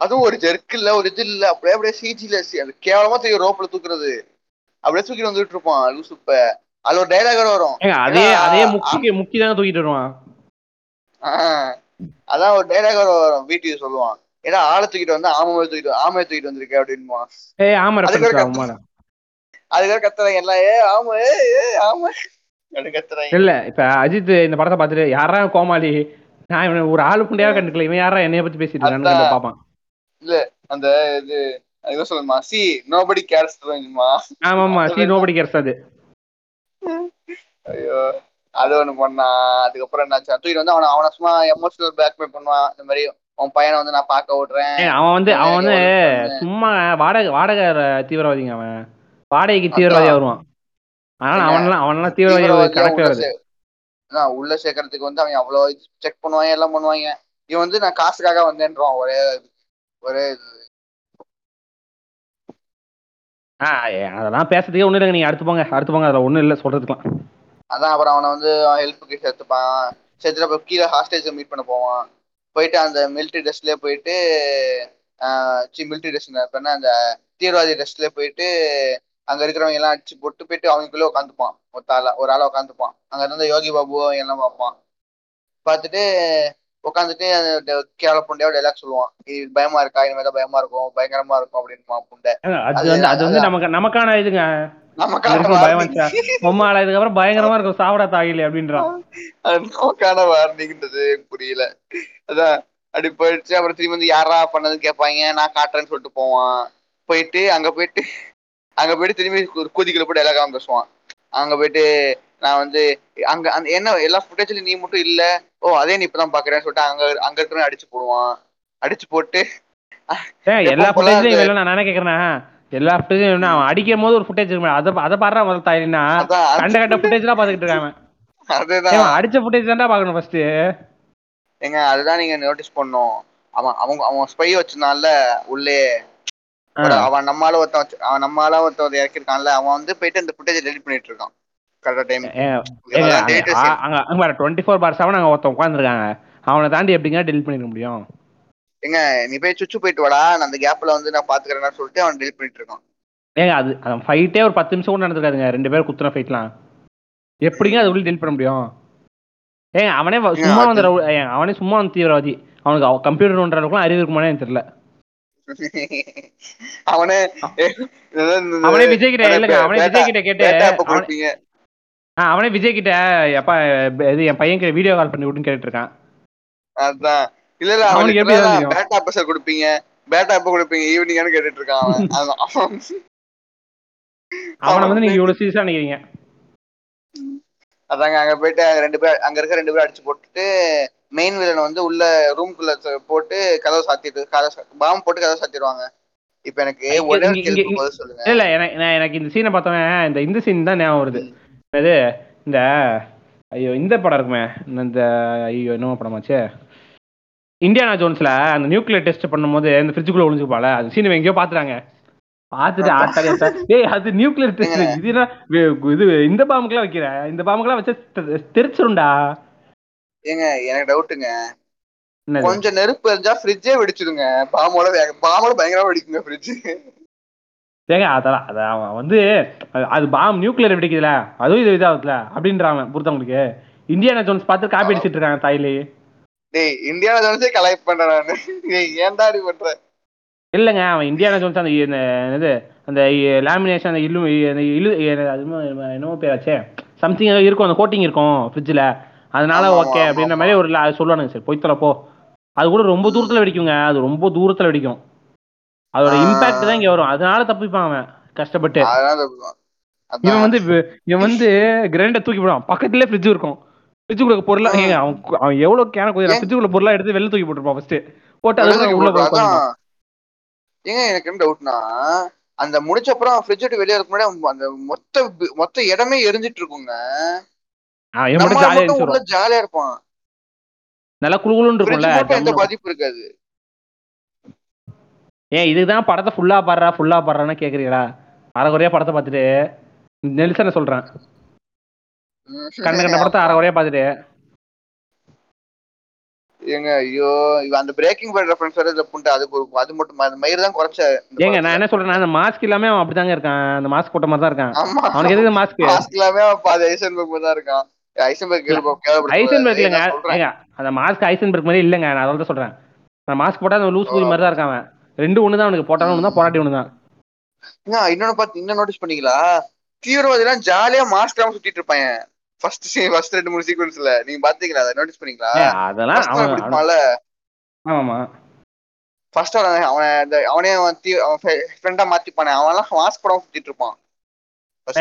அதுவும் ஒரு ஜெர்க் இல்ல ஒரு இது இல்ல. அப்படியே அப்படியே சிஜில அந்த கேவலமா தெரியும் ரோப்ல தூக்குறது. அப்படியே தூக்கிட்டு வந்துட்டு இருப்பான். லூசுப்ப அதுல ஒரு டைலாக் வரும். அதே அதே முக்கி முக்கி தாங்க தூக்கிட்டு வருவான். அதான் ஒரு டைலாக் வரும். வீட்டுக்கு சொல்லுவான். ஏன்னா ஆளை தூக்கிட்டு வந்து ஆமை தூக்கிட்டு ஆமையை தூக்கிட்டு வந்திருக்க அப்படின்னுமா ஏய் ஆமா அதுக்கு அதுக்காக கத்துறாங்க எல்லாம் ஏ ஆமா ஏ ஏ ஆமா. இல்ல இப்ப அஜித் இந்த படத்தை பார்த்துட்டு யாரா கோமாளி? நான் இவனை ஒரு ஆளு புண்டையா கண்டுக்கல. இவன் யாரா என்னைய பத்தி பேசிட்டு இருக்கான்னு பாப்பான் அந்த இது என்ன சொல்லுமா சி நோபடி கேர்ஸ் ஆமா ஆமா சி நோபடி கேர்ஸ் அது. ஐயோ அது ஒண்ணு பண்ணான் அதுக்கப்புறம் என்னாச்சு? தூக்கிட்டு வந்து அவன அவன சும்மா எமோஷனல் பேக்மெயில் பண்ணுவான். இந்த மாதிரி உன் பையனை வந்து நான் பார்க்க விடுறேன் அவன் வந்து அவன் வந்து சும்மா வாடகை வாடகை தீவிரவாதிங்க அவன். வாடகைக்கு தீவிரவாதியா வருவான். ஆனா என்ன? அவன்லாம் அவன்லாம் தீவிரவாதி தீவிரவாதியா கணக்கே உள்ள வருது சேர்க்கறதுக்கு வந்து அவன் அவ்வளவு செக் பண்ணுவாங்க எல்லாம் பண்ணுவாங்க இவன் வந்து நான் காசுக்காக வந்தேன்றான் ஒரே ஒரே. ஆ அதெல்லாம் பேசுறதுக்கே ஒண்ணு இல்லைங்க நீங்க அடுத்து போங்க அடுத்து போங்க அதுல ஒண்ணும் இல்ல சொல்றதுக்கலாம் அதான் அப்புறம் அவனை வந்து ஹெல்ப்புக்கு சேர்த்துப்பான் சேர்த்துட்டு அப்புறம் கீழே ஹாஸ்டேஜ் மீட் பண்ண போவான் போயிட்டு அந்த மிலிட்ரி ட்ரெஸ்லயே போயிட்டு சி மிலிட்ரி ட்ரெஸ் அந்த தீவிரவாதி ட்ரெஸ்லயே போயிட்டு அங்க இருக்கிறவங்க எல்லாம் அடிச்சு போட்டு போயிட்டு அவங்களுக்குள்ள உட்காந்துப்பான். ஒரு ஆளா ஒரு ஆளா உட்காந்துப்பான். அங்க இருந்த யோகி பாபு எல்லாம் பார்ப்பான் பார்த்துட்டு உட்காந்துட்டு அந்த புண்டையோட டைலாக் சொல்லுவான். இது பயமா இருக்கா? இனிமேல் தான் பயமா இருக்கும். பயங்கரமா இருக்கும் அப்படின்னு புண்டை. அது வந்து அது வந்து. நமக்கு நமக்கான இதுங்க. பயங்கரமா இருக்கும் சாவடா தாயில அப்படின்றான். வார்னிங்ன்றது புரியல. அதான் அப்படி போயிடுச்சு. அப்புறம் திரும்பி வந்து யாரா பண்ணதுன்னு கேட்பாங்க. நான் காட்டுறேன்னு சொல்லிட்டு போவான். போயிட்டு அங்க போயிட்டு அங்க போயிட்டு திரும்பி ஒரு கூதிக்குள்ள போய் டைலாக் பேசுவான். அங்க போயிட்டு நான் வந்து அங்க அந்த என்ன எல்லா ஃபுட்டேஜ்லயும் நீ மட்டும் இல்ல. ஓ அதே நீ இப்பதான் பாக்குறேன்னு சொல்லிட்டு அங்க அங்க இருக்கிற அடிச்சு போடுவான். அடிச்சு போட்டு எல்லா ஃபுட்டேஜ்லயும் நான் என்ன கேக்குறேன். எல்லா ஃபுட்டேஜும் அவன் அடிக்கும் போது ஒரு ஃபுட்டேஜ் இருக்கு அதை அதை பாடுறா முதல்ல தாயினா கண்ட கண்ட ஃபுட்டேஜ் தான் பாத்துக்கிட்டு இருக்காங்க அதுதான். அடிச்ச ஃபுட்டேஜ் தான்டா பாக்கணும் ஃபர்ஸ்ட் ஏங்க அதுதான் நீங்க நோட்டீஸ் பண்ணணும். அவன் அவங்க அவன் ஸ்பை வச்சிருந்தான்ல உள்ளே. அவன் நம்மால ஒருத்தன் அவன் நம்மால ஒருத்தன் இறக்கிருக்கான்ல அவன் வந்து போயிட்டு இந்த ஃபுட்டேஜ் டெலிட் பண்ணிட்டு இருக்கான். அவனை தாண்டி எப்படிங்க டெலிட் பண்ணிருக்க முடியும்? ஏங்க நீ போய் சுச்சு போயிட்டு வாடா நான் அந்த கேப்ல வந்து நான் பாத்துக்கிறேன்னு சொல்லிட்டு அவன் டெலிட் பண்ணிட்டு இருக்கான். ஏங்க அது அந்த ஃபைட்டே ஒரு பத்து நிமிஷம் கூட நடந்திருக்காதுங்க ரெண்டு பேரும் குத்துன ஃபைட்லாம் எப்படிங்க அது உள்ள டெலிட் பண்ண முடியும்? ஏங்க அவனே சும்மா வந்து அவனே சும்மா வந்து தீவிரவாதி. அவனுக்கு கம்ப்யூட்டர் ஒன்ற அளவுக்குலாம் அறிவு இருக்குமானே தெரியல. அவனே அவனே விஜய் கிட்ட இல்லங்க அவனே விஜய் கிட்ட கேட்டு அவனே- கொடுப்பீங்க? ஆ, அவனே விஜய் கிட்ட எப்பா இது என் பையன் கிட்ட வீடியோ கால் பண்ணி விட்டுன்னு கேட்டுட்டு இருக்கான் அதான். இல்ல இல்ல அவனுக்கு எப்படி? பேட்டா பெசர் கொடுப்பீங்க? பேட்டா எப்ப கொடுப்பீங்க? ஈவினிங்னு கேட்டுட்டு இருக்கான் <laughs> அவன் அவன். அவனை வந்து நீங்க இவ்வளவு சீரியஸா நினைக்கிறீங்க. அதாங்க அங்க போயிட்டு அங்க ரெண்டு பேர் அங்க இருக்க ரெண்டு பேர் அடிச்சு போட்டுட்டு மெயின் வில்லன் வந்து உள்ள ரூம்குள்ள போட்டு கதவை சாத்திட்டு பாம்பு போட்டு கதவை சாத்திடுவாங்க. இப்ப எனக்கு ஒரே சொல்லுங்க. இல்ல எனக்கு நான் எனக்கு இந்த சீனை பார்த்தவன் இந்த இந்த சீன் தான் ஞாபகம் வருது. இது இந்த ஐயோ இந்த படம் இருக்குமே இந்த ஐயோ என்னமோ படமாச்சே இந்தியானா ஜோன்ஸ்ல அந்த நியூக்ளியர் டெஸ்ட் பண்ணும்போது இந்த ஃப்ரிட்ஜுக்குள்ள ஒளிஞ்சுப்பால அந்த சீன் எங்கேயோ பாத்துறாங்க ஆத்தா ஏய் அது நியூக்ளியர் டெஸ்ட். இது இது இந்த பாம்புக்கெல்லாம் வைக்கிற? இந்த பாம்புக்கெல்லாம் வச்சா தெரிச்சிரும்டா ஏங்க எனக்கு டவுட்டுங்க? கொஞ்சம் நெருப்பு எரிஞ்சா ஃப்ரிட்ஜே வெடிச்சிடுங்க. பாம்போட பாம்போட பயங்கரமா வெடிக்குங்க ஃப்ரிட்ஜ் ஏங்க அதெல்லாம் அத அவன் வந்து அது- பாம் நியூக்ளியர் வெடிக்குதுல அதுவும் இது இதாகுதுல அப்படின்றான் புரித்தவங்களுக்கு இந்தியானா ஜோன்ஸ் பார்த்து காப்பி அடிச்சிட்டு இருக்காங்க தாயிலே. டேய் இந்தியாவில ஜோன்ஸே கலெக்ட் பண்றேன் நானு. டேய், ஏன்டா இப்படி பண்ற? இல்லைங்க அவன் இந்தியானா ஜோன்ஸ் அந்த என்னது அந்த லேமினேஷன் அந்த இல்லு அது என்னமோ பேராச்சே. சம்திங் ஏதோ இருக்கும் அந்த கோட்டிங் இருக்கும் ஃப்ரிட்ஜில் அதனால ஓகே அப்படின்ற. மாதிரி ஒரு சொல்லுவானுங்க சரி போய் தொலை போ. அது கூட ரொம்ப தூரத்தில் வெடிக்குங்க அது ரொம்ப தூரத்தில் வெடிக்கும். அதோட. இம்பாக்ட் தான் இங்கே வரும். அதனால தப்பிப்பான் அவன் கஷ்டப்பட்டு. இவன் வந்து இவன் வந்து கிரைண்டர் தூக்கி போடுவான். பக்கத்துலேயே ஃப்ரிட்ஜ் இருக்கும். ஃப்ரிட்ஜுக்குள்ள பொருளா அவன் அவன் எவ்வளோ கேன ஏன்? ஃப்ரிட்ஜுக்குள்ள பொருளா எடுத்து வெளில தூக்கி போட்டுருப்பான் ஃபர்ஸ்ட் போட்டு அதுக்கு தூக்கி உள்ள. ஏங்க எனக்கு என்ன டவுட்னா அந்த முடிச்ச அப்புறம் ஃப்ரிட்ஜ் விட்டு வெளியே இருக்க முன்னாடி அந்த மொத்த மொத்த இடமே எரிஞ்சிட்டு இருக்குங்க. ஜாலியா இருப்பான். நல்லா ஃப்ரிட்ஜ் இருக்கும்ல எந்த. பாதிப்பும் இருக்காது. ஏன் இதுதான் படத்தை ஃபுல்லா பாடுறா ஃபுல்லா பாடுறான்னு கேக்குறீங்களா? அரைகுறையா படத்தை பார்த்துட்டு நெல்சனை சொல்றேன். ம். கண்ட படத்தை அரைகுறையா பார்த்துட்டு. ஏங்க ஐயோ இவன் அந்த பிரேக்கிங் பேட் ரெஃபரன்ஸ் வேற இதுல புண்டு அதுக்கு ஒரு அது மட்டும் அந்த மயிர் தான் குறைச்ச ஏங்க நான். என்ன சொல்றேன்னா அந்த மாஸ்க் இல்லாம அவன் அப்படிதாங்க இருக்கான். அந்த மாஸ்க் போட்ட மாதிரி தான் இருக்கான். அவனுக்கு எதுக்கு மாஸ்க் மாஸ்க் எல்லாமே அவன் பாதி தான் இருக்கான். ஐசன்பர்க் இல்லைங்க. அந்த மாஸ்க் ஐசன்பர்க் மாதிரி இல்லைங்க. நான் அதனால தான் சொல்றேன். அந்த மாஸ்க் போட்டா அந்த லூஸ் மாதிரி தான் இருக்கான் அவன். ரெண்டு ஒன்று தான் அவனுக்கு. போட்டாலும் ஒன்று தான் போராட்டி ஒன்று தான் இன்னொன்னு பார்த்து இன்னும் நோட்டீஸ் பண்ணீங்களா? தீவிரவாதி எல்லாம் ஜாலியா மாஸ்க் இல்லாம சுத்திட்டு இருப்பாங்க. ஃபர்ஸ்ட் ஃபர்ஸ்ட் ரெண்டு மூணு சீக்வன்ஸ்ல நீங்க பாத்தீங்களா? அதை நோட்டீஸ் பண்ணீங்களா? அதெல்லாம் அவன் ஆமாமா. ஃபர்ஸ்ட் அவன் அவன் அந்த அவனே அவன் தீ அவன் ஃப்ரெண்டா மாத்திப்பானே. அவன்லாம் மாஸ்க் போடாம சுத்திட்டு இருப்பான்.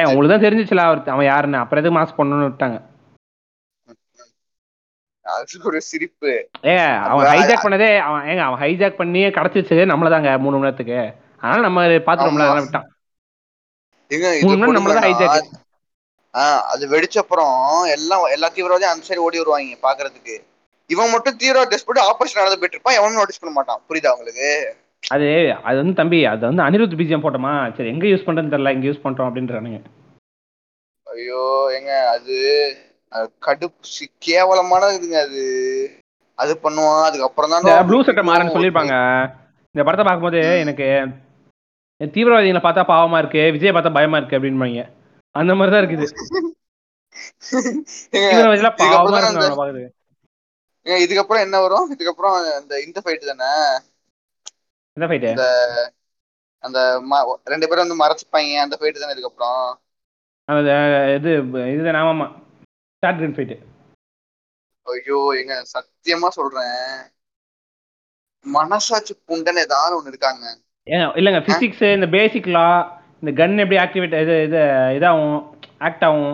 உங்களுக்கு தான் தெரிஞ்சிச்சுல அவர் அவன் யாருன்னு. அப்புறம் எதுக்கு மாஸ்க் பண்ணணும்னு விட்டாங்க? அது ஒரு சிரிப்பு. ஏங்க அவன் ஹைஜாக் பண்ணதே அவன் ஏங்க அவன் ஹைஜாக் பண்ணி கடத்திச்சு நம்மள தாங்க மூணு மணி நேரத்துக்கு. அதனால நம்ம பாத்துட்டோம்ல. அதெல்லாம் விட்டான் எங்க மூணு இது மணி நேரம் நம்மள தான் கொடுமைனா, ஹைஜாக் ஆஹ் அது வெடிச்ச அப்புறம் எல்லாம் எல்லா தீவிரவாதியும் அந்த சைடு ஓடி வருவாங்க பாக்குறதுக்கு. இவன் மட்டும் தீவிரவாத டெஸ்ட் போட்டு ஆபரேஷன் நடந்து போயிட்டு இருப்பான் எவனும் நோட்டீஸ் பண்ண மாட்டான். புரியுதா உங்களுக்கு? அது அது வந்து தம்பி அது வந்து அனிருத் பிஜிஎம் போட்டோமா? சரி எங்க யூஸ் பண்றதுன்னு தெரியல எங்க யூஸ் பண்றோம் அப்படின்றானுங்க. ஐயோ ஏங்க அது அது கடுப்பு கேவலமான இதுங்க அது. அது பண்ணுவான் அதுக்கப்புறம் தான் ப்ளூ சட்டை மாறன்னு சொல்லியிருப்பாங்க. இந்த படத்தை பார்க்கும்போது எனக்கு தீவிரவாதிகளை பார்த்தா பாவமா இருக்கு விஜய் பார்த்தா பயமா இருக்கு அப்படின்பாங்க. அந்த மாதிரி தான் இருக்குது இதுக்கப்புறம் என்ன வரும்? இதுக்கப்புறம் இந்த இந்த ஃபைட் தானே? இந்த அந்த ம- ரெண்டு பேரும் வந்து மறைச்சுப்பாங்க அந்த ஃபைட் தானே இதுக்கப்புறம்? அது இது இது ஆமாமா. ஷார்ட் கன் ஃபைட்டு ஐயோ எங்க சத்தியமா சொல்றேன். மனசாட்சி புண்டன் ஏதாவது ஒண்ணு இருக்காங்க. இல்லைங்க ஃபிசிக்ஸ் இந்த பேசிக் லா இந்த கன் எப்படி ஆக்டிவேட் இது இது இதாகும் ஆக்ட் ஆகும்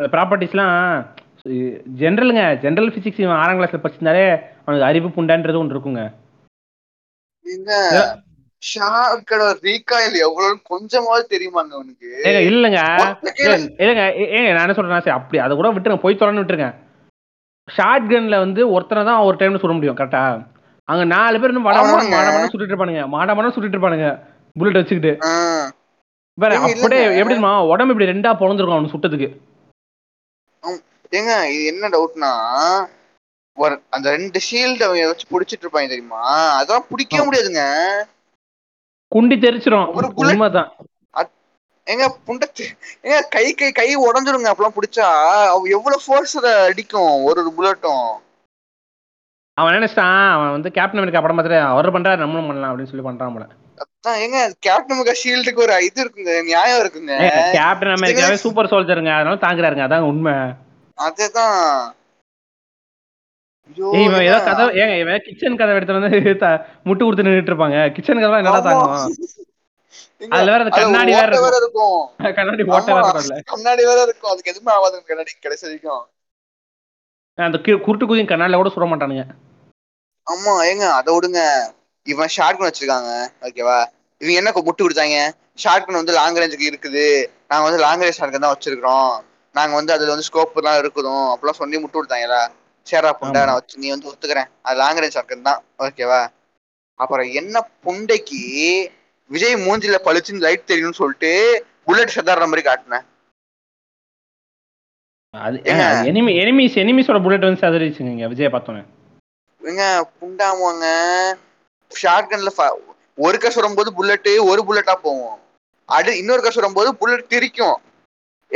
ப்ராப்பர்ட்டிஸ்லாம் ஜென்ரலுங்க ஜென்ரல் ஃபிசிக்ஸ் இவன் ஆறாம் கிளாஸ்ல படிச்சிருந்தாலே அவனுக்கு அறிவு புண்டான்றது ஒன்று இருக்குங்க. எங்க ஷார்க்கோட ரீகாயில் எவ்வளவு கொஞ்சமாவது தெரியுமாங்க அவனுக்கு. இல்லைங்க. இல்லைங்க ஏங்க நான் என்ன சொல்றேன்னா சரி அப்படி அதை கூட விட்டுருங்க. போய் தொடர்ந்து விட்டுருங்க. ஷார்ட் கன்ல வந்து ஒருத்தனை தான் ஒரு டைம்ல சுட முடியும் கரெக்டா அங்க நாலு பேர் இன்னும் வட. மாட மாட சுட்டுட்டு இருப்பானுங்க. மாட மாட சுட்டுட்டு இருப்பானுங்க. புல்லட் வச்சுக்கிட்டு. வேற அப்படியே. எப்படிமா உடம்பு இப்படி ரெண்டா பொழந்திருக்கும் அவனு சுட்டதுக்கு. ஏங்க இது என்ன டவுட்னா ஒரு அந்த ரெண்டு ஷீல்ட வச்சு புடிச்சிட்டு இருப்பாங்க தெரியுமா? அதெல்லாம் பிடிக்கவே ஆ. முடியாதுங்க. குண்டி தெரிச்சிரும். உண்மைதான். ஏங்க புண்ட ஏங்க கை கை கை உடஞ்சிருங்க அப்பெல்லாம் பிடிச்சா. அவ எவ்வளவு ஃபோர்ஸ் அடிக்கும் ஒரு ஒரு புல்லட்டும் அவன் நினைச்சிட்டான்? அவன் வந்து கேப்டன் அமெரிக்கா படம் பார்த்துட்டு அவர் பண்றாரு நம்மளும் பண்ணலாம் அப்படின்னு சொல்லி பண்றான் போல. அதான் ஏங்க கேப்டன் அமெரிக்கா ஷீல்டுக்கு ஒரு இது இருக்குங்க நியாயம் இருக்குங்க. கேப்டன் அமெரிக்காவே சூப்பர் சோல்ஜருங்க அதனால தாங்குறாருங்க அதான் உண்மை. அதேதான். இவன் ஏதோ. கதவை ஏங்க இவன் கிச்சன் கதை எடுத்து வந்து முட்டு கொடுத்து நின்னுட்டு இருப்பாங்க. கிச்சன் கதை நல்லா ஏங்க, அதுல வேற கண்ணாடி வேற இருக்கும். கண்ணாடி ஓட்டை வேற. இருக்கும்ல கண்ணாடி வேற இருக்கும். அதுக்கு எதுவுமே ஆகாது கண்ணாடி கடைசி வரைக்கும். அந்த குருட்டு குதியும் கண்ணாடில கூட சுட மாட்டானுங்க. ஆமா ஏங்க அதை விடுங்க. இவன் ஷார்ட் வச்சிருக்காங்க. ஓகேவா இவங்க என்ன முட்டு கொடுத்தாங்க? ஷார்ட் வந்து லாங் ரேஞ்சுக்கு இருக்குது. நாங்க வந்து லாங் ரேஞ்ச் தான் வச்சிருக்கிறோம். நாங்க வந்து அதுல வந்து ஸ்கோப் எல்லாம் இருக்குதும். அப்படிலாம் சொல்லி முட்டு கொடுத்தாங்களா? சேரா புண்டை. நான் வச்சு நீ வந்து ஒத்துக்கிறேன். அது லாங் ரேஞ்ச் ஷார்ட் தான். ஓகேவா அப்புறம் என்ன புண்டைக்கு விஜய் மூஞ்சில பளிச்சுன்னு லைட் தெரியும்னு சொல்லிட்டு புல்லட் செதாடுற மாதிரி காட்டினேன். அது. எனிமி எனிமிஸ் எனிமிஸோட புல்லட் வந்து சதறிச்சுங்க விஜய பார்த்தோன்னே. ஏங்க புண்டாமுவாங்க ஷார்ட் கன்ல ஒரு கை சுடும் போது புல்லட்டு ஒரு புல்லட்டா போகும். அடு இன்னொரு கை சுடும் போது புல்லட் திரிக்கும்.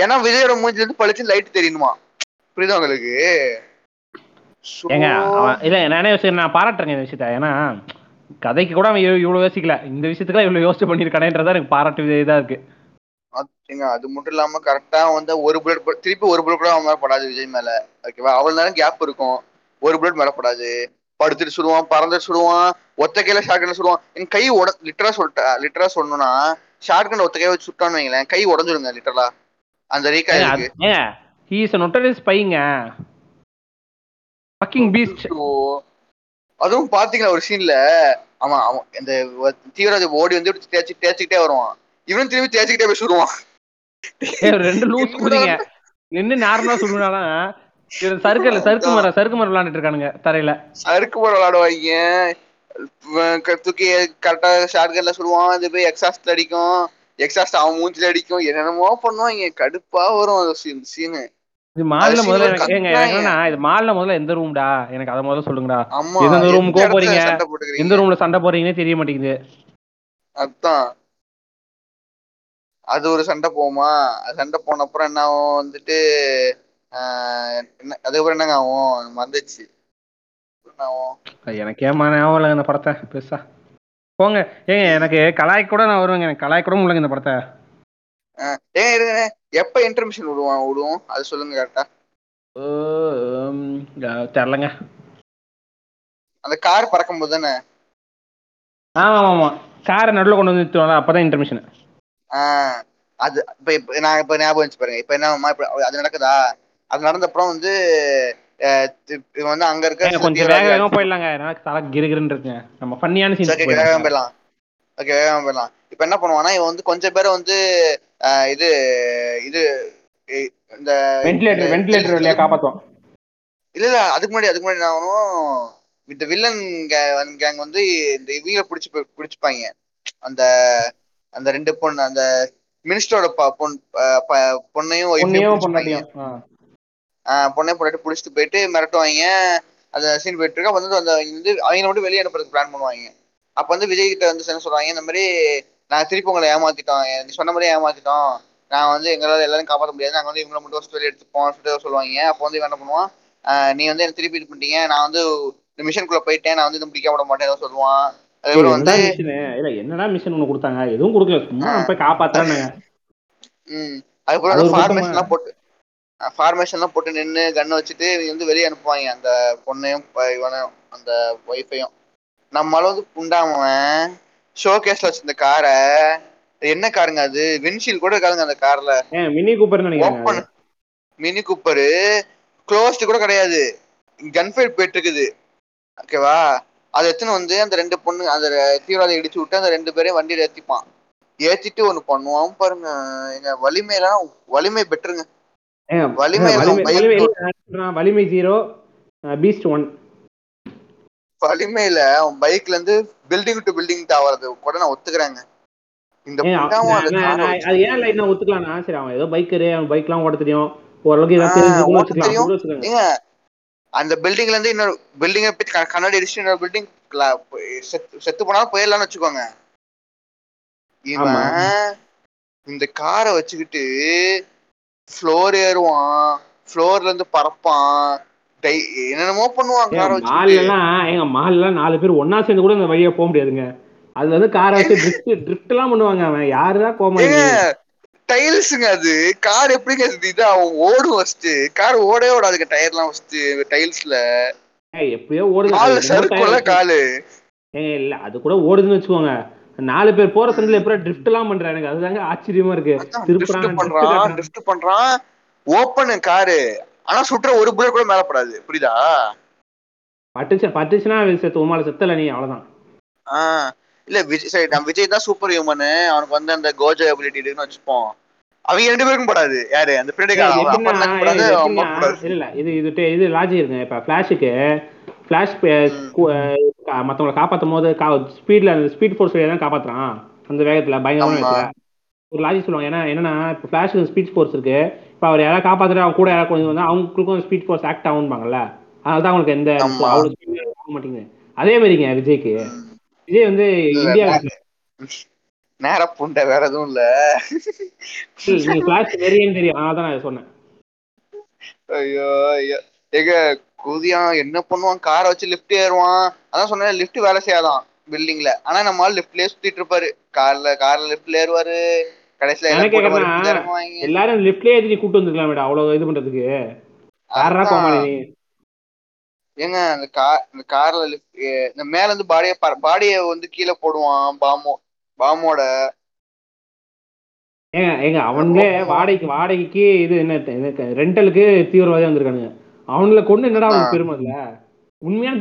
ஏன்னா விஜயோட மூஞ்சில இருந்து பளிச்சு லைட் தெரியணுமா புரியுதா உங்களுக்கு? ஏங்க அவன் இல்ல நானே யோசிக்கிறேன் நான் பாராட்டுறேங்க இந்த விஷயத்த. ஏன்னா கதைக்கு கூட அவன் இவ்வளவு யோசிக்கல. இந்த விஷயத்துக்குலாம் இவ்வளவு யோசிச்சு பண்ணிருக்கானேன்றதா எனக்கு பாராட்டு இதா இருக்கு. ஏங்க அது மட்டும் இல்லாம கரெக்டா வந்து ஒரு புல்லட் திருப்பி ஒரு புல்லட் கூட அவன் மேல படாது விஜய் மேல. ஓகேவா அவ்வளவு நேரம் கேப் இருக்கும். ஒரு புல்லட் மேல படாது. படுத்துட்டு சுடுவான் பறந்துட்டு சுடுவான் ஒத்த கையில ஷாட்கன் சுடுவான். என் கை உட லிட்டரா சொல்லிட்டா லிட்டரா சொல்லணும்னா ஷாட்கன் ஒத்த கையை வச்சு சுட்டான்னு வைங்களேன் கை உடஞ்சிருங்க லிட்டரலா அந்த ரீகா இருக்கு. ஹீ இஸ் நொட்டரிஸ் பையங்க ஃபக்கிங் பீஸ்ட் ஐயோ. அதுவும் பாத்தீங்களா ஒரு சீன்ல அவன் அவன் இந்த தீவிரவாதி ஓடி வந்து தேய்ச்சி தேய்ச்சிக்கிட்டே வருவான். இவனும் திரும்பி தேய்ச்சிக்கிட்டே போய் சுடுவான் ரெண்டு லூஸ் குதிங்க நின்னு நார்மலா சுடுனாலும் சர்க்கிள் <laughs> சறுக்கு மரம் சறுக்கு மரம் விளையாண்டுட்டு இருக்கானுங்க தரையில. சறுக்கு போட விளாடுவாங்க இவன் க- தூக்கி கரெக்டா ஷார்ட்கன்ல சுடுவான் இது போய் எக்ஸாஸ்ட்ல அடிக்கும். எக்ஸாஸ்ட் அவன் மூஞ்சில அடிக்கும். என்னென்னமோ பண்ணுவாங்க கடுப்பா வரும் அந்த சீன் சீனு இது மால்ல முதல்ல ஏங்க இது மால்ல முதல்ல எந்த ரூம்டா எனக்கு அதை முதல்ல சொல்லுங்கடா. எந்த எந்த room க்கோ இடத்துல போறீங்க? எந்த ரூம்ல சண்டை போறீங்கன்னே தெரிய மாட்டேங்குது. அதான். அது ஒரு சண்டை அது சண்டை போன அப்புறம் என்ன ஆகும்? வந்துட்டு அதுக்கப்புறம் என்னங்க ஆகும்? அது எனக்கு ஏமா ஞாபகம் இல்லைங்க இந்த படத்தை பெருசா. போங்க. ஏங்க எனக்கு கலாய்க்கு கூட நான் வருவேங்க. எனக்கு கலாய்க்க கூட முடியலங்க இந்த படத்தை. ஏன் இருங்க. எப்ப இன்டர்மிஷன் விடுவான் விடுவோம்? அது சொல்லுங்க கரெக்டா உம், தெரிலங்க. அந்த கார் பறக்கும் போது தானே? ஆமா ஆமா காரை நடுவில் கொண்டு வந்து நிறுத்துவாங்க அப்பதான் இன்டர்மிஷன் அது இப்ப இப்ப நான் இப்ப ஞாபகம் வச்சு பாருங்க. இப்ப என்ன இப்ப அது நடக்குதா? அது நடந்த அப்புறம் வந்து வந்து அங்க இருக்க கொஞ்சம் வேக வேகமா போயிடலாங்க. எனக்கு தலை கிருகிருன்னு இருக்குங்க நம்ம ஃபன்னியான ஓகே சீன் வேகமா போயிடலாம். ஓகே வேகமா போயிடலாம். இப்ப என்ன பண்ணுவானா இவன் வந்து கொஞ்சம் பேரை வந்து இது இது இந்த வென்டிலேட்டர் வென்டிலேட்டர் வழியா காப்பாத்துவோம் இல்ல இல்ல அதுக்கு முன்னாடி அதுக்கு முன்னாடி என்ன ஆகணும் இந்த வில்லன் கேங் வந்து இந்த இவங்க பிடிச்சு பிடிச்சுப்பாங்க. அந்த அந்த ரெண்டு பொண்ணு அந்த மினிஸ்டரோட பொண்ணையும் பொண்ணையும் பொண்டாட்டி பிடிச்சிட்டு போயிட்டு மிரட்டுவாங்க. அந்த சீன் போயிட்டு இருக்கு. வந்து அந்த வந்து அவங்க மட்டும் வெளியே அனுப்புறதுக்கு பிளான் பண்ணுவாங்க. அப்ப வந்து விஜய் கிட்ட வந்து என்ன சொல்லுவாங்க இந்த மாதிரி நான் திருப்பி உங்களை ஏமாத்திட்டோம். நீ சொன்ன மாதிரியே ஏமாத்திட்டோம். நான் வந்து எங்களால எல்லாரும் காப்பாற்ற முடியாது. நாங்க வந்து இவங்களை மட்டும் ஃபர்ஸ்ட் வெளியே எடுத்துப்போம் சொல்லிட்டு சொல்லுவாங்க. அப்போ வந்து என்ன பண்ணுவான்? நீ வந்து என்ன திருப்பி இது பண்ணிட்டீங்க. நான் வந்து இந்த மிஷனுக்குள்ள போயிட்டேன். நான் வந்து இது முடிக்க விட மாட்டேன். ஏதோ சொல்லுவான். அதுக்கப்புறம் வந்து இல்ல என்னடா மிஷின் ஒண்ணு கொடுத்தாங்க? எதுவும் கொடுக்கல. சும்மா போய் காப்பாத்துறேன்னு. ம். அதுக்கப்புறம் அது வந்து ஒரு ஃபார்மேஷன் கூட்டமா- எல்லாம் போட்டு ஃபார்மேஷன் எல்லாம் போட்டு நின்று கண்ணை வச்சுட்டு இவங்க வந்து வெளியே அனுப்புவாங்க. அந்த பொண்ணையும் இவனையும் அந்த ஒய்ஃபையும் நம்மளால வந்து புண்டாமவன் ஷோ கேஸ்ல வச்சிருந்த காரை. என்ன காருங்க அது? வின்ஷீல் கூட இருக்காதுங்க அந்த கார்ல. மினி நினைக்கிறேன். ஓப்பன் மினி கூப்பரு க்ளோஸ்டு கூட கிடையாது. கன் ஃபைட் போயிட்டு இருக்குது ஓகேவா அதை எடுத்துன்னு வந்து அந்த ரெண்டு பொண்ணு அந்த தீவிரவாதி இடிச்சு விட்டு அந்த ரெண்டு பேரையும் வண்டியில ஏத்திப்பான். ஏத்திட்டு ஒண்ணு பண்ணுவான் பாருங்க. எங்க வலிமையெல்லாம் வலிமை பெற்றுங்க ஏங்க, வலிமை ஏங்க, எல்லாம் வலிமை பைக் வலிமை போட்டு- இல்ல, நான் சொல்றேன், வலிமை ஜீரோ பீஸ்ட் ஒன் வலிமையில அவன் பைக்ல இருந்து பில்டிங் டு பில்டிங் தாவறது கூட நான் ஒத்துக்கிறேங்க. இந்த அது ஏன் லைட் நான் ஒத்துக்கலாம்னா சரி அவன்? ஏதோ பைக்கரு அவன் பைக்லாம் ஓட்ட தெரியும். ஓரளவுக்கு ஏங்க அந்த பில்டிங்ல இருந்து இன்னொரு பில்டிங்கை பத்தி கண்ணாடி அடிச்சு இன்னொரு பில்டிங் செத்து போனாலும் போயிடலாம்னு வச்சுக்கோங்க. இவன் இந்த காரை வச்சுக்கிட்டு ஃப்ளோர் ஏறுவான். ஃப்ளோர்ல இருந்து பறப்பான். என்னென்னமோ வச்சுக்கிட்டு. மால்லாம் எங்க மால்லாம் நாலு பேர் ஒண்ணா சேர்ந்து கூட இந்த வழியா போக முடியாதுங்க. அதுல வந்து காரை வச்சு ட்ரிஃப்ட் ட்ரிஃப்ட் எல்லாம் பண்ணுவாங்க அவன். யாருதான் கோமா டைல்ஸுங்க அது. கார் எப்படிங்க இது? ஓடும் ஃபர்ஸ்ட் கார் ஓடவே ஓடாதுங்க டயர்லாம் ஃபர்ஸ்ட் டைல்ஸ்ல எப்படியோ ஓடுது. என்னமோ காலு. ஏங்க இல்ல அது கூட ஓடுதுன்னு வச்சுக்கோங்க. நாலு பேர் போற சந்தில எப்படி ட்ரிஃப்ட் எல்லாம் பண்றாங்க எனக்கு அதுதாங்க ஆச்சரியமா இருக்கு. drift பண்றான். ட்ரிஃப்ட் பண்றான். ஓப்பன் காரு ஆனா சுற்ற ஒரு புல்லட் கூட மேல படாது. புரியுதா? பட்டுச்சு பட்டுச்சுன்னா செத்து உமால செத்தல நீ அவ்வளவுதான். ஆஹ் இல்ல விஜய் சரி நம்ம விஜய் தான் சூப்பர் ஹியூமனு அவனுக்கு வந்து அந்த கோஜோ எபிலிட்டி இருக்குன்னு வச்சுப்போம். அவங்க ரெண்டு பேருக்கும் படாது. யாரு? அந்த பின்னாடி இல்ல இது இது இது லாஜிக் இருக்குங்க. இப்ப பிளாஷுக்கு பிளாஷ் மத்தவங்களை காப்பாத்தும் போது ஸ்பீட்ல அந்த ஸ்பீட் ஃபோர்ஸ் வழியா தான் காப்பாத்துறான். அந்த வேகத்துல பயங்கரமான ஒரு லாஜிக் சொல்லுவாங்க. ஏன்னா என்னன்னா இப்போ ஃபிளாஷுக்கு ஸ்பீட் ஃபோர்ஸ் இருக்கு. இப்போ அவர் யாராவது காப்பாத்துட்டு அவங்க கூட யாராவது கொஞ்சம் வந்து அவங்களுக்கும் ஸ்பீட் ஃபோர்ஸ் ஆக்ட் ஆகும்பாங்கல்ல. அதனால தான் அவங்களுக்கு எந்த speed ஆக மாட்டேங்குது. அதே மாதிரிங்க விஜய்க்கு. விஜய் வந்து இந்தியா நேரா புண்டை வேற எதுவும் இல்ல. நீங்க வெறியன்னு தெரியும். அதனால தான் நான் சொன்னேன். ஐயோ ஐயோ. ஏங்க குதியா என்ன பண்ணுவான்? காரை வச்சு லிஃப்ட் ஏறுவான். அதான் சொன்னேன் லிஃப்ட் வேலை செய்யாதான் பில்டிங்ல ஆனா நம்ம லிஃப்ட்லயே சுத்திட்டு இருப்பாரு. கார்ல கார்ல லிஃப்ட்ல ஏறுவாரு. கடைசியில எல்லாரும் லிஃப்ட்லயே ஏத்தி கூட்டு வந்துருக்கலாம் மேடம் அவ்வளவு இது பண்றதுக்கு. யாரா. கோமாளி நீ? ஏங்க அந்த கார் இந்த கார்ல இந்த மேல இருந்து பாடிய பாடிய வந்து கீழே போடுவான் பாமோ பாமோட. ஏங்க ஏங்க அவங்களே வாடகைக்கு வாடகைக்கு இது என்ன ரெண்டலுக்கு தீவிரவாதி வந்திருக்கானுங்க. அவங்கள கொண்டு என்னடா அவனுக்கு பெருமை இல்ல? உண்மையான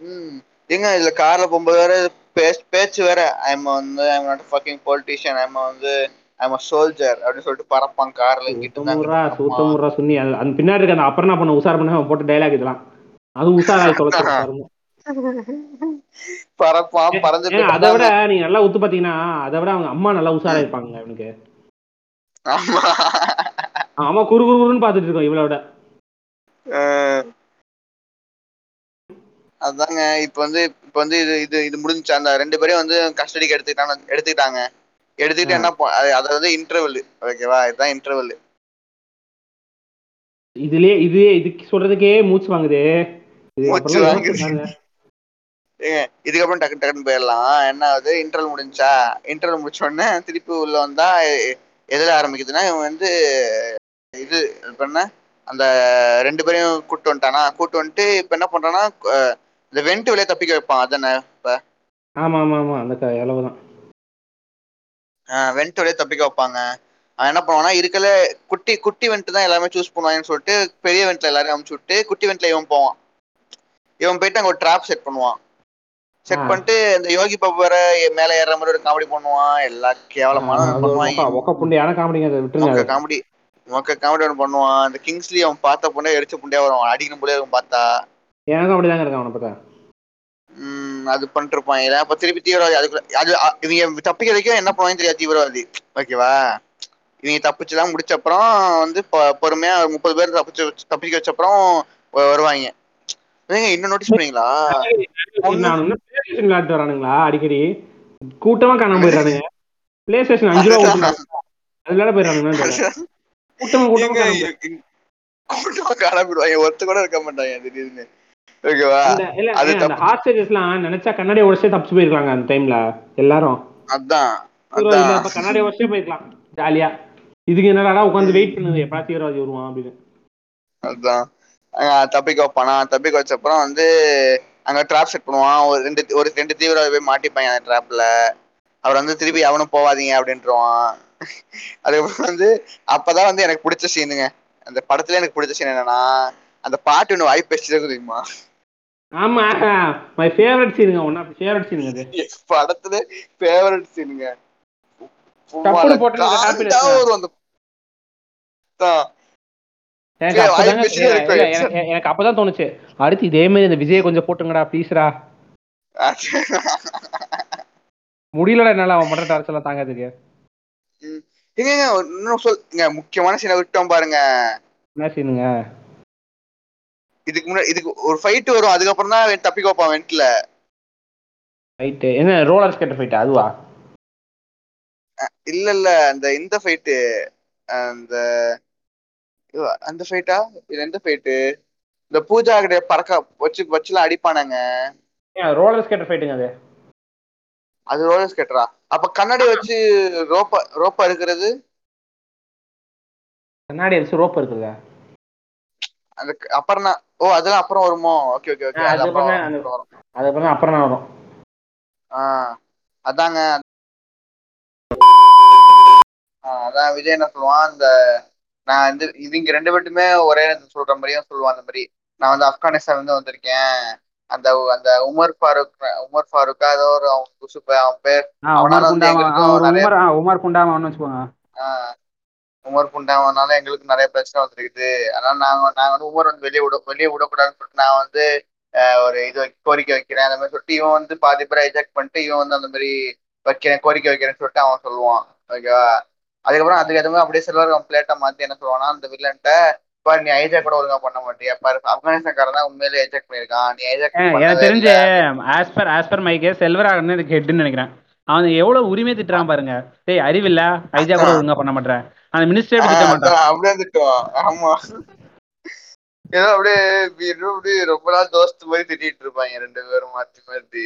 ம். ஏங்க இதுல கார்ல போகும்போது பேச்சு வேற. ஐம் வந்து I'm not fucking politician I'm வந்து ஐம் அ சோல்ஜர் அப்படின்னு சொல்லிட்டு பறப்பான் கார்ல. சூத்தமுறா சுண்ணி அந்த பின்னாடி இருக்க அந்த அப்புறம் பண்ண உசார் பண்ண போட்ட டைலாக் இதெல்லாம். அது உசாராய் தொலைச்சு <laughs> பறப்பான் பறந்து அதை விட நீங்க நல்லா உத்து பாத்தீங்கன்னா அதை விட அவங்க அம்மா நல்லா உசாரா இருப்பாங்க அவனுக்கு. ஆமா குறு குறு குறுன்னு பாத்துட்டு இருக்கோம் இவளோட அதாங்க இப்ப வந்து இப்ப வந்து இது இது இது முடிஞ்சுச்சு. அந்த ரெண்டு பேரையும் வந்து கஸ்டடிக்கு எடுத்துக்கிட்டாங்க எடுத்துக்கிட்டாங்க. எடுத்துக்கிட்டு. என்ன அது- வந்து இன்டர்வல் ஓகேவா இதுதான் இன்டர்வல் இதுலயே இது இதுக்கு சொல்றதுக்கே மூச்சு வாங்குதே. மூச்சு வாங்குது. இதுக்கப்புறம் டக்கு டக்குன்னு போயிடலாம். என்ன ஆகுது? இன்டர்வல் முடிஞ்சா? இன்டர்வல் முடிச்ச உடனே திருப்பி உள்ள வந்தா எதுல ஆரம்பிக்குதுன்னா இவன் வந்து இது என்ன? அந்த ரெண்டு பேரையும் கூட்டு வந்துட்டானா? கூட்டு வந்துட்டு இப்ப என்ன பண்றான்னா இந்த வெண்ட் வழியா தப்பிக்க வைப்பான் அதானே ஆமா ஆமா ஆமா. அந்த அளவுதான். வெண்ட் வழியா தப்பிக்க வைப்பாங்க. அவன் என்ன பண்ணுவான்னா இருக்கல குட்டி குட்டி வெண்ட் தான் எல்லாமே சூஸ் பண்ணுவாங்கன்னு சொல்லிட்டு பெரிய வெண்ட்ல எல்லாரையும் அமுச்சு விட்டு குட்டி வெண்ட்ல இவன் போவான். இவன் போயிட்டு அங்க ஒரு ட்ராப் செட் பண்ணுவான். செட். பண்ணிட்டு இந்த யோகி பாபு வேற மேல ஏறுற மாதிரி ஒரு காமெடி பண்ணுவான். எல்லா கேவலமான அது. காமெடி மொக்க காமெடி ஒன்று பண்ணுவான். இந்த கிங்ஸ்லி அவன் பார்த்த பொண்ணே எரிச்ச புண்டையா வரும். அவன் அடிக்கணும் போலே இருக்கும் பார்த்தா. எனக்கும் அப்படிதாங்க இருக்கான் அவனை பார்த்தா அது இதான் அப்ப திருப்பி தீவிரவாதி அதுக்குள்ள அது இவங்க தப்பிக்க வரைக்கும் என்ன பண்ணுவாங்க தெரியாது தீவிரவாதி. ஓகேவா? இவங்க தப்பிச்சுலாம் முடிச்ச அப்புறம் வந்து பொறுமையா முப்பது பேர் தப்பிச்சு தப்பிக்க வச்ச அப்புறம் வருவாங்க. இன்னும் நோட்டீஸ் பண்ணீங்களா? விளையாட்டு வரானுங்களா? அடிக்கடி. கூட்டமா காணாம போயிடுறானுங்க. பிளே ஸ்டேஷன் அஞ்சு ரூபா கொடுத்துருக்காங்க அது விளையாட போயிடுறானுங்க கூட்டமா கூட்டமா ஏங்க, காணாம கூட்டமா கிளம்பிடுவாங்க ஒருத்த கூட இருக்க மாட்டாங்க திடீர்னு. ஓகேவா? அது நினைச்சா கண்ணாடியை உடச்சே தப்பிச்சு போயிருக்காங்க அந்த டைம்ல எல்லாரும். அதான் கண்ணாடியை உடச்சே போயிருக்கலாம் ஜாலியா. இதுக்கு என்னடா உட்காந்து வெயிட் பண்ணுது எப்படா தீவிரவாதி வருவான் அப்படின்னு. அதான். தப்பிக்க வைப்பானா தப்பிக்க வச்ச அப்புறம் வந்து அங்க ட்ராப் செட் பண்ணுவான். ஒரு ரெண்டு ஒரு ரெண்டு தீவிரவாதி போய் மாட்டிப்பாங்க அந்த ட்ராப்ல அவர் வந்து திருப்பி அவனும் போவாதீங்க அப்படின்ட்டுருவான். அதுக்கப்புறம் வந்து அப்பதான் வந்து எனக்கு பிடிச்ச சீனுங்க அந்த படத்துல எனக்கு பிடிச்ச சீன் என்னன்னா அந்த பாட்டு ஒன்று வாய்ப்பு பேசிட்டு தெரியுமா? ஆமா மை ஃபேவரட் சீனுங்க ஒன் ஆஃப் ஃபேவரட் சீனுங்க அது. படத்துல ஃபேவரட் சீனுங்க டப்புனு போட்டு தான். வரும் அந்த. எனக்கு அப்பதான் தோணுச்சு. அடுத்து இதே மாதிரி இந்த விஜயை கொஞ்சம் போட்டுங்கடா ப்ளீஸ்ரா முடியலடா என்னால அவன் பண்ற டார்ச்சர் எல்லாம் தாங்காதுக்கு ஏங்க ஏங்க, இன்னும் சொல் முக்கியமான சீனை விட்டோம் பாருங்க. என்ன சீனுங்க இதுக்கு முன்னாடி இதுக்கு ஒரு ஃபைட் வரும் அதுக்கப்புறம் தான் தப்பிக்க வைப்பான் வெண்ட்ல. ரைட்டு என்ன ரோலர் ஸ்கேட்டர் ஃபைட் அதுவா? இல்ல இல்ல அந்த இந்த ஃபைட்டு அந்த அந்த ஃபைட்டா இது எந்த ஃபைட்டு இந்த பூஜா கிட்ட பறக்க வச்சு வச்சுலாம் அடிப்பானாங்க. ரோலர் ஸ்கேட்டர் ஃபைட்டுங்க அது? அது ரோலர் ஸ்கேட்டரா அப்ப கண்ணாடி வச்சு ரோப்ப ரோப்பா இருக்கிறது கண்ணாடி அடிச்சு ரோப் இருக்குல்ல அந்த அப்புறம் ஓ அதெல்லாம் அப்புறம் வருமோ? ஓகே ஓகே ஓகே அது அது அப்புறம் வரும், அந்த- அப்புறம் அப்புறம் வரும். ஆ அதாங்க. அதான் விஜய் என்ன சொல்லுவான் அந்த நான் வந்து இவங்க ரெண்டு பேர்ட்டுமே ஒரே நேரத்துல சொல்ற மாதிரியும் சொல்லுவான் அந்த மாதிரி. நான் வந்து ஆப்கானிஸ்தான் இருந்து வந்திருக்கேன். அந்த அந்த உமர் ஃபாரூக் உமர் ஃபாரூக்கா ஏதோ ஒரு அவன் குசுப்ப அவன் பேர். அவனால வந்து குண்டாமா உமர் குண்டாமான்னு வச்சுக்கோங்க. உமர் புண்டாவனால எங்களுக்கு நிறைய பிரச்சனை வந்துருக்குது. அதனால நாங்க நாங்க வந்து உமர் வந்து வெளியே விட வெளியே விடக்கூடாதுன்னு சொல்லிட்டு நான் வந்து ஒரு இது கோரிக்கை வைக்கிறேன். அந்த மாதிரி சொல்லிட்டு இவன் வந்து பாதி பேரை எஜெக்ட் பண்ணிட்டு இவன் வந்து அந்த மாதிரி வைக்கிறேன் கோரிக்கை வைக்கிறேன்னு சொல்லிட்டு அவன் சொல்லுவான். ஓகேவா? அதுக்கப்புறம் அதுக்கு எதுவுமே அப்படியே சில்வர் கம்ப்ளேட்டா மாத்தி என்ன சொல்லுவானா அந்த வில்லன்ட்ட பாரு நீ ஐஜாக் கூட ஒழுங்கா பண்ண மாட்டியா? பாரு ஆப்கானிஸ்தான்காரன் தான் உண்மையிலே ஐஜாக் பண்ணியிருக்கான். நீ ஐஜாக் எனக்கு தெரிஞ்சு ஆஸ் பர் ஆஸ் பர் மைக்கே செல்வராகன் இதுக்கு ஹெட்னு நினைக்கிறேன். அவன் எவ்வளவு உரிமை திட்டுறான் பாருங்க. டேய் அறிவில்ல. ஐஜா கூட ஒழுங்கா பண்ண மாட்டேன் அந்த மினிஸ்டர் திட்ட மாட்டான். அப்படியே திட்டுவான் ஆமா. ஏதோ அப்படியே ரொம்ப நாள் தோஸ்து மாதிரி திட்டிட்டு இருப்பாங்க ரெண்டு பேரும் மாத்தி மாத்தி.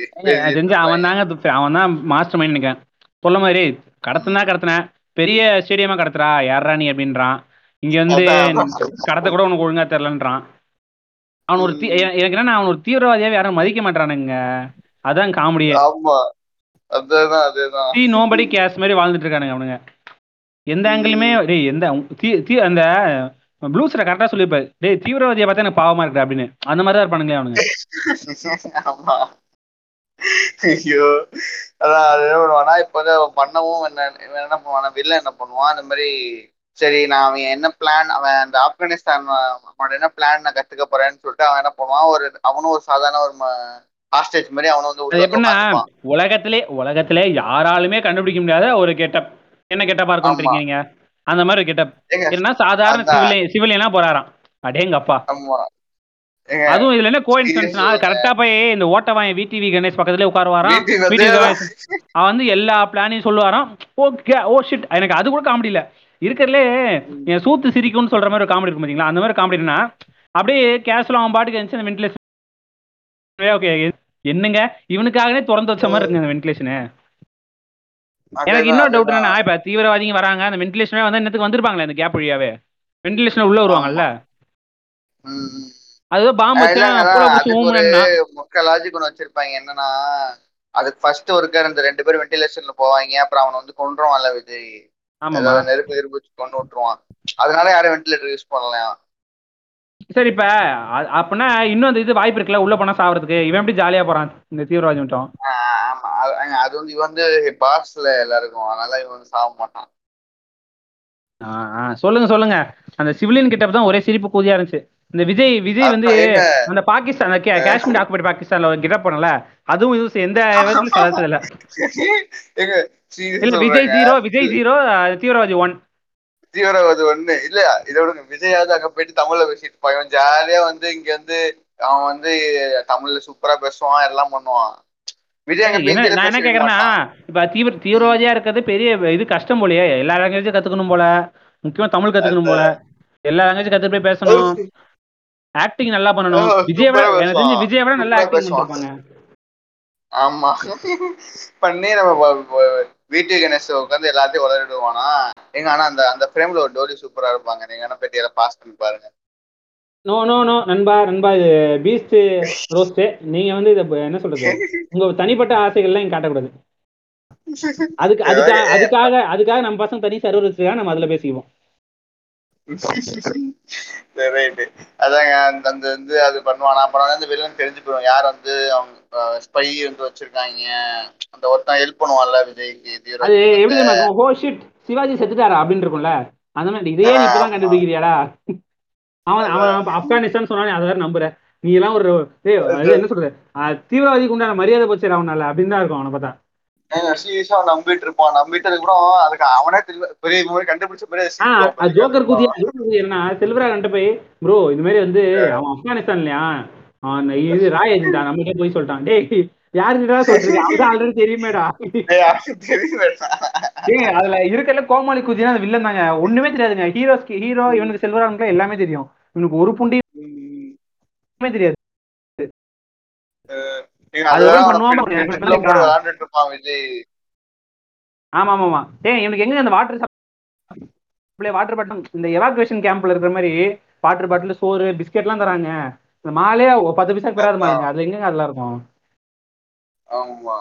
தெரிஞ்சு அவன் தாங்க அவன் தான் மாஸ்டர் மைண்ட் நினைக்கிறேன் சொல்ல மாதிரி கடத்தினா கடத்தினேன் பெரிய ஸ்டேடியமா கடத்துறா யாரா நீ? அப்படின்றான். இங்க வந்து கடத்த கூட உனக்கு ஒழுங்கா தெரிலன்றான் அவன் ஒரு எனக்கு என்ன அவன் ஒரு தீவிரவாதியாவே யாரும் மதிக்க மாட்டானுங்க. அதான் காமெடியே அதேதான் அதேதான். நோபடி கேஸ் மாதிரி வாழ்ந்துட்டு இருக்கானுங்க அவனுங்க. எந்த ஆங்கிளுமே டேய் எந்த தீ- தீ- அந்த ப்ளூஸ்ல கரெக்டா சொல்லியிருப்பாரு. டேய் தீவிரவாதியை பார்த்தா எனக்கு பாவமா இருக்கு அப்படின்னு. அந்த மாதிரி தான் இருப்பானுங்களே அவனுங்க. ஆமா. ஐயோ. அதான் அது என்ன பண்ணுவானா? இப்ப வந்து அவன் பண்ணவும் என்ன என்ன பண்ணுவானா? வில்ல என்ன பண்ணுவான்? இந்த மாதிரி சரி நான் அவன் என்ன பிளான் அவன் அந்த ஆப்கானிஸ்தான் அவனோட என்ன பிளான் நான் கத்துக்க போறேன்னு சொல்லிட்டு அவன் என்ன பண்ணுவான்? ஒரு அவனும் ஒரு சாதாரண ஒரு ஹாஸ்டேஜ் மாதிரி அவனும் வந்து எப்படின்னா. உலகத்திலே உலகத்திலே யாராலுமே கண்டுபிடிக்க முடியாத ஒரு கெட்டப். என்ன கெட்டப்பா இருக்குன்றீங்க நீங்க அந்த மாதிரி கெட்டப் என்ன சாதாரண. சிவிலியன் சிவிலியனா போறாராம். அடேங்கப்பா. அதுவும் இதுல என்ன கோயின்சிடன்ஸ்னா கரெக்டா போய் இந்த ஓட்டவாயன் விடிவி கணேஷ் பக்கத்துலயே உட்காருவாராம். அவன் வந்து எல்லா பிளானையும் சொல்லுவாராம். ஓகே ஓ ஷிட் எனக்கு அது கூட காமெடி இல்ல. இருக்கிறதுலே என் சூத்து சிரிக்கும்னு சொல்ற மாதிரி ஒரு காமெடி இருக்கும் பாத்தீங்களா? அந்த மாதிரி காமெடினா அப்படியே கேஷ்ல அவன் பாட்டுக்கு இருந்துச்சு அந்த வென்டிலேஷன் ஓகே என்னங்க? இவனுக்காகவே திறந்து வச்ச மாதிரி இருக்குங்க அந்த வென்டிலேஷனு எனக்கு இன்னொரு டவுட். என்னன்னா இப்ப தீவிரவாதிங்க வராங்க அந்த வென்டிலேஷனே வந்து என்னத்துக்கு வந்திருப்பாங்களே இந்த கேப் வழியாவே? வென்டிலேஷன் உள்ள வருவாங்கல்ல. அது பாம்பு வச்சு இல்லைங்க, கூட அதான் பிடிச்சி அதுக்கு ஒரு ஊமுனா முக்க லாஜிக் ஒன்று வச்சிருப்பாங்க என்னன்னா அதுக்கு ஃபர்ஸ்ட் ஒருக்கர் இந்த ரெண்டு பேரும் வென்டிலேஷன்ல போவாங்க அப்புறம் அவனை வந்து கொன்றுவான்ல விஜய். நெருப்பு வச்சு கொண்டு விட்டுருவான் அதனால யாரும் வென்டிலேட்டர் யூஸ் பண்ணலாம் சரி இப்ப அ- அப்படின்னா இன்னும் அந்த இது வாய்ப்பு இருக்குல்ல? உள்ள போனா சாவறதுக்கு. இவன் எப்படி ஜாலியா போறான்? இந்த தீவிரவாதி மட்டும் ஆமா. அது வந்து இவன் வந்து பாஸ்ல எல்லாருக்கும். அதனால இவன் வந்து சாக மாட்டான். சொல்லுங்க சொல்லுங்க. அந்த சிவிலியன் கிட்ட தான் ஒரே சிரிப்பு கூதியா இருந்துச்சு. இந்த விஜய் விஜய் வந்து அந்த பாகிஸ்தான் காஷ்மீர் ஆக்குபைட் பாகிஸ்தான்ல ஒரு கிட்ட பண்ணல. அதுவும் இது எந்த <laughs> சாதிச்சது இல்ல விஜய். ஜீரோ விஜய் ஜீரோ தீவிரவாதி ஒன் தீவிரவாதி ஒண்ணு. இல்ல இதை விடுங்க. விஜயாவது அங்க போயிட்டு தமிழ்ல பேசிட்டு இருப்பான். இவன் ஜாலியா வந்து இங்க வந்து அவன் வந்து தமிழ்ல சூப்பரா பேசுவான் எல்லாம் பண்ணுவான். நான் என்ன கேக்குறேன்னா. இப்ப தீவிர தீவிரவாதியா இருக்கிறது பெரிய இது கஷ்டம் போலயே. எல்லா லாங்குவேஜும் கத்துக்கணும் போல. முக்கியமா தமிழ் கத்துக்கணும் போல. எல்லா லாங்குவேஜும் கத்து போய் பேசணும். ஆக்டிங் நல்லா பண்ணணும். விஜய் விட எனக்கு தெரிஞ்சு. விஜய் விட நல்லா ஆக்டிங். பண்ணிருப்பாங்க ஆமா. <laughs> பண்ணி நம்ம வீட்டு கணேஷ் உட்காந்து எல்லாத்தையும் உளறிடுவானா? எங்க ஆனா அந்த அந்த ஃப்ரேம்ல ஒரு டோலி சூப்பரா இருப்பாங்க. நீங்க என்ன பெட்டியில பாஸ் பண்ணி பாருங்க. நோ நோ நோ நண்பா நண்பா இது பீஸ்ட் ரோஸ்ட் நீங்க வந்து இத என்ன சொல்றது? உங்க தனிப்பட்ட ஆசைகள்லாம் இங்க காட்டக்கூடாது. அதுக்கு அதுக்காக அதுக்காக அதுக்காக நம்ம பசங்க தனி சர்வர் வச்சிருக்காங்க நம்ம அதுல பேசிக்குவோம். <laughs> ரைட்டு அதாங்க அந்த அந்த வந்து அது பண்ணுவானா? அப்புறம் வந்து வில்லன் தெரிஞ்சு போயிடும் யார் வந்து அவங்க ஸ்பை வந்து வச்சிருக்காங்க. அந்த ஒருத்தன் ஹெல்ப் பண்ணுவான்ல விஜய்க்கு. அது எப்படி ஹோ ஷிட் சிவாஜி செத்துட்டாரா அப்படின்னு இருக்கும்ல? அந்த மாதிரி. இதே நீ இப்பதான் கண்டுபிடிக்கிறியாடா? அவன் அவன் ஆப்கானிஸ்தான் சொன்னானே அதை வேற நம்புற. நீ எல்லாம் ஒரு என்ன சொல்றது? தீவிரவாதிக்கு உண்டான மரியாதை போச்சு அவனால அப்படின்னு தான் இருக்கும் அவனை பார்த்தா. சீரியஸா நம்பிட்டு இருப்பான். நம்பிட்டு அதுக்கப்புறம் அதுக்கு அவனே பெரிய கண்டுபிடிச்ச பெரிய ஜோக்கர் குதி ஜோக்கர் என்ன செல்வரா கண்டு போய் ப்ரோ இந்த மாதிரி வந்து அவன் ஆப்கானிஸ்தான் இல்லையா? இது ராய் ஏஜென்டா நம்ம போய் சொல்லிட்டான். டேய் யாருக்கிட்ட சொல்றீங்க அவதான் ஆல்ரெடி தெரியுமேடா. ஏங்க அதுல இருக்கல கோமாளி குதினா அந்த வில்லன் தாங்க. ஒண்ணுமே தெரியாதுங்க. ஹீரோஸ்க்கு ஹீரோ இவனுக்கு செல்வரானுக்கு எல்லாமே தெரியும். இவனுக்கு ஒரு புண்டியுமே தெரியாது. ஆமா ஆமா ஆமா ஏன் இவனுக்கு எங்க அந்த வாட்டர் சப்ளை வாட்டர் பாட்டில் இந்த எவாக்குவேஷன் கேம்ப்ல இருக்கிற மாதிரி வாட்டர் பாட்டில் சோறு பிஸ்கெட்லாம் தராங்க. இந்த மாலே பத்து பைசா பெறாத மாதிரி அதுல எங்கங்க அதெல்லாம் இருக்கும்? ஆமா.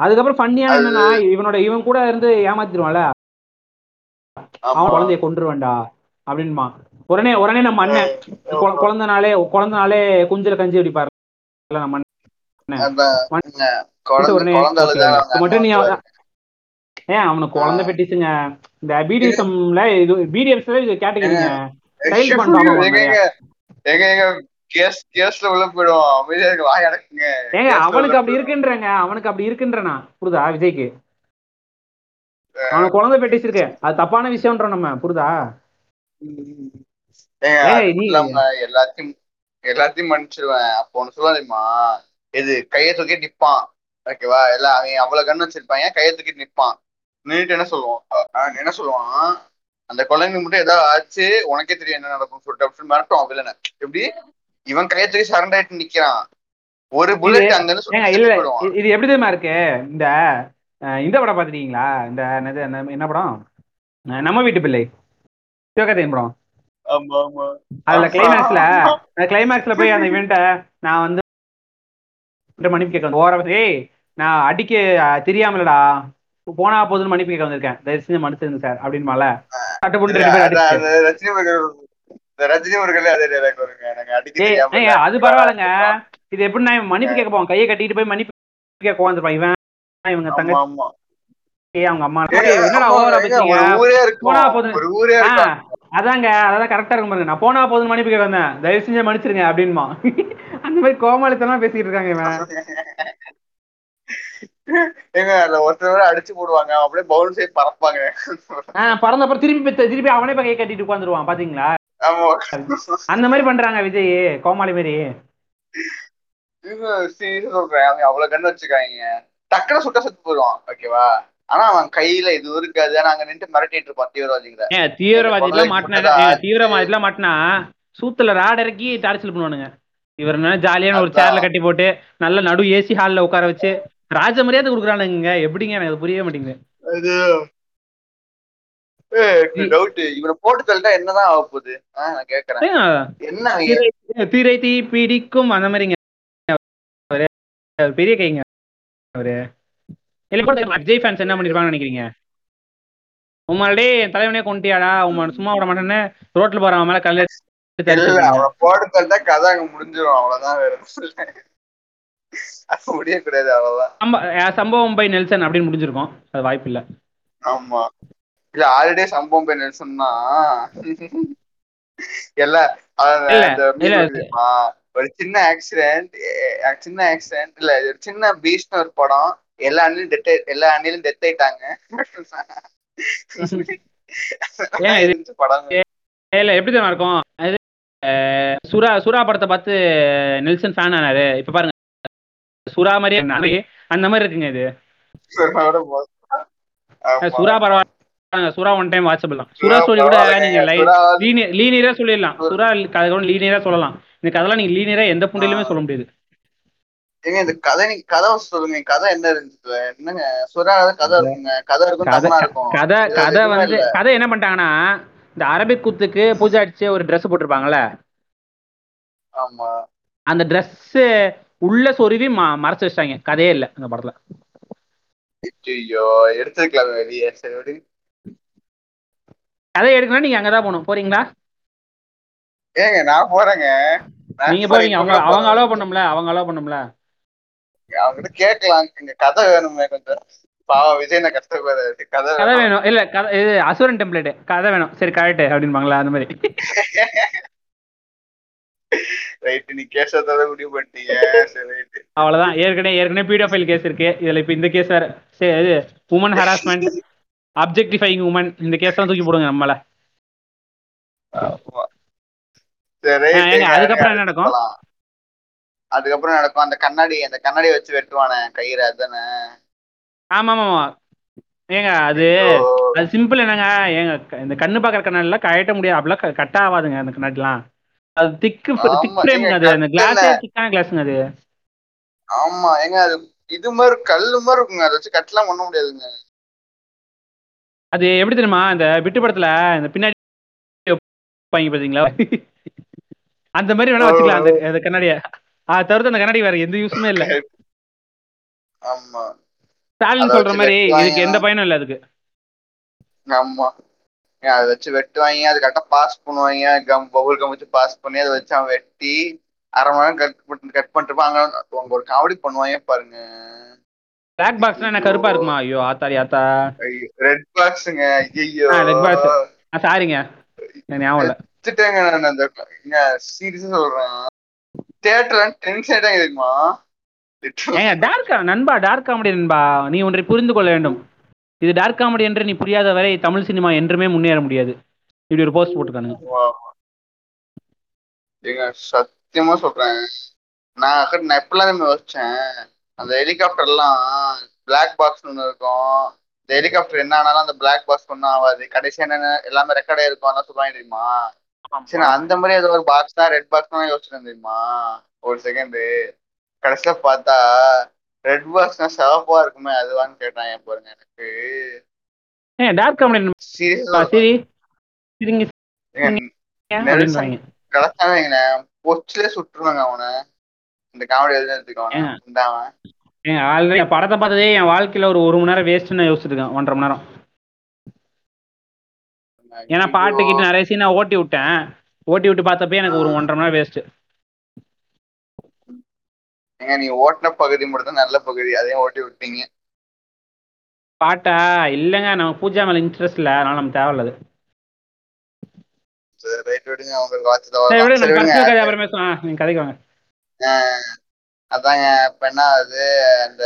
அதுக்கப்புறம் ஃபன்னியான என்னன்னா இவனோட இவன் கூட இருந்து ஏமாத்திடுவான்ல? அவன் குழந்தைய கொண்டுருவான்டா அப்படின்மா உடனே உடனே நம்ம அண்ணன் குழ- குழந்தை நாளே குழந்தை நாளே குஞ்சில கஞ்சி அடிப்பாரு நம்ம மட்டும் நீ ஏன் அவனுக்கு குழந்தை பெட்டிச்சுங்க இந்த பிடிஎஸ்எம்ல இது பிடிஎஸ்ல இது கேட்டகரிங்க எங்க எங்க எங்க எங்க கேஸ் கேஸ்ல உள்ள போயிடும் அமைதியா இருக்கு வாய் அடக்குங்க. ஏங்க Case ல அவனுக்கு அப்படி இருக்குன்றங்க. அவனுக்கு அப்படி இருக்குன்றனா புரியுதா விஜய்க்கு? அவனுக்கு குழந்தை பெட்டிஸ் இருக்கு அது தப்பான விஷயம்ன்றோம் நம்ம. புரியுதா? எல்லாத்தையும் எல்லாத்தையும் மன்னிச்சிருவேன். அப்போ ஒண்ணு சொல்லுவா தெரியுமா இது கையை தூக்கி நிப்பான். ஓகேவா எல்லாம் அவன் அவ்வளவு கண்ணு வச்சிருப்பாங்க கையை தூக்கி நிப்பான்? நின்னுட்டு என்ன சொல்லுவான்? என்ன சொல்லுவான்? அந்த குழந்தைங்க மட்டும் ஏதாவது ஆச்சு உனக்கே தெரியும் என்ன நடக்கும் சொல்லிட்டு அப்படின்னு மிரட்டும் வில்லனை எப்படி? இவன் கையை தூக்கி சரண்டர் ஆயிட்டு நிக்கிறான். ஒரு புல்லட் அங்க இல்ல இது- எப்படி தெரியுமா இருக்கு? இந்த இந்த படம் பார்த்துருக்கீங்களா இந்த என்ன- என்ன படம்? நம்ம வீட்டு பிள்ளை. சிவகார்த்திகேயன் படம். ஆமா ஆமா. அதுல கிளைமேக்ஸ்ல. கிளைமேக்ஸ்ல போய் அந்த இவன்ட்ட நான் வந்து மன்னிப்பு கேட்க ஓர ஏய் நான் அடிக்க தெரியாமலடா. போனா போதுன்னு மன்னிப்பு கேட்க வந்திருக்கேன். தயவு செஞ்சு மன்னிச்சிருங்க சார். அப்படின்மால சட்டை போட்டு அதே பரவாயில்லைங்க. இது எப்படி நான் மன்னிப்பு கேட்க போவான். கையை கட்டிட்டு போய் மன்னிப்பு கேட்க வந்துருப்பான் இவன் இவங்க தங்கச்சி. அவங்க அம்மா. என்னடா ஓவரா போனா போதும். அதாங்க அதான் கரெக்டா இருக்கும் பாருங்க. நான் போனா போதும் மன்னிப்பு கேட்க வந்தேன். தயவு செஞ்சு மன்னிச்சிருங்க அப்படின்மா <laughs> அந்த மாதிரி கோமாளித்தனமா பேசிட்டு இருக்காங்க இவன். <laughs> ஏங்க அதுல ஒருத்தர் அடிச்சு போடுவாங்க. அப்படியே பவுல் சைட் பறப்பாங்க. பறந்த அப்புறம் திருப்பி பெத்த- திருப்பி அவனே கை கட்டிட்டு உட்காந்துருவான் பாத்தீங்களா? அந்த மாதிரி பண்றாங்க விஜய் கோமாளி மாதிரி. சொல்றேன். அவங்க அவ்வளவு கண்ணு வச்சிருக்காங்க டக்குனு சுட்ட செத்து போயிடுவான் ஓகேவா ஆனா அவன் கையில இது இருக்காது. அங்க நின்று மிரட்டிட்டு இருப்பான் தீவிரவாதிகளை. கொள்ளைக்கு மாட்டினா தீவிரவாதிலாம் மாட்டினா சூத்துல ராட் இறக்கி டார்ச்சல் பண்ணுவானுங்க இவர் என்ன ஜாலியான ஒரு. சேர்ல கட்டி போட்டு நல்ல நடு ஏசி ஹால்ல உட்கார வச்சு ராஜ மரியாதை கொடுக்குறானுங்க எப்படிங்க எனக்கு அது புரியவே மாட்டேங்குது. அது திரை- தீ பிடிக்கும் அந்த மாதிரிங்க. பெரிய கைங்க அவரு. விஜய் ஃபேன்ஸ் என்ன பண்ணிருப்பாங்கன்னு நினைக்கிறீங்க? உமாடே என் தலைவனே கொண்டுட்டியாடா உன் சும்மா விட மாட்டேன்னு ரோட்ல போறவன் மேல கல்ல போட்டு கதை அங்க முடிஞ்சிடும் அவ்வளவுதான் வேற முடியக்கூடாது அவ்வளவுதான். சம்பவம் பை நெல்சன் அப்படின்னு முடிஞ்சிருக்கும். அது வாய்ப்பு இல்ல. ஆமா. இல்ல ஆல்ரெடி சம்பவம் போய் சொன்னா எல்லாம் அஹ் இல்ல, அந்த meme இல்ல. வருது தெரியுமா? ஒரு சின்ன ஆக்சிடென்ட் சின்ன ஆக்சிடென்ட் இல்ல ஒரு சின்ன பீச்னு ஒரு படம். எல்லா அணிலும் டெத் எல்லா அணிலும் டெத் ஆயிட்டாங்க. படம். இல்ல எப்படி தெரியுமா இருக்கும்? சுறா சுறா படத்தை பார்த்து நெல்சன் ஃபேன் ஆனாரு. இப்ப பாருங்க சுறா மாதிரியே. அந்த மாதிரி இருக்குங்க இது. சுறா பரவாயில்ல. சுறா ஒன் டைம் வாட்சபிள் தான் சுறா ஸ்டோரி கூட. நீங்க லீனியர் சொல்லிடலாம். சுறா கதை கூட லீனியரா சொல்லலாம். இந்த கதைலாம் நீங்க லீனியரா எந்த புண்டையிலுமே சொல்ல முடியாது. ஏங்க இந்த கதை நீங்க கதை சொல்லுங்க. கதை என்ன இருந்துச்சு? என்னங்க? சுறா கதை இருக்குங்க. கதை இருக்கும் வந்து. கதை என்ன பண்ணிட்டாங்கன்னா இந்த அரபிக் குத்துக்கு பூஜை அடிச்சு ஒரு Dress போட்டிருப்பாங்கல்ல? ஆமா. அந்த Dress உள்ள சொருவி மறைச்சு வச்சிட்டாங்க. கதையே இல்ல அந்த படத்துல. ஐயோ எடுத்துருக்கலாம் வெளியே. சரி விடு. கதை எடுக்கணும்னா நீங்க அங்கதான் போகணும். போறீங்களா? ஏங்க நான் போறேங்க. நீங்க போறேன், போவீங்க அவங்க அவங்க. அலோவ் பண்ணும்ல அவங்க அலோவ் பண்ணும்ல அவங்ககிட்ட கேட்கலாம். இங்க கதை வேணுமே கொஞ்சம். பாவம் விஜய் நான் கதை கதை வேணும். வேணும். இல்ல கதை இது அசுரன் டெம்ப்ளேட் கதை வேணும். சரி கரெக்ட் அப்படின்பாங்களா அந்த மாதிரி. <laughs> ரைட் நீ கேசத்தோட முடிவு பண்ணிட்டீங்க அவ்வளவுதான். ஏற்கனவே ஏற்கனவே பீடோஃபைல் கேஸ் இருக்கு. இதுல இப்ப இந்த கேஸ் வேற இது உமன் ஹராஸ்மெண்ட் அப்ஜெக்டிஃபைங் உமன் இந்த கேஸ் எல்லாம் தூக்கி போடுங்க நம்மள. அதுக்கப்புறம் என்ன நடக்கும்? அதுக்கப்புறம் நடக்கும். அந்த கண்ணாடி அந்த கண்ணாடி வச்சு வெட்டுவானே கயிறு அதுதானே? ஆமா ஆமா ஏங்க அது. அது சிம்பிள் என்னங்க ஏங்க இந்த கண்ணு பாக்குற கண்ணாடிலாம் கழட்ட முடியாது. அப்படிலாம் கட் ஆகாதுங்க அந்த கண்ணாடிலாம். அது திக்கு திக் ஏங்க, அது. அந்த கிளாஸே. திக்கான கிளாஸுங்க அது. ஆமா ஏங்க அது இது மாதிரி கல்லு மாதிரி இருக்குங்க. அதை வச்சு கட்டலாம் பண்ண முடியாதுங்க. அது எப்படி தெரியுமா? இந்த விட்டு படத்துல இந்த பின்னாடி பாத்தீங்களா? அந்த மாதிரி வேணா வச்சுக்கலாம் அந்த அந்த கண்ணாடிய. அது தவிர்த்து அந்த கண்ணாடி வேற எந்த யூஸுமே இல்ல. ஆமா. ஸ்டாலின் சொல்ற மாதிரி. இதுக்கு எந்த பயனும் இல்ல அதுக்கு. ஆமா. அதை வச்சு வெட்டுவாங்க அது கரெக்டா பாஸ் பண்ணுவாங்க. கம் பபுள் கம் வச்சு பாஸ் பண்ணி அதை வச்சு அவன் வெட்டி அரை மணி நேரம் கட் பண்ணி கட் பண்ணிட்டு அங்க அவங்க ஒரு காமெடி பண்ணுவாங்க பாருங்க. பிளாக் பாக்ஸ்னா என்ன கருப்பா இருக்குமா? ஐயோ ஆத்தாரி ஆத்தா. ரெட் பாக்ஸுங்க ஐயோ red box. ஆ, சாரிங்க ஞாபகம் இல்ல. வச்சுட்டேங்க நான் அந்த சீரியஸா சொல்றேன். தியேட்டர்ல டென்ஷன் ஆயிட்டாங்க ஏங்க டார்க் நண்பா டார்க் காமெடி நண்பா. நீ ஒன்றை புரிந்து கொள்ள வேண்டும். இது டார்க் காமெடி என்று நீ புரியாத வரை தமிழ் சினிமா என்றுமே முன்னேற முடியாது. இப்படி ஒரு போஸ்ட் போட்டுருக்கானுங்க. சத்தியமா சொல்றேன். நான் நான் எப்பெல்லாம் யோசிச்சேன். அந்த ஹெலிகாப்டர்லாம் பிளாக் பாக்ஸ் ஒன்று இருக்கும். இந்த ஹெலிகாப்டர் என்ன ஆனாலும் அந்த பிளாக் பாக்ஸ் ஒன்றும் ஆகாது. கடைசி என்னென்ன எல்லாமே ரெக்கார்டே இருக்கும். அதெல்லாம் சொல்லுவாங்க தெரியுமா? சரி நான் அந்த மாதிரி ஏதோ ஒரு பாக்ஸ் தான் ரெட் பாக்ஸ் தான் யோசிச்சிருந்தேன் தெரியுமா? ஒரு செகண்ட் கடைசியில பார்த்தா ரெட் பாக்ஸ்னா சிவப்பா இருக்குமே அதுவான்னு கேட்டாங்க பாருங்க எனக்கு. ஏன் டார்க் காமெடி சீரியஸா சரி. சரிங்க கிடைச்சாங்க பொச்சிலே சுட்டுருவாங்க அவனை. இந்த காமெடி எழுதுறதுக்கு அவனை ஏன்? உண்டாவன் ஏங்க ஆல்ரெடி படத்தை பார்த்ததே என் வாழ்க்கையில ஒரு ஒரு மணி நேரம் வேஸ்ட்னு யோசிச்சிருக்கேன் ஒன்றரை மணி நேரம். ஏன்னா பாட்டு கிட்ட நிறைய சீனை ஓட்டி விட்டேன். ஓட்டி விட்டு பார்த்தப்பே எனக்கு ஒரு ஒன்றரை மணி நேரம் வேஸ்ட் ஏங்க நீ ஓட்டின பகுதி மட்டும் நல்ல பகுதி. அதையும் ஓட்டி விட்டீங்க. பாட்டா? இல்லைங்க நம்ம பூஜா மேல இன்ட்ரெஸ்ட் இல்லை. அதனால நம்ம நீங்க ஆஹ் அதாங்க இப்ப என்ன ஆகுது? அந்த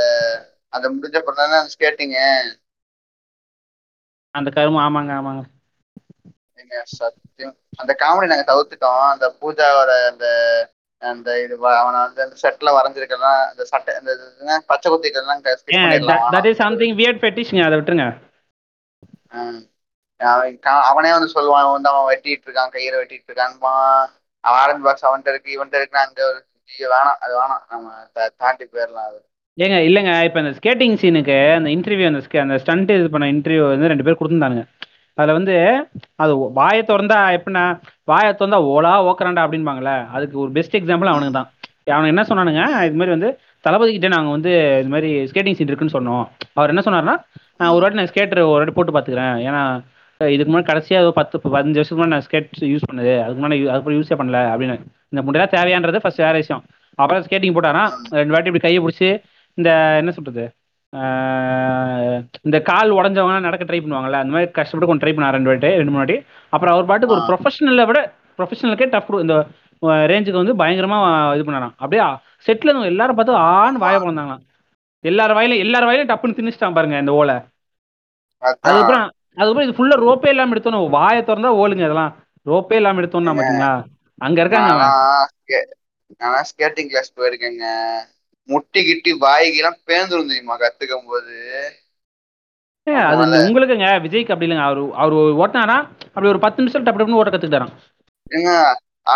அந்த முடிஞ்ச அப்புறம் அந்த ஸ்கேட்டிங்கு அந்த கருமம் ஆமாங்க ஆமாங்க. சத்தியம். அந்த காமெடி நாங்க தவிர்த்துட்டோம். அந்த பூஜாவோட அந்த அந்த இது அவனை வந்து அந்த செட்ல வரைஞ்சிருக்கலாம் அந்த சட்டை அந்த பச்சை குத்திக்கலாம் தட் இஸ் சம்திங் வியர்ட் ஃபெட்டிஷ்ங்க அதை விட்டுருங்க. அவன் அவனே வந்து சொல்லுவான் வந்து அவன் வெட்டிட்டு இருக்கான் கயிறை வெட்டிட்டு இருக்கான்பான் ஆரஞ்சு பாக்ஸ் அவன்கிட்ட இருக்கு இவன்கிட்ட இருக்கு அங்க ஒரு வேணாம் அது வேணாம். நம்ம தாண்டி போயிடலாம் அது. ஏங்க இல்லைங்க இப்போ இந்த ஸ்கேட்டிங் சீனுக்கு அந்த இன்டர்வியூ அந்த அந்த ஸ்டண்ட் இது பண்ண இன்டர்வியூ வந்து ரெண்டு பேர் கொடுத்துருந்தானுங்க. அதில் வந்து அது வாயை திறந்தா எப்படின்னா வாயை திறந்தா ஓலா ஓக்கறாண்டா அப்படின்பாங்களே அதுக்கு ஒரு பெஸ்ட் எக்ஸாம்பிள் அவனுக்கு தான் அவனுக்கு என்ன சொன்னானுங்க இது மாதிரி வந்து தளபதி கிட்ட நாங்கள் வந்து இது மாதிரி ஸ்கேட்டிங் சீன் இருக்குன்னு சொன்னோம். அவர் என்ன சொன்னார்னா ஒரு வாட்டி நான் ஸ்கேட்டர் ஒரு வாட்டி போட்டு பார்த்துக்கிறேன். ஏன்னா இதுக்கு முன்னாடி கடைசியாக ஏதோ பத்து பதினஞ்சு வருஷத்துக்கு முன்னாடி நான் ஸ்கேட் யூஸ் பண்ணது. அதுக்கு முன்னாடி அதுக்கப்புறம் யூஸே பண்ணல அப்படின்னு. இந்த முட்டையெல்லாம் தேவையான்றது ஃபர்ஸ்ட் வேற விஷயம். அப்புறம் ஸ்கேட்டிங் போட்டாரா ரெண்டு வாட்டி இப்படி கையை பிடிச்சி இந்த என்ன சொல்றது இந்த கால் உடஞ்சவங்க நடக்க ட்ரை பண்ணுவாங்கல்ல அந்த மாதிரி கஷ்டப்பட்டு கொஞ்சம் ட்ரை பண்ணார் ரெண்டு வாட்டி ரெண்டு மூணு வாட்டி. அப்புறம் அவர் பாட்டுக்கு ஒரு. ப்ரொஃபஷனலை விட ப்ரொஃபஷனலுக்கே டஃப் இந்த ரேஞ்சுக்கு வந்து பயங்கரமா இது பண்ணாராம். அப்படியே செட்டில் இருந்தவங்க எல்லாரும் பார்த்து ஆன்னு வாய பிறந்தாங்களாம். எல்லார் வாயிலும் எல்லார் வாயிலும் டப்புன்னு திணிச்சிட்டான் பாருங்க இந்த ஓலை. அதுக்கப்புறம் அதுக்கப்புறம் இது ஃபுல்லா ரோப்பே இல்லாம எடுத்தோம் வாயை திறந்தா ஓலுங்க இதெல்லாம். ரோப்பே இல்லாம எடுத்தோம்னா பாத்தீங்களா? அங்க இருக்காங்க நானா ஸ்கேட்டிங் கிளாஸ் போயிருக்கேங்க. முட்டி கிட்டி வாய்க்கெல்லாம் பேந்துரும் தெரியுமா? கத்துக்கும் போது. அது உங்களுக்குங்க. விஜய்க்கு அப்படி இல்லைங்க. அவரு அவர் ஓட்டினாரா? அப்படி ஒரு பத்து நிமிஷம் டப்பு ஓட்ட கத்துக்கிட்டாராம். ஏங்க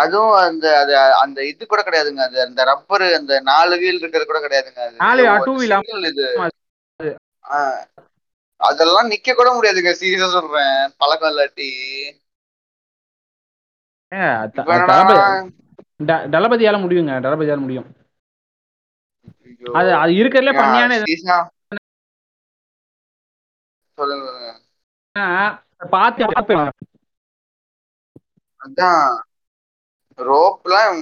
அதுவும் அந்த அது அந்த இது கூட கிடையாதுங்க. அது அந்த ரப்பர் அந்த நாலு வீல் இருக்கிறது கூட கிடையாதுங்க. அது இது. அதெல்லாம் நிக்க கூட முடியாதுங்க. சீரியஸா சொல்றேன். பழக்கம் இல்லாட்டி. தளபதியால முடியுங்க. தளபதியால முடியும். அது அது இருக்கிறதுல பண்ணியான பார்த்து. அதான் ரோப்லாம்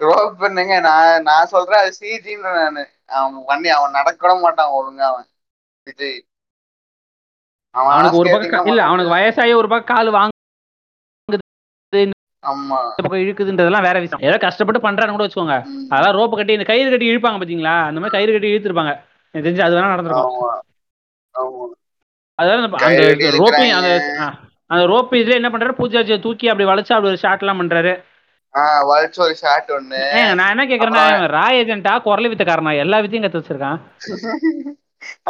ரோப் பண்ணுங்க நான் நான் சொல்றேன் அது சிஜின்னு நானு. அவன் பண்ணி அவன் நடக்க மாட்டான் ஒழுங்கா அவன். விஜய். அவனுக்கு ஒரு பக்கம் இல்ல அவனுக்கு வயசாகி ஒரு பக்கம் கால். ஆமா இந்த பக்கம் இழுக்குதுன்றதெல்லாம் வேற விஷயம். ஏதோ கஷ்டப்பட்டு பண்றான்னு கூட வச்சுக்கோங்க. அதெல்லாம் ரோப்பு கட்டி இந்த கயிறு கட்டி இழுப்பாங்க பாத்தீங்களா? அந்த மாதிரி கயிறு கட்டி இழுத்துருப்பாங்க. எனக்கு தெரிஞ்சு அது வேணா நடந்திருக்கும். அதாவது அந்த- கயிறு அந்த. அந்த ரோப்பு இதுல என்ன பண்றாரு? பூஜாச்சியை தூக்கி அப்படி வளைச்சு அப்படி ஒரு ஷாட் எல்லாம் பண்றாரு. ஒரு ஒண்ணு. நான் என்ன கேக்குறேன்னா ராய் ஏஜென்ட்டா குரலை வித்தக்காரனா? எல்லா வித்தையும் கத்து வச்சிருக்கான்.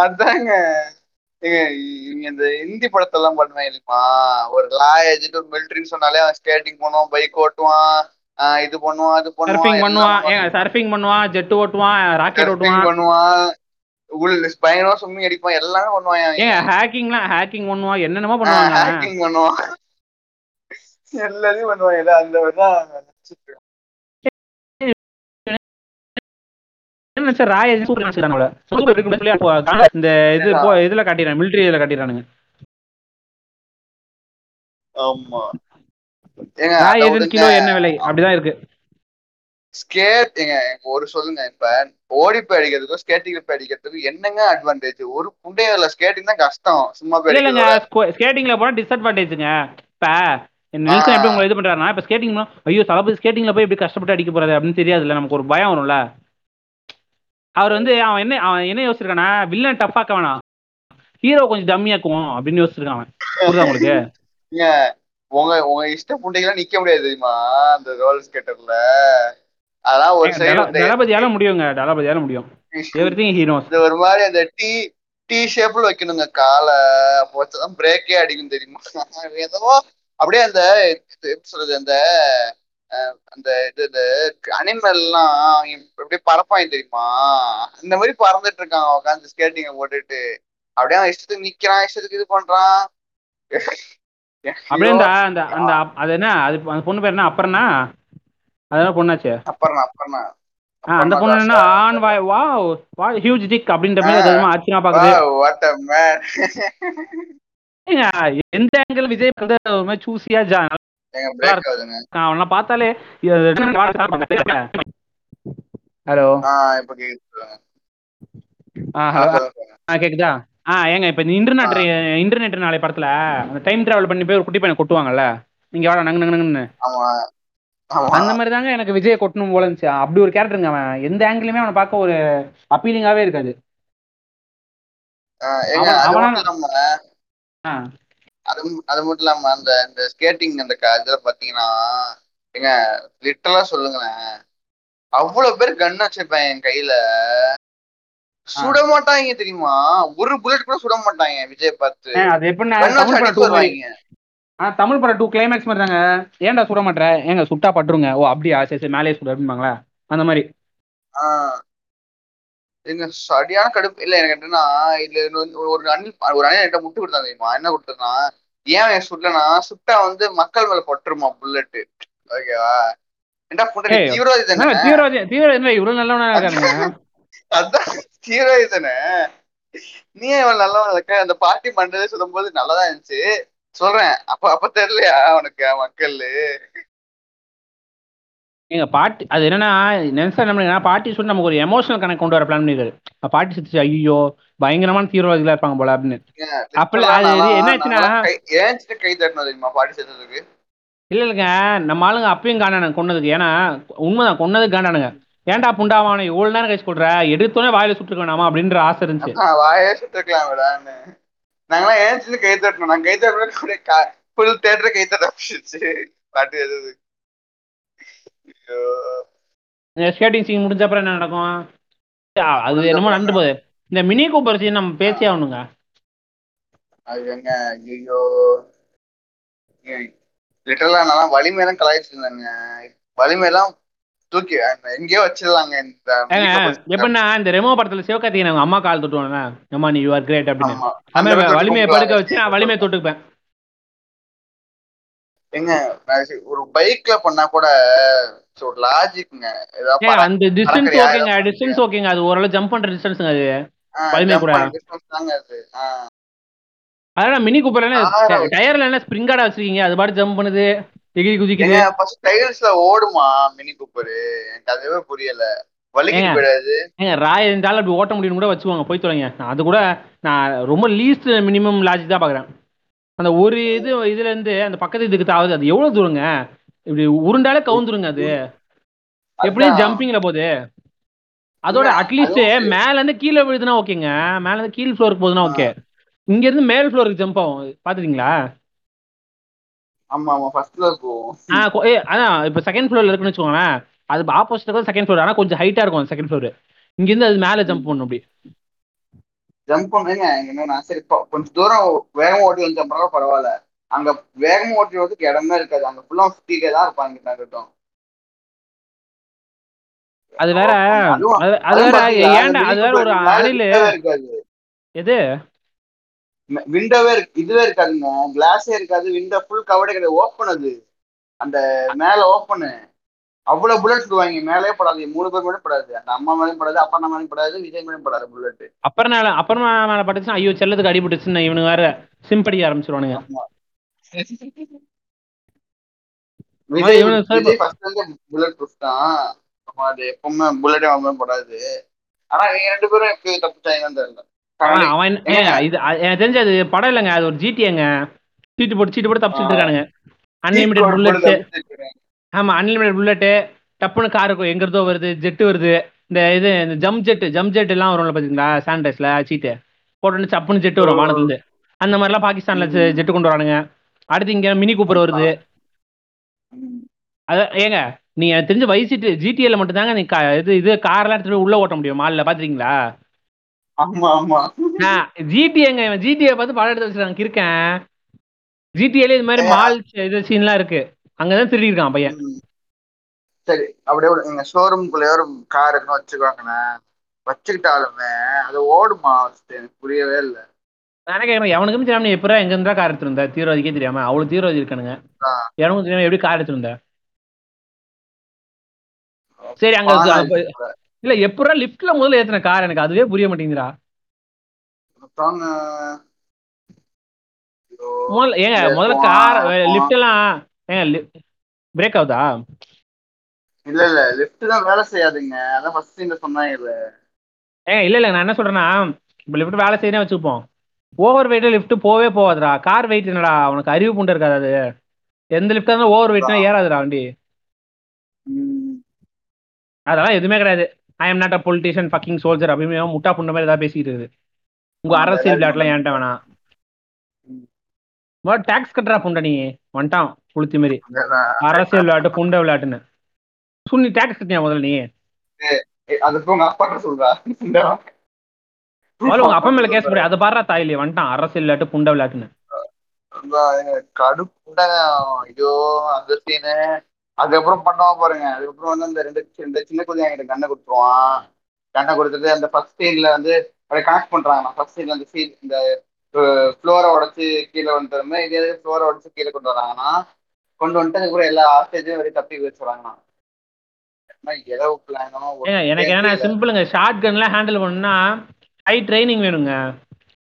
அதாங்க. இந்த ஹிந்தி படத்தெல்லாம் பண்ணுவேன் இல்லைமா ஒரு லா ஏஜென்ட் ஒரு மிலிட்டரின்னு சொன்னாலே அவன் ஸ்கேட்டிங் பண்ணுவான் பைக் ஓட்டுவான் இது பண்ணுவான் அது பண்ணுவான் பண்ணுவான் எல்லாம் சர்ஃபிங் பண்ணுவான். ஜெட் ஓட்டுவான் ராக்கெட் ஓட்டுவான். பண்ணுவான். உள் பயங்கரமா ஸ்விம்மிங் அடிப்பான் எல்லாமே பண்ணுவான் ஏங்க ஹேக்கிங்லாம் ஹேக்கிங் பண்ணுவான் என்னென்னமோ பண்ணுவாங்க. ஹேக்கிங் பண்ணுவான். எல்லாத்தையும் பண்ணுவான் ஏதோ அந்த என்ன சார் ராய் சூப்பர் சொல்லி இந்த இது இதுல காட்டிடுறாங்க மிலிட்டரி இதுல காட்டிடுறானுங்க. ஆமா. ராய் ஏஜென்ட் கிலோ என்ன விலை? அப்படிதான் இருக்கு. ஸ்கேட் ஒரு சொல்லுங்க இப்ப ஓடி போய் அடிக்கிறதுக்கும் ஸ்கேட்டிங் போய் அடிக்கிறதுக்கும் என்னங்க அட்வான்டேஜ் ஒரு புண்டையும் இல்ல ஸ்கேட்டிங் தான் கஷ்டம். சும்மா போய் இல்லங்க ஸ்கேட்டிங்ல போனா டிஸ்அட்வான்டேஜுங்க இப்ப நெல்சன் எப்படி உங்களை இது பண்றாருன்னா இப்ப ஸ்கேட்டிங் ஐயோ தளபதி ஸ்கேட்டிங்ல போய் எப்படி கஷ்டப்பட்டு அடிக்க போறாரு அப்படின்னு தெரியாதுல்ல நமக்கு ஒரு பயம் வரும்ல. அவர் வந்து அவன் என்ன அவன் என்ன யோசிச்சிருக்கானா வில்லன் டஃப்பாக்க வேணாம். ஹீரோ கொஞ்சம் டம்மியாக்குவோம் அப்படின்னு யோசிச்சிருக்கான் அவன். புரியுதா உங்களுக்கு? <laughs> உங்க உங்க இஷ்ட புண்டைகளாம் நிக்க முடியாது தெரியுமா அந்த ரோல் ஸ்கேட்டர்ல அதெல்லாம் ஒரு சைடு தளபதியால முடியுங்க தளபதியால முடியும். எவ்ரி திங் ஹீரோஸ் இது ஒரு மாதிரி அந்த டீ டீ ஷேப்ல வைக்கணுங்க காலை. அப்போ வச்சதான் பிரேக்கே அடிக்கும் தெரியுமா? <laughs> ஏதோ அப்படியே அந்த எப்படி சொல்றது அந்த அந்த இது இந்த அனிமல் எல்லாம் அப்படியே பறப்பாங்க தெரியுமா? இந்த மாதிரி பறந்துட்டு இருக்கான் உட்காந்து ஸ்கேட்டிங்க போட்டுட்டு. அப்படியே அவன் இஷ்டத்துக்கு நிக்கிறான் இஷ்டத்துக்கு இது பண்றான். அப்படியே இந்த அந்த அந்த அது என்ன? அது அந்த பொண்ணு பேர் என்ன? அப்புறம்னா அதெல்லாம் பொண்ணாச்சு? அப்புறம் ஆ, அந்த பொண்ணு என்ன? ஆன் வாய் வா வா ஹியூஜ் டிக் அப்படின்ற மாதிரி என்னமோ ஆச்சரியமா பாக்குது எந்த ஆங்கிள் விஜய் வந்து ஒரு மாதிரி சூசியா அவனை பார்த்தாலே ஹலோ. கேக்குது ஆ ஹலோ. ஆ கேக்குதா? ஆ ஏங்க இப்ப இந்த இன்டர்நெட் இன்டர்நெட் நாளை படத்துல அந்த டைம் டிராவல் பண்ணி போய் ஒரு குட்டி பையனை கொட்டுவாங்கல்ல? நீங்க வாடா நங்கு நங்கு நங்குன்னு. அந்த மாதிரி தாங்க எனக்கு விஜய் கொட்டணும் போல இருந்துச்சு. அப்படி ஒரு கேரக்டருங்க அவன். எந்த ஆங்கிளுமே அவனை பார்க்க ஒரு அப்பீலிங்காவே இருக்காது. ஆஹ் ஏங்க அவன்- அது அது மட்டும் இல்லாம அந்த இந்த ஸ்கேட்டிங் அந்த இதுல பாத்தீங்கன்னா ஏங்க லிட்டரலா சொல்லுங்களேன். அவ்வளவு பேர் கன் வச்சிருப்பேன் என் கையில. சுட மாட்டாங்க தெரியுமா? ஒரு புல்லட் கூட சுட மாட்டாங்க விஜய் பார்த்து. அது எப்படின்னா ஆ தமிழ் படம் டூ கிளைமேக்ஸ் மாதிரி தாங்க. ஏன்டா சுட மாட்டேற ஏங்க சுட்டா பட்டுருங்க. ஓ அப்படியா? சரி சரி மேலே சுடு அப்படிம்பாங்களா? அந்த மாதிரி. சரியான கடுப்பு இல்ல எனக்கு என்னன்னா இதுல ஒரு அணில் ஒரு அணில் என்கிட்ட முட்டு கொடுத்தா தெரியுமா? என்ன கொடுத்தனா ஏன் என் சுடலனா சுட்டா வந்து மக்கள் மேல பட்டுருமா புல்லட் ஓகேவா? என்ன புண்டை தீவிரவாதி தானே? என்ன தீவிரவாதி? தீவிரவாதி இல்லை இவ்வளவு நல்லவனா இருக்காருங்க அதான் தீவிரவாதி தானே? நீ இவன் நல்லவன் இருக்க? அந்த பார்ட்டி பண்றதே சொல்லும்போது நல்லதா இருந்துச்சு. சொல்றேன். அப்ப அப்ப தெரியலையா உனக்கு மக்கள்? எங்க பாட்டி அது என்னன்னா நெல்சன் என்ன பாட்டி சொல்லி நமக்கு ஒரு எமோஷனல் கனெக்ட் கொண்டு வர பிளான் பண்ணிருக்காரு. பாட்டி சுத்தி ஐயோ பயங்கரமான தீவிரவாதிகளா இருப்பாங்க போல அப்படின்னு. அப்பல அது பாட்டி சேர்த்ததுக்கு இல்ல இல்லைங்க நம்ம ஆளுங்க அப்பயும் காண்டானுங்க கொன்னதுக்கு. ஏன்னா உண்மைதான் கொன்னதுக்கு காண்டானுங்க ஏன்டா புண்டாவான இவ்வளவு நேரம் கழிச்சு கொடுற எடுத்தோன்னே வாயில சுட்டுக்க வேணாமா அப்படின்ற ஆசை இருந்துச்சு. ஆஹ் வாயே சுட்டுருக்கலாம் விடான்னு நாங்களாம் ஏன் கை தட்டணும்? நாங்க கை தட்டணும் ஃபுல் தேட்டர் கை தட்ட ஆரம்பிச்சிருச்சு. பாட்டு எது ஐயோ ஸ்கேட்டிங் சீன் முடிஞ்ச அப்புறம் என்ன நடக்கும்? அது என்னமோ நடந்து போகுது. இந்த மினி கூப்பர் சீன் நம்ம பேசி ஆகணுங்க. அது எங்க? ஐயோ லிட்டரலா நான் வலிமையெல்லாம் கலாய்ச்சிருந்தாங்க வலிமையெல்லாம் தூக்கி எங்கேயோ வச்சிடலாங்க இந்த. எப்படின்னா இந்த ரெமோ படத்துல சிவகார்த்திகேயன் அவங்க அம்மா கால் தொட்டுவாங்க அம்மா நீ யூ ஆர் கிரேட் அப்படின்னு. வலிமையை படுக்க வச்சு நான் வலிமையை தொட்டுக்குப்பேன் சி- ஒரு பைக்ல பண்ணா கூட லாஜிக்ங்க அந்த டிஸ்டன்ஸ் ஓகேங்க டிஸ்டன்ஸ் ஓகேங்க அது ஓரளவு ஜம்ப் பண்ற டிஸ்டன்ஸுங்க அது. jump கூட. அதான் மினி கூப்பர்ல. டயர்ல என்ன ஸ்ப்ரிங்காடா வச்சிருக்கீங்க? அது பாட்டு ஜம்ப் பண்ணுது எகிரி குதிக்குது. ஃபர்ஸ்ட் டைல்ஸ்ல ஓடுமா மினி கூப்பரு எனக்கு அதுவே புரியல. வலிக்கிட்டு. போயிடாது. ஏங்க ராய் இருந்தாலும் அப்படி ஓட்ட முடியும்னு கூட வச்சுக்கோங்க போய் தொலைங்க. அது கூட நான் ரொம்ப லீஸ்ட் மினிமம் லாஜிக் தான் பார்க்குறேன் அந்த ஒரு இது இதுல இருந்து அந்த பக்கத்து இதுக்கு தாவது. அது எவ்வளவு தூரங்க? இப்படி உருண்டாலே கவுந்துருங்க அது. எப்படியும். ஜம்பிங்ல போகுது. அதோட அட்லீஸ்ட். மேல இருந்து கீழே விழுதுனா ஓகேங்க மேல இருந்து கீழ் ஃப்ளோருக்கு போகுதுன்னா ஓகே இங்க இருந்து மேல் ஃப்ளோருக்கு ஜம்ப் ஆகும். பாத்துட்டீங்களா? ஆமா ஆமா போகும் கொ- ஏ அதான் இப்போ செகண்ட் ஃப்ளோர்ல இருக்குன்னு வச்சுக்கோங்களேன். அது ஆப்போசிட் செகண்ட் ஃப்ளோர் ஆனா கொஞ்சம் ஹைட்டா இருக்கும் செகண்ட் ஃப்ளோர் இங்க இருந்து அது மேல ஜம்ப் பண்ணும் அப்படி. ஜம்ப் பண்ணுங்க என்னன்னா சரி கொஞ்சம் தூரம் வேகமா ஓட்டி வந்து ஜம்ப் பரவாயில்ல. அங்க வேகமா ஓட்டி வரதுக்கு இடமே இருக்காது. அங்க ஃபுல்லா சுத்திட்டே தான் இருப்பாங்க இருக்கட்டும். அது வேற அது வேற ஏன்டா அது வேற ஒரு அணில். எது? விண்டோவே இதுவே இருக்காதுங்க. கிளாஸே இருக்காது. விண்டோ ஃபுல் கவர்டே கிடையாது. ஓப்பன் அது. அந்த மேல ஓப்பனு அவ்வளவு புல்லட் விடுவாங்க. மேலே படாது. மூணு பேர் மேலே படாது. அந்த அம்மா மேலேயும் படாது. அப்பா மேலேயும் படாது. விஜய் மேலேயும் படாது புல்லட் அப்புறம் மேல அப்புறமா மேல பட்டுச்சுன்னா ஐயோ செல்லத்துக்கு அடிபட்டுச்சுன்னு வேற சிம்படிக்க ஆரம்பிச்சிருவானுங்க. இவனுக்கு சரி விஜய் ஃபர்ஸ்ட் வந்து புல்லட் ப்ரூஃப் தான். அது எப்பவுமே புல்லட்டே வாங்க படாது. ஆனா இவங்க ரெண்டு பேரும் எப்படி தப்பிச்சாங்கன்னு தெரியல. அவன் அவன் இது எனக்கு தெரிஞ்சு அது படம் இல்லைங்க. அது ஒரு ஜிடிஏங்க சீட்டு போட்டு சீட்டு போட்டு தப்பிச்சுட்டு இருக்கானுங்க. அன்லிமிடெட் புல்லட்ஸ் ஆமா அன்லிமிடெட் புல்லட்டு டப்புன்னு கார் எங்க இருந்தோ வருது ஜெட்டு வருது இந்த இது இந்த ஜம்ப் ஜெட் ஜம்ப் ஜெட் எல்லாம் வரும்ல பாத்தீங்களா சானிடைஸ்ல சீட்டு போட்டு சப்புன்னு ஜெட் வரும். வானத்துல அந்த மாதிரிலாம் பாகிஸ்தான்ல. ஜெட்டு கொண்டு வரானுங்க அடுத்து இங்க மினி கூப்பர் வருது அத ஏங்க நீ எனக்கு தெரிஞ்ச வைசிட்டு ஜிடிஏல மட்டும் தாங்க நீ இது இது கார்லாம் எடுத்துட்டு போய் உள்ள ஓட்ட முடியும் மால்ல பாத்துறீங்களா ஆமா ஆமா ஜிடிஏங்க ஜிடிஏ பார்த்து படம் எடுத்து வச்சிருக்காங்க இருக்கேன் ஜிடிஏல இது மாதிரி. மால் இது சீன்லாம் இருக்கு அங்கதான் திருடி இருக்கான் பையன். சரி அப்படியே எங்க ஷோரூம்குள்ளேயே ஒரு கார் இருக்குன்னு வச்சுக்கோங்கண்ணே வச்சுக்கிட்டாலுமே அது ஓடுமா? எனக்கு புரியவே இல்லை. நான் கேட்கறேன் எவனுக்கும் தெரியாம நீ எப்பறம் எங்க இருந்தா கார் எடுத்திருந்த தீவிரவாதிக்கே தெரியாம. அவ்வளவு தீவிரவாதி இருக்கானுங்க. எவனுக்கும் தெரியாம எப்படி கார் எடுத்திருந்த சரி அங்க இல்ல எப்பறம் லிஃப்ட்ல முதல்ல ஏத்துன கார் எனக்கு? அதுவே புரிய மாட்டேங்குதுடா. முதல்ல ஏங்க முதல்ல கார் லிஃப்ட் எல்லாம் ஏங்க பிரேக் ஆகுதா? இல்ல இல்ல லிஃப்ட் தான் வேலை செய்யாதுங்க. அதான் ஃபர்ஸ்ட் இந்த சொன்னாங்க ஏங்க இல்ல இல்ல நான் என்ன சொல்றேன்னா இப்ப லிஃப்ட் வேலை செய்யணும் வச்சுப்போம். ஓவர் வெயிட்ல லிஃப்ட் போவே போகாதுடா. கார் வெயிட் என்னடா? உனக்கு அறிவு புண்டு இருக்காது அது. எந்த லிஃப்ட் இருந்தாலும் ஓவர் வெயிட்னா ஏறாதுடா வண்டி. அதெல்லாம் எதுவுமே கிடையாது. I am not a politician fucking soldier அப்படின்னு முட்டா புண்ட மாதிரி ஏதாவது பேசிக்கிட்டு இருக்குது. உங்க அரசியல் விளையாட்டுலாம் ஏன்ட்ட வேணாம். டாக்ஸ் கட்டுறா புண்டை நீ. வந்துட்டான். புளுத்தி மாதிரி அரசியல் விளையாட்டு புண்டை விளையாட்டுன்னு. சுண்ணி டாக்ஸ் கட்டியா முதல்ல நீ? அது உங்க அப்பா சொல்றா. முதல்ல உங்க அப்பா மேல கேஸ் போடு. அதை பாடுறா தாயிலே வந்துட்டான். அரசியல் விளையாட்டு புண்டை விளையாட்டுன்னு. கடுப்புட ஐயோ அந்த சீனு அதுக்கப்புறம் பண்ணுவான் பாருங்க. அதுக்கப்புறம் வந்து அந்த ரெண்டு இந்த சின்ன குழந்தை என்கிட்ட கண்ணை கொடுத்துருவான். கண்ணை கொடுத்துட்டு அந்த ஃபர்ஸ்ட் சீன்ல வந்து அப்படியே கனெக்ட் பண்றாங்க ஃபர்ஸ்ட் சீன்ல அந்த சீன் இந்த ஃப்ளோரை உடச்சு கீழே வந்துட்டு இதே ஃப்ளோரை உடச்சு கீழே கொண்டு வராங்கன்னா கொண்டு வந்துட்டு அதுக்கப்புறம் எல்லா ஆஸ்டேஜும் வெளியே தப்பி வச்சுறாங்கண்ணா எனக்கு என்ன சிம்பிளுங்க ஷார்ட் கன்ல ஹேண்டில் பண்ணா ஹை ட்ரைனிங் வேணுங்க.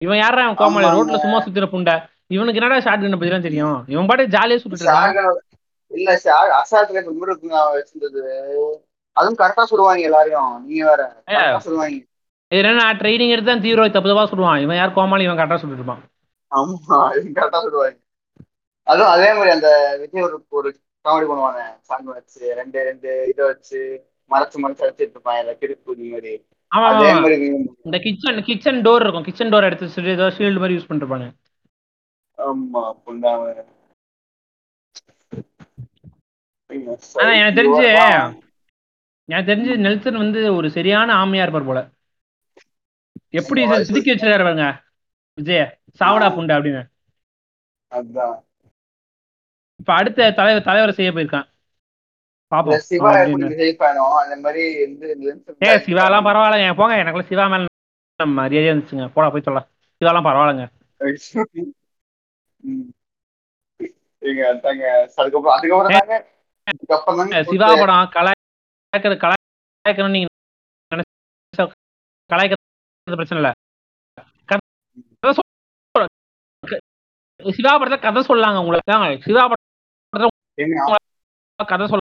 இவன் யாரா அவன் கோமாளி. ரோட்ல சும்மா சுத்தின புண்டை. இவனுக்கு என்னடா ஷார்ட் கன் பத்திலாம் தெரியும்? இவன் பாட்டு ஜாலியா இருக்கான். இல்ல அசால்ட் ரைஃபிள் கூட இருக்குங்க அவன் வச்சிருந்தது. அதுவும் கரெக்டா சொல்லுவாங்க எல்லாரையும். நீங்க வேற சொல்லுவாங்க. ட்ரைனிங் எடுத்து தான் தீவிரவாதி தப்பு தப்பா சொல்லுவான். இவன் யார் கோமாளி இவன் கரெக்டா சுட்டுட்டு இருப்பான். ஆமா இது கரெக்டா சொல்லுவாங்க. அதுவும் அதே மாதிரி அந்த விஜய் ஒரு ஒரு காமெடி பண்ணுவாங்க. சாங் வச்சு ரெண்டு ரெண்டு இதை வச்சு மறைச்சு மறைச்சு அடிச்சிட்டு இருப்பான். இல்ல கிடுப்பு மாதிரி. அதே இந்த கிச்சன் கிச்சன் டோர் இருக்கும். கிச்சன் டோர் எடுத்து வச்சுட்டு ஏதோ ஷீல்டு மாதிரி யூஸ் பண்ணிருப்பாங்க ஆமா புண்டாம. ஆனா எனக்கு தெரிஞ்சு எனக்கு தெரிஞ்சு நெல்சன் வந்து ஒரு சரியான ஆமையா இருப்பார் போல. எப்படி சிதுக்கி வச்சிருக்காரு பாருங்க. விஜய் சாவடா புண்டை அப்படின்னு. அதான். இப்ப அடுத்த தலைவர் தலைவர் செய்ய போயிருக்கான். பாப்போம். சிவா அந்த மாதிரி ஏ சிவாலாம் பரவாயில்லைங்க ஏன் போங்க எனக்குள்ள சிவா மேல மரியாதையா இருந்துச்சுங்க. போடா போய் சொல்லலாம் சிவாலாம் பரவாயில்லைங்க. சிவா படம் கலாய்க்கிறது கலாய்க்கணும் நீங்க கலாய்க்கிறது பிரச்சனை இல்ல. சிவா படத்தை கதை சொல்லாங்க உங்களுக்கு. சிவா படம் கதை சொல்ல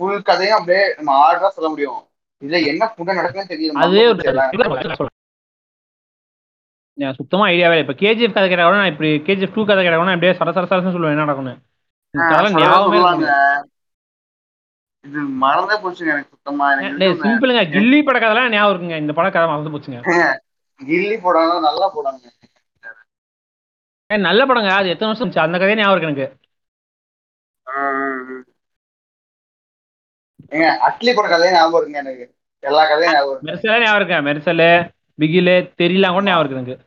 ஃபுல் கதையும் அப்படியே நம்ம ஆர்டரா சொல்ல முடியும். இதுல என்ன புண்ட நடக்குன்னு எனக்கு சுத்தமா ஐடியாவே இப்ப கேஜிஎஃப் கதை கேட்டா கூட நான் இப்படி கேஜிஎஃப் டூ கதை கேட்டா கூட அப்படியே சர சர சரசன்னு சொல்லுவேன். என்ன நடக்கும்னு. இது மறந்தே போச்சுங்க எனக்கு சுத்தமா. எனக்கு சிம்பிளுங்க கில்லி பட கதைலாம் ஞாபகம் இருக்குங்க. இந்த பட கதை மறந்து போச்சுங்க. <laughs> கில்லி போடாலும் நல்லா போடாங்க ஏய், நல்ல படங்க. அது எத்தனை வருஷம் இருந்துச்சு? அந்த கதையே ஞாபகம் இருக்கு எனக்கு. அட்லி போட கதையே ஞாபகம் இருக்குங்க எனக்கு. எல்லா கதையும் ஞாபகம் மெர்சலே ஞாபகம் இருக்கு? மெர்சலு பிகிலு தெரியலாம் கூட ஞாபகம் இருக்கு எனக்கு.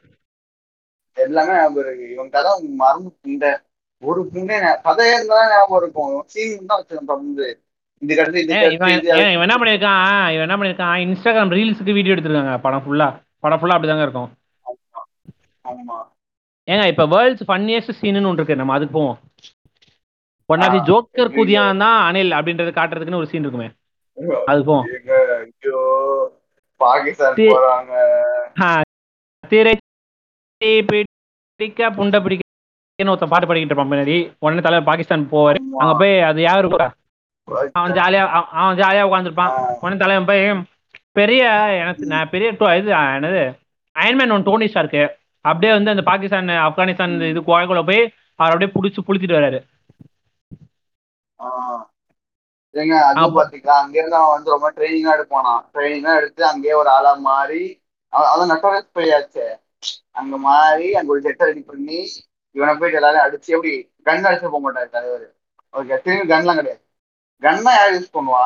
எல்லாமே ஞாபகம் இருக்கு. இவங்க கதை மறந்து இந்த ஒரு புண்டே ஞா- கதையே இருந்தா ஞாபகம் இருக்கும். சீன் தான் இது ஏன் இவன் என்ன பண்ணியிருக்கான்? இவன் என்ன பண்ணியிருக்கான்? இன்ஸ்டாகிராம் ரீல்ஸுக்கு வீடியோ எடுத்திருக்காங்க. படம் ஃபுல்லா படம் ஃபுல்லா அப்படிதாங்க இருக்கும். ஆமா. ஏங்க இப்ப வேர்ல்ட்ஸ் ஃபன்னியஸ்ட் சீனுன்னு ஒன்று இருக்கு. நம்ம அதுக்கு போவோம். ஒன்னாச்சு ஆ, ஜோக்கர் ஐயோ. குதியான் தான் அனில் அப்படின்றது காட்டுறதுக்குன்னு ஒரு சீன் இருக்குமே. அதுக்கு போவோம். தி- பிடிக்க புண்டை பிடிக்க ஒருத்தன் பாட்டு பாடிக்கிட்டு இருப்பான் பின்னாடி. உடனே தலைவர் பாகிஸ்தான் போவாரு. அங்க போய் அது யாரு இருக்கா? அவன் ஜாலியா அவன் ஜாலியா உட்காந்துருப்பான் உடனே தலைவன் போய் பெரிய எனக்கு நான் பெரிய டோ- இது என்னது அயன்மேன் ஒன் டோனி இருக்கு அப்படியே வந்து அந்த பாகிஸ்தான் ஆப்கானிஸ்தான் இது கோயக்குள்ள போய் அவர் அப்படியே புடிச்சு புளிச்சிட்டு வராரு. ஆ. ஏங்க அது பாத்தீங்களா? அங்க இருந்து அவன் வந்து ரொம்ப ட்ரைனிங்கா எடுப்பானா ட்ரைனிங்கா எடுத்து அங்கேயே ஒரு ஆளா மாறி அவன் நட்டோரஸ் போயாச்சு அங்க மாறி அங்க ஒரு செட்டை ரெடி பண்ணி இவனை போயிட்டு எல்லாரும் அடிச்சு எப்படி கன் அடிச்சு போக மாட்டாரு தலைவர். ஓகே திரும்பி கன்லாம் கிடையாது. கன்னா யார் யூஸ் பண்ணுவா?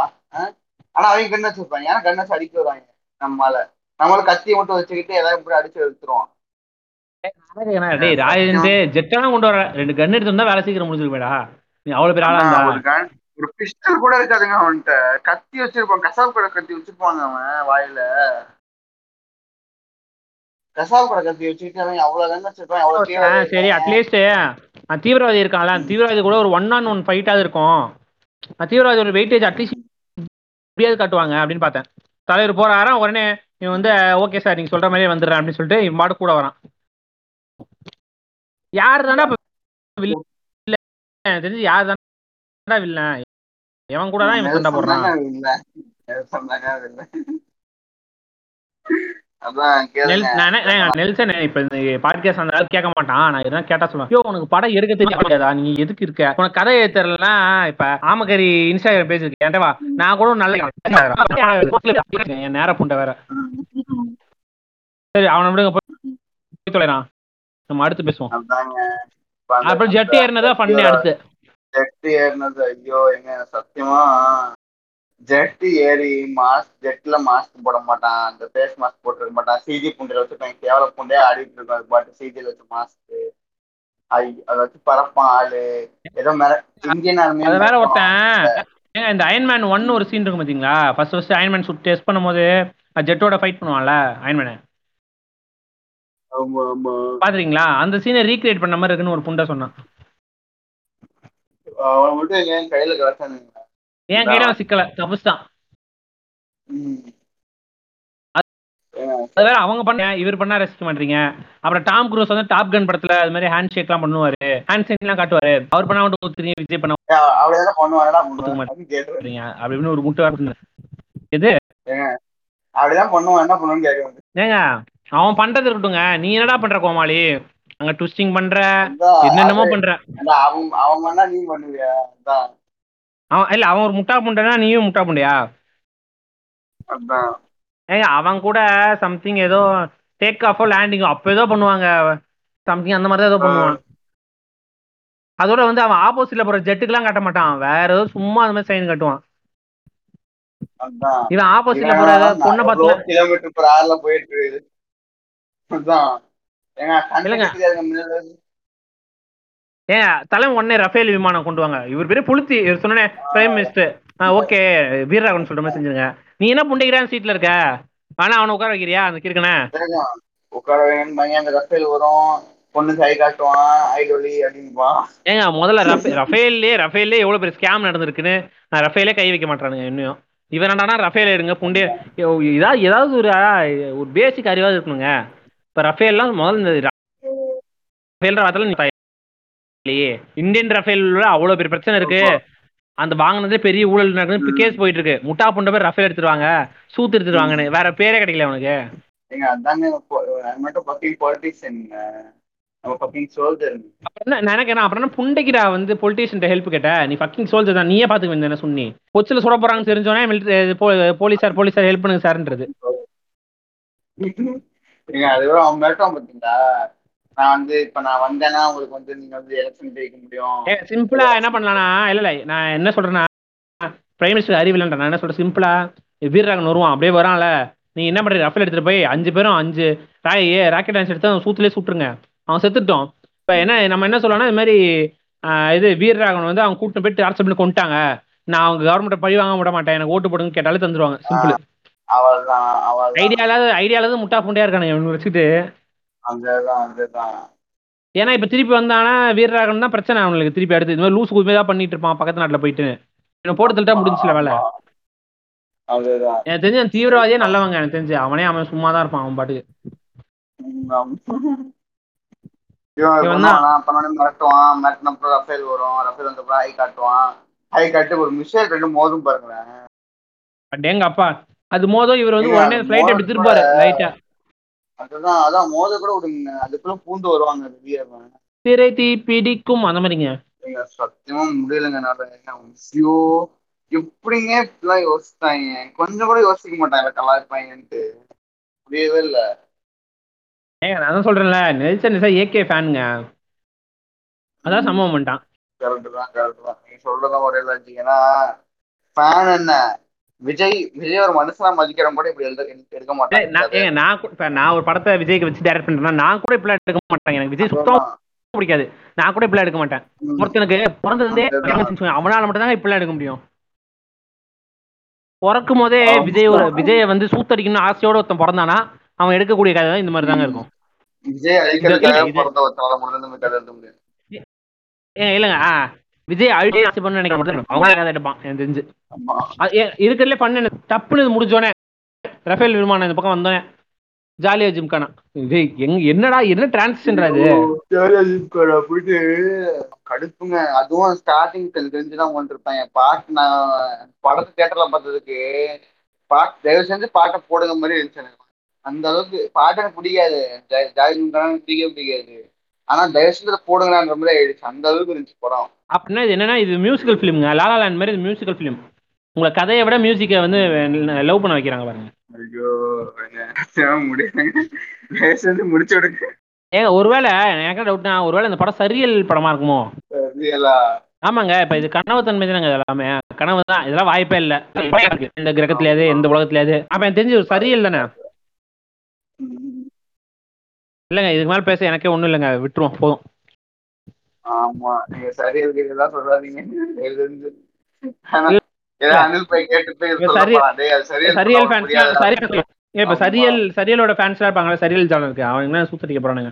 ஆனா அவங்க கன் வச்சிருப்பாங்க ஏன்னா கன் வச்சு அடிக்க வருவாங்க நம்மளால நம்மள கத்தியை மட்டும் வச்சுக்கிட்டு எல்லாரும் இப்படி அடிச்சு எடுத்துருவோம் ஜெட்டெல்லாம் கொண்டு வர ரெண்டு கன் எடுத்து வந்தா வேலை சீக்கிரம் முடிஞ்சிருப்பேடா நீ அவ்வளவு பேர் ஆளா ஒரு பிஸ்டல் கூட இருக்காதுங்க அவன்கிட்ட. கத்தி வச்சிருப்பான் கசாப் கடை கத்தி வச்சிருப்பாங்க அவன் வாயில. கசாப் கடை கத்தி வச்சுட்டு அவன் அவ்வளவு வச்சிருப்பான் சரி இருக்கான். அட்லீஸ்ட் தீவிரவாதி இருக்கான்ல தீவிரவாதி கூட ஒரு ஒன் ஆன் ஒன் ஃபைட்டாவது இருக்கும். அந்த தீவிரவாதி ஒரு வெயிட்டேஜ் அட்லீஸ்ட் எப்படியாவது காட்டுவாங்க அப்படின்னு பார்த்தேன். தலைவர் போறாராம் உடனே இவன் வந்து ஓகே சார் நீங்க சொல்ற மாதிரியே வந்துடுறேன் அப்படின்னு சொல்லிட்டு இவன் பாட்டு கூட வரான். யார் தானே தெரிஞ்சு யார் தானே எவன் கூட தான் இவன் சண்டை போடுறான்? நெல்சன் இல்ல. இல்ல. இப்ப பாட்காஸ்ட் அந்த அளவுக்கு கேட்க மாட்டான். நான் எதாவது கேட்டா சொல்லுவேன். உனக்கு படம் எடுக்க தெரியாதா நீ எதுக்கு இருக்க? உனக்கு கதை எழுத தெரியலனா இப்ப ஆமகரி இன்ஸ்டாகிராம் பேஜ் இருக்கு. நான் கூட நல்ல என் நேர புண்டை வேற. சரி அவனை விடுங்க போய் போய் தொலைறான். நம்ம அடுத்து பேசுவோம். அப்புறம் ஜெட்டி ஏறினதா பண்ணு அடுத்து. ஜெட் ஏறினது ஐயோ எங்க சத்தியமா? ஜெட் ஏறி மாஸ்க் ஜெட்ல மாஸ்க் போட மாட்டான். அந்த ஃபேஸ் மாஸ்க் போட்டுருக்க மாட்டான். சிஜி புண்டையில வச்சுருப்பாங்க கேவல புண்டே ஆடிட்டு இருக்கும் அது பாட்டு சிஜில வச்சு மாஸ்க் ஐ அதை வச்சு பறப்பான் ஆளு. ஏதோ மேல இந்தியன் ஆர்மி அது வேற ஒருத்தன் ஏங்க இந்த அயன்மேன் ஒன்னு ஒரு சீன் இருக்கும் பாத்தீங்களா? First first Iron Man suit test பண்ணும்போது ஜெட்டோட ஃபைட் பண்ணுவான்ல அயன்மேன் பாத்துறீங்களா அந்த சீனை ரீக்ரியேட் பண்ண மாதிரி இருக்குன்னு ஒரு புண்டை சொன்னான். என் கையில கையில சிக்கல தப்புஸ்தான். அது வேற அவங்க பண்ண இவர் பண்ணா ரசிக்க மாட்டீங்க அப்புறம் டாம் குரூஸ் வந்து டாப் கன் படத்துல அது மாதிரி ஹேண்ட் ஷேக் எல்லாம் பண்ணுவாரு. ஹேண்ட் ஷேக் எல்லாம் காட்டுவாரு. அவர் பண்ணா மட்டும் விஜய் பண்ண. அப்படின்னு ஒரு முட்டை. எது? அப்படிதான் பண்ணுவான். என்ன கேட்க ஏங்க அவன் பண்றது இருக்கட்டுங்க நீ என்னடா பண்ற கோமாளி? அங்க ட்விஸ்டிங் பண்ற என்னென்னமோ பண்ற. அவன் இல்ல அவன் ஒரு முட்டா புண்டைனா நீயும் முட்டா புண்டையா? ஏங்க அவன் கூட சம்திங் ஏதோ டேக் ஆஃபோ லேண்டிங்கோ அப்போ ஏதோ பண்ணுவாங்க. சம்திங் அந்த மாதிரி தான் ஏதோ பண்ணுவான். அதோட வந்து அவன் ஆப்போசிட்ல போற ஜெட்டுக்கெல்லாம் காட்ட மாட்டான். வேற ஏதோ சும்மா அந்த மாதிரி சைன் காட்டுவான். இவன் ஆப்போசிட்ல போற பொண்ணை பார்த்துல கிலோமீட்டர் போயிட்டு இருக்குது அதான் ஏங்க இல்லைங்க. கண்ணுக்கு தெரியாதுங்க முன்னாடி. ஏன் தலைவன் உடனே ரஃபேல் விமானம் கொண்டு வாங்க. இவர் பெரிய புளுத்தி. இவர் சொன்னே பிரைம் மினிஸ்டர் ஓகே. வீரராகவன் சொல்ற மாதிரி செஞ்சுருங்க. நீ என்ன புண்டைக்கிறான் சீட்ல இருக்க? ஆனா அவனை உட்கார வைக்கிறியா அந்த தெரியும். உட்கார அந்த ரஃபேல் வரும். பொண்ணு கை காட்டுவான் ஐடோலி அப்படின்பான் ஏங்க முதல்ல ரஃபே ரஃபேல்லே ரஃபேல்லே எவ்வளவு பெரிய ஸ்கேம் நடந்திருக்குன்னு நான் ரஃபேலே கை வைக்க மாட்டானுங்க இன்னும். இவன் என்னடானா ரஃபேல் எடுங்க புண்டே ஏதாவது ஏதாவது ஒரு ஒரு பேசிக் அறிவாவது இருக்கணுங்க. இப்ப ரஃபேல்லாம் முதல்ல இந்த ரஃபேல் வார்த்தையில நீ இல்லையே இந்தியன் ரஃபேல் அவ்வளவு பெரிய பிரச்சனை இருக்கு. அந்த வாங்கினதே பெரிய ஊழல் நடக்குது கேஸ் போயிட்டு இருக்கு. முட்டா புண்ட பேர் ரஃபேல் எடுத்துருவாங்க சூத்து எடுத்துருவாங்கன்னு. வேற பேரே கிடைக்கல அவனுக்கு. புண்டைக்குடா வந்து பொலிட்டீஷியன் ஹெல்ப் கேட்ட நீ ஃபக்கிங் சோல்ஜர் தான் நீயே பாத்துக்க வேண்டியது சொன்னி கொச்சில சுட போறாங்கன்னு தெரிஞ்சோனே மிலிட்டரி போலீஸார் போலீஸார் ஹெல்ப் பண்ணுங்க சார்ன்றது. <laughs> நீங்க அது விட அவன் மிரட்டும் பாத்தீங்களா? நான் வந்து இப்ப நான் வந்தேன்னா உங்களுக்கு வந்து நீங்க வந்து எலெக்ஷன் ஜெயிக்க முடியும். சிம்பிளா என்ன பண்ணலாம்னா இல்ல இல்ல நான் என்ன சொல்றேன்னா பிரைம் மினிஸ்டர் அறிவில்லைன்ற நான் என்ன சொல்றேன் சிம்பிளா வீரராகன் வருவான் அப்படியே வரான்ல. நீ என்ன பண்ற ரஃபேல் எடுத்துட்டு போய் அஞ்சு பேரும் அஞ்சு ராக்கெட் டான்ஸ் எடுத்து அவன் சூத்துலேயே சுட்டுருங்க. அவன் செத்துட்டோம். இப்ப என்ன நம்ம என்ன சொல்லலாம்னா இது மாதிரி ஆஹ், இது வீரராகவன் வந்து அவன் கூட்டிட்டு போயிட்டு அரசு பண்ணி கொண்டுட்டாங்க. நான் அவங்க கவர்மெண்ட் பழி வாங்க விட மாட்டேன். எனக்கு ஓட்டு போடுங்க கேட்டாலே தந்துருவாங்க. சிம்பிள் அவள் தான் அவள் ஐடியா இல்லாத ஐடியா இல்லாத முட்டா புண்டையா இருக்கானுங்க இவங்க வச்சுட்டு அதுதான் ஏன்னா இப்ப திருப்பி வந்தானா வீரராகவன் தான் பிரச்சனை அவனுக்கு திருப்பி அடுத்து இந்த மாதிரி லூஸ் குதுமே தான் பண்ணிட்டு இருப்பான் பக்கத்து நாட்டுல போயிட்டு. இவனை போட்டு தள்ளிட்டா முடிஞ்சுல வேலை. எனக்கு தெரிஞ்சு அந்த தீவிரவாதியே நல்லவங்க எனக்கு தெரிஞ்சு. அவனே அவன் சும்மா தான் இருப்பான் அவன் பாட்டுக்கு. மிரட்டுவான் மிரட்டினப்புறம் ரஃபேல் வரும் ரஃபேல் வந்தப்பறம் ஹை காட்டுவான் ஹை காட்டு ஒரு மிசைல் ரெண்டு மோதும் பாருங்களேன். அடேங்க அப்பா அது மோதும் இவர் வந்து உடனே ஃபிளைட் அப்படி திருப்பாரு லைட்டா அதுதான் அதான் மோத கூட விடுங்க. அதுக்குள்ள பூந்து வருவாங்க திரை தீ பிடிக்கும் அந்த மாதிரிங்க. சத்தியமா முடியலங்க ஐயோ எப்படிங்க இப்படிலாம் யோசிச்சாங்க கொஞ்சம் கூட யோசிக்க மாட்டாங்க கலாய்ப்பாங்கன்ட்டு முடியவே இல்ல. ஏங்க நான் தான் சொல்றேன்ல நெல்சன் நிசா ஏகே ஃபேனுங்க அதான் சம்பவம் பண்ணிட்டான். கரெக்ட் தான் கரெக்ட் தான் நீங்க சொல்றதும் ஒரே லாஜிக் ஏன்னா ஃபேன் என்ன? விஜய் விஜய் ஒரு மனுஷனா மதிக்கிறவங்க கூட இப்படி எடுக்க மாட்டாங்க நான் நான் கூட- இப்ப நான் ஒரு படத்தை விஜய்க்கு வச்சு டைரக்ட் பண்றேன்னா நான் கூட இப்படி எடுக்க மாட்டாங்க எனக்கு விஜய் சுத்தம். பிடிக்காது நான் கூட இப்படிலாம் எடுக்க மாட்டேன். ஒருத்தனுக்கு பிறந்ததுலேருந்தே. அவனால மட்டும் தான் இப்படிலாம் எடுக்க முடியும் பிறக்கும் போதே. விஜய் ஒரு விஜயை வந்து சூத்தடிக்கணும்னு ஆசையோட ஒருத்தன் பிறந்தானா அவன் எடுக்கக்கூடிய கதை தான் இந்த மாதிரி தாங்க இருக்கும் விஜய் இல்லைங்க ஆ விஜய் அழுகே ஆசை பண்ணு அவங்க கதை எடுப்பான் எனக்கு தெரிஞ்சு. இருக்கிறதுல அது பண்ணு டப்புன்னு முடிஞ்சோடனே ரஃபேல் விமானம் இந்த பக்கம் வந்தோடனே ஜாலியா ஜிம்கானா இது எங்க என்னடா என்ன டிரான்சிஷன்டா இது? ஜெயலலிதா போயிட்டு கடுப்புங்க. அதுவும் ஸ்டார்டிங் தெரிஞ்சுதான் கொண்டிருப்பேன் என் பாட்டு நான் படத்தை தேட்டர்ல பார்த்ததுக்கு பாட்டு தயவு செஞ்சு பாட்டை போடுங்க மாதிரி இருந்துச்சு எனக்கு. அந்த அளவுக்கு பாட்டு எனக்கு பிடிக்காது. ஜாலிதா பிடிக்கவே பிடிக்காது. ஆனா தயவு செஞ்சு இதை போடுங்கன்ற மாதிரி ஆயிடுச்சு. அந்த அளவுக்கு இருந்துச்சு படம். அப்படின்னா இது என்னன்னா இது மியூசிக்கல் ஃபிலிம்ங்க லாலா லேண்ட் மாதிரி இது மியூசிக்கல் ஃபிலிம் உங்களை கதையை விட மியூசிக்கை வந்து லவ் பண்ண வைக்கிறாங்க பாருங்க. ஐயோ செஞ்சு முடிச்சு விடுங்க. ஏங்க ஒருவேளை எனக்கு டவுட்னா ஒருவேளை இந்த படம் சரியல் படமா இருக்குமோ? ஆமாங்க இப்ப இது கனவு தன்மை தானங்க எல்லாமே. கனவு தான். இதெல்லாம் வாய்ப்பே இல்ல. இந்த கிரகத்திலேயாவது எந்த உலகத்திலேயாவது. அப்ப எனக்கு தெரிஞ்சு ஒரு சரியல் தானே? இல்லைங்க இதுக்கு மேல பேச எனக்கே ஒண்ணும் இல்லைங்க விட்டுருவோம் போதும். ஆமா நீங்க சரியா இருக்கிறதா சொல்லாதீங்க. இப்ப சரியல் ஃபேன்ஸ் சரியலோட ஃபேன்ஸ்லாம் இருப்பாங்களா சரியல் சேனல் இருக்கு அவங்க என்ன சூத்தடிக்க போறானுங்க?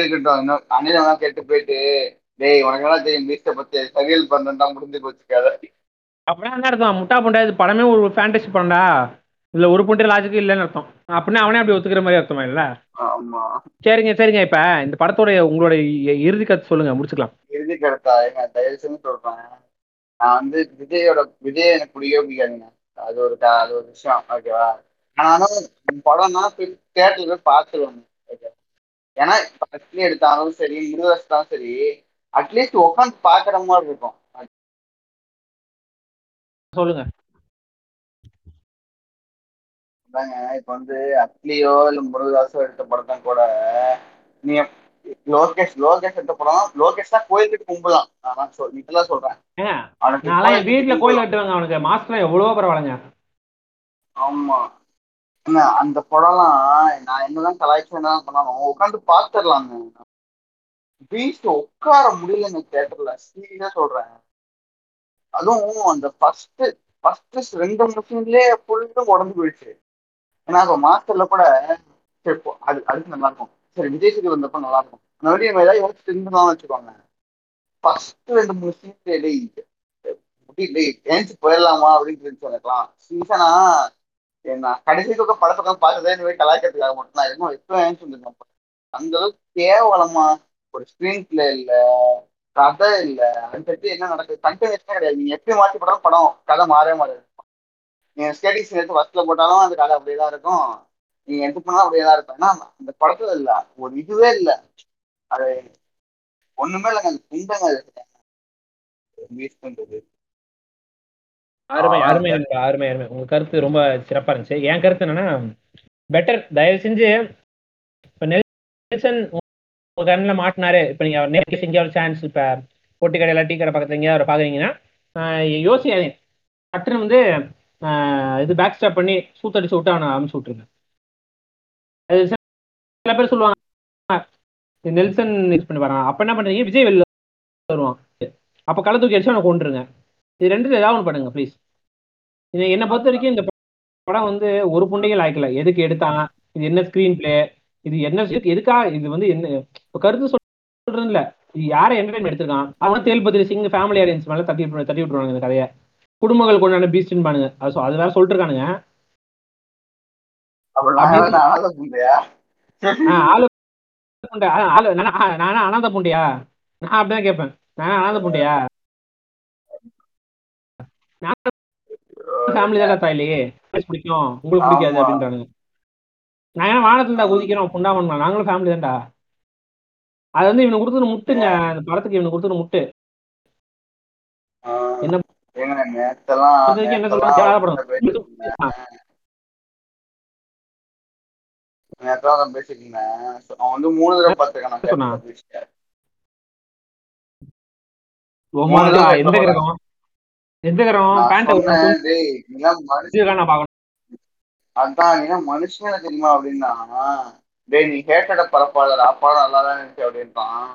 இருக்கட்டும் அனில் அவன் கேட்டு போயிட்டு டேய் உனக்கு என்ன தெரியும் பீஸ்ட பத்தி? சரியல் பண்றா முடிஞ்சு போச்சு கதை. அப்படின்னா என்ன அர்த்தம்? முட்டா புண்டா இது படமே ஒரு ஃபேண்டசி படம்டா. இதுல ஒரு புண்டே லாஜிக்கு இல்லைன்னு அர்த்தம். அப்படின்னா அவனே அப்படி ஒத்துக்கிற மாதிரி அர்த்தமா இல்ல? ஆமா. சரிங்க சரிங்க. இப்ப இந்த படத்தோட உங்களோட இறுதி கருத்து சொல்லுங்க. முடிச்சுக்கலாம். இறுதி கருத்தா? எங்க தயவு செஞ்சு சொல்றேன். நான் வந்து விஜயோட விஜய் எனக்கு பிடிக்கவே பிடிக்காதுங்க. அது ஒரு அது ஒரு விஷயம். ஓகேவா? ஆனாலும் படம்னா போய் தேட்டர்ல போய் பார்த்துருவாங்க. ஓகே ஏன்னா இப்ப அட்லி எடுத்தாலும் சரி மிருகஸ்தாலும் சரி அட்லீஸ்ட் உட்காந்து பாக்குற மாதிரி இருக்கும். சொல்லுங்க. அதாங்க இப்ப வந்து அட்லியோ இல்ல முருகதாஸோ எடுத்த படத்தான் கூட. நீ லோகேஷ் லோகேஷ் எடுத்த படம் லோகேஷ் தான் கோயிலுக்கு கும்பலாம். நான் இப்பதான் சொல்றேன். என் வீட்டுல கோயில். கட்டுவாங்க. அவனுக்கு மாஸ்டர் எவ்வளவோ பரவாயில்லைங்க. ஆமா. என்ன அந்த படம்லாம் நான் என்னதான் கலாய்ச்சி என்னதான் பண்ணாலும் உட்காந்து பாத்துடலாங்க. பீச் உட்கார முடியலங்க தேட்டர்ல சீரியஸா சொல்றேன். அதுவும் அந்த ஃபர்ஸ்ட் ஃபர்ஸ்ட் ரெண்டு நிமிஷம்லயே ஃபுல்லும் உடம்பு போயிடுச்சு. ஏன்னா இப்போ மாஸ்டர்ல கூட சரி அது அடுத்து நல்லா இருக்கும். சரி விஜய் சேது வந்தப்ப நல்லா இருக்கும். அந்த நம்ம ஏதாவது யோசிச்சு இருந்தோம்னு வச்சுக்கோங்க. ஃபர்ஸ்ட் ரெண்டு மூணு சீன் டேய் முடியல ஏன்ச்சு போயிடலாமா அப்படின்னு சொல்லி சொல்லலாம் சீசனா என்ன கடைசி பக்கம் படத்தை பார்த்ததே இந்த மாதிரி கலாய்க்கிறதுக்காக மட்டும் தான். இருக்கும் எப்போ ஏன்ச்சு வந்துருக்கோம் அந்த அளவுக்கு கேவலமா ஒரு ஸ்க்ரீன் பிளே இல்ல கதை இல்ல அடுத்தடுத்து என்ன நடக்குது? கண்டினியூஷனே கிடையாது. நீங்க எப்படி மாற்றி படம் படம் கதை மாறவே மாறாது. நீங்க சீன் எடுத்து ஃபர்ஸ்ட்ல போட்டாலும் அந்த கதை அப்படியே தான் இருக்கும். நீங்க எடுத்து பண்ணாலும் அப்படியே தான் இருக்கும். ஏன்னா அந்த படத்துல இல்ல. ஒரு இதுவே இல்ல. அது ஒண்ணுமே இல்லைங்க. அந்த துண்டங்க மிஸ் பண்றது. அருமை அருமை. அருமை அருமை. உங்க கருத்து ரொம்ப சிறப்பா இருந்துச்சு. என் கருத்து என்னன்னா பெட்டர் தயவு செஞ்சு இப்ப நெல்சன் உங்க கண்ணில் மாட்டினாரு. இப்ப நீங்க அவர் நேருக்கு எங்கேயாவது ஒரு சான்ஸ் இப்ப பொட்டி கடையில டீ கடை பக்கத்துல எங்கேயாவது அவரை பாக்குறீங்கன்னா யோசிக்காதீங்க. டக்குன்னு வந்து இது பேக் ஸ்டாப் பண்ணி சூத்தடிச்சு விட்டு அவனை அமுச்சு விட்டுருங்க. அது சில பேர் சொல்லுவாங்க இது நெல்சன் யூஸ் பண்ணி பாருங்க. அப்போ என்ன பண்ணுறீங்க விஜய் வெளில வருவான். அப்போ களை தூக்கி அடிச்சு அவனை கொண்டுருங்க இது ரெண்டு ஏதாவது ஒன்று பண்ணுங்க ப்ளீஸ் இது என்னை பொறுத்த வரைக்கும் இந்த படம் வந்து ஒரு புண்டைகள் ஆய்க்கல எதுக்கு எடுத்தான்? இது என்ன ஸ்க்ரீன் பிளே இது என்ன எதுக்கா இது வந்து என்ன கருத்து சொல்றது இல்ல இது யாரை என்டர்டைன் எடுத்திருக்கான்? அவங்க தேல்பதிரி சிங் ஃபேமிலி ஆடியன்ஸ் மேல தட்டி விட்டு தட்டி விட்டுருவாங்க இந்த கதையை. குடும்பங்கள் கொண்டாட பீஸ்டின் பானுங்க அது வேற சொல்லிட்டு இருக்கானுங்க நான் அனாத புண்டையா? நான் அப்படிதான் கேட்பேன். நான் அனாத புண்டையா? ஃபேமிலி தான் தாயிலே பிடிக்கும். உங்களுக்கு பிடிக்காது. அப்படின்றானுங்க. நான் ஏன்னா வானத்துல தான் குதிக்கிறோம் புண்டாமன் நாங்களும் ஃபேமிலி தான்டா. அது வந்து இவனுக்கு கொடுத்துரு முட்டுங்க. அந்த படத்துக்கு இவனுக்கு கொடுத்துரு முட்டு. என்ன? ஏங்க நேத்தெல்லாம் படம். பேசிட்டு இருந்தேன். அவன் வந்து மூணு தடவை பார்த்திருக்கான். எந்த கிரகம்? எந்த கிரகம்? பேண்ட் அதான் நீலாம் மனுஷனே தெரியுமா அப்படின்னா டேய் நீ ஹேட்டட பரப்பாதடா. படம் நல்லா தான் இருந்துச்சு அப்படின்றான்.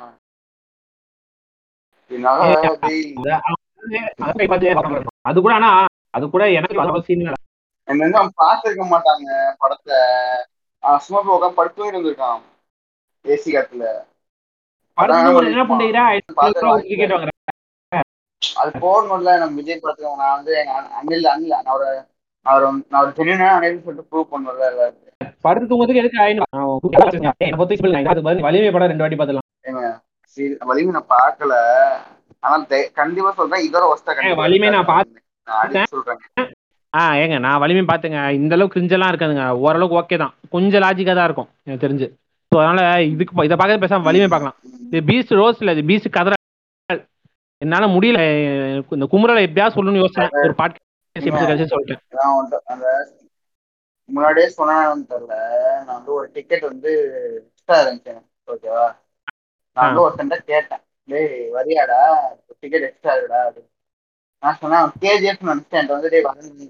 அது கூட ஆனா அது கூட எனக்கு அவ்வளவு பாத்துருக்க மாட்டாங்க படத்தை சும்மா போக படுத்து இருந்திருக்கான் ஏசி காத்துல என்ன பண்றீரா அது போடணும்ல நம்ம விஜய் படத்துல நான் வந்து எங்க அண்ணன் அனில் அனில் நான் ஒரு நான் ஒரு தெரியும் ஒரு சொல்லிட்டு ப்ரூவ் பண்ணல படத்து தூங்குறதுக்கு எதுக்கு ஆயிடும் வலிமை படம் ரெண்டு வாட்டி பாத்துலாம் வலிமை நான் பாக்கல ஆனா கண்டிப்பா சொல்றேன். இதோட ஒஸ்டா வலிமை நான் அடிச்சு சொல்றேன் ஆ ஏங்க நான் வலிமை பார்த்துங்க இந்த அளவுக்கு கிரிஞ்செல்லாம் இருக்காதுங்க. ஓரளவுக்கு ஓகே தான். கொஞ்சம் லாஜிக்காக தான் இருக்கும் எனக்கு தெரிஞ்சு. ஸோ அதனால இதுக்கு இதை பார்க்க பேசாம வலிமை பார்க்கலாம். இது பீஸ்ட் ரோஸ் இல்லை இது பீஸ்ட் கதற என்னால முடியல. இந்த குமுறலை எப்படியாவது சொல்லணும்னு யோசிச்சேன். ஒரு பாட்டு கழிச்சு சொல்லிட்டேன். முன்னாடியே சொன்னான்னு தெரியல. நான் வந்து ஒரு டிக்கெட் வந்து எக்ஸ்ட்ரா இருந்துச்சு ஓகேவா நான் வந்து ஒருத்தன்ட்ட கேட்டேன். டேய் வரியாடா. டிக்கெட் எக்ஸ்ட்ரா இருக்குடா அப்படின்னு நான் சொன்னேன் கேஜிஎஃப் நினைச்சேன். என்கிட்ட வந்து டேய் வந்து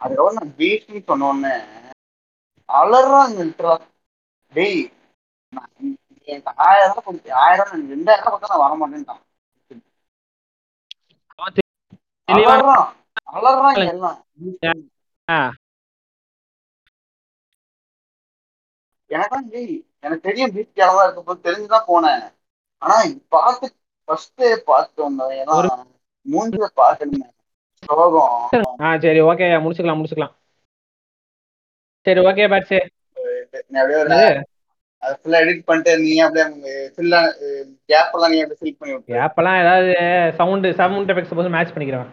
அதுக்கப்புறம் நான் பீச்னு சொன்ன உடனே அலறாங்க லிட்டரா டேய் எனக்கு ஆயிரம் கொடுத்து ஆயிரம் ரெண்டாயிரம் கொடுத்தா நான் வர மாட்டேன்ட்டான் அலறான். அலறான் எல்லாம். எனக்கும் எனக்கு தெரியும் பீச் கிளம்பா இருக்க போது தெரிஞ்சுதான் போனேன். ஆனா பார்த்து ஃபர்ஸ்ட் பார்த்து வந்தேன் ஏன்னா மூஞ்சில சோகம். ஆ சரி ஓகே முடிச்சுக்கலாம் முடிச்சுக்கலாம். சரி ஓகே பாட்ஸு அதை ஃபுல்லா எடிட் பண்ணிட்டு நீ அப்படியே ஃபுல்லா கேப் எல்லாம் நீ அப்படியே ஃபில் பண்ணி விட்டு. அப்பெல்லாம் ஏதாவது சவுண்டு சவுண்ட் எஃபெக்ட்ஸ் போது மேட்ச் பண்ணிக்கிறேன்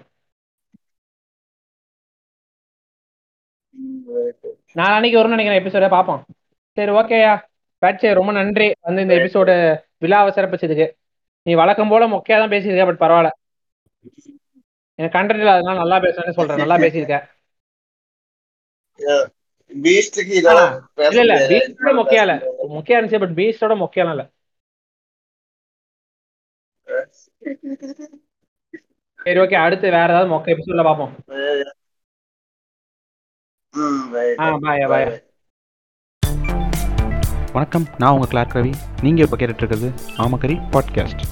அன்னைக்கு வரும்னு நினைக்கிறேன் எபிசோட பார்ப்போம். சரி ஓகேயா பேட்சே ரொம்ப நன்றி. வந்து இந்த எபிசோடு விழாவை சிறப்பிச்சதுக்கு நீ வழக்கம் போல மொக்கையா தான் பேசியிருக்க பட் பரவாயில்ல. எனக்கு கண்டென்ட் அதனால நல்லா பேசுறேன்னு சொல்றேன். நல்லா பேசியிருக்க. இல்ல இல்ல. பீஸ்டோட மொக்கையா இல்ல. மொக்கையா இருந்துச்சு பட் பீஸ்டோட மொக்கையெல்லாம் இல்ல. சரி ஓகே அடுத்து வேற ஏதாவது மொக்க எபிசோட்ல பார்ப்போம். ம், right. ஆ பாயா பாயா வணக்கம் நான் உங்கள் கிளார்க் ரவி நீங்கள் இப்போ கேட்டுட்டு இருக்கிறது ஆமக்கரி பாட்காஸ்ட்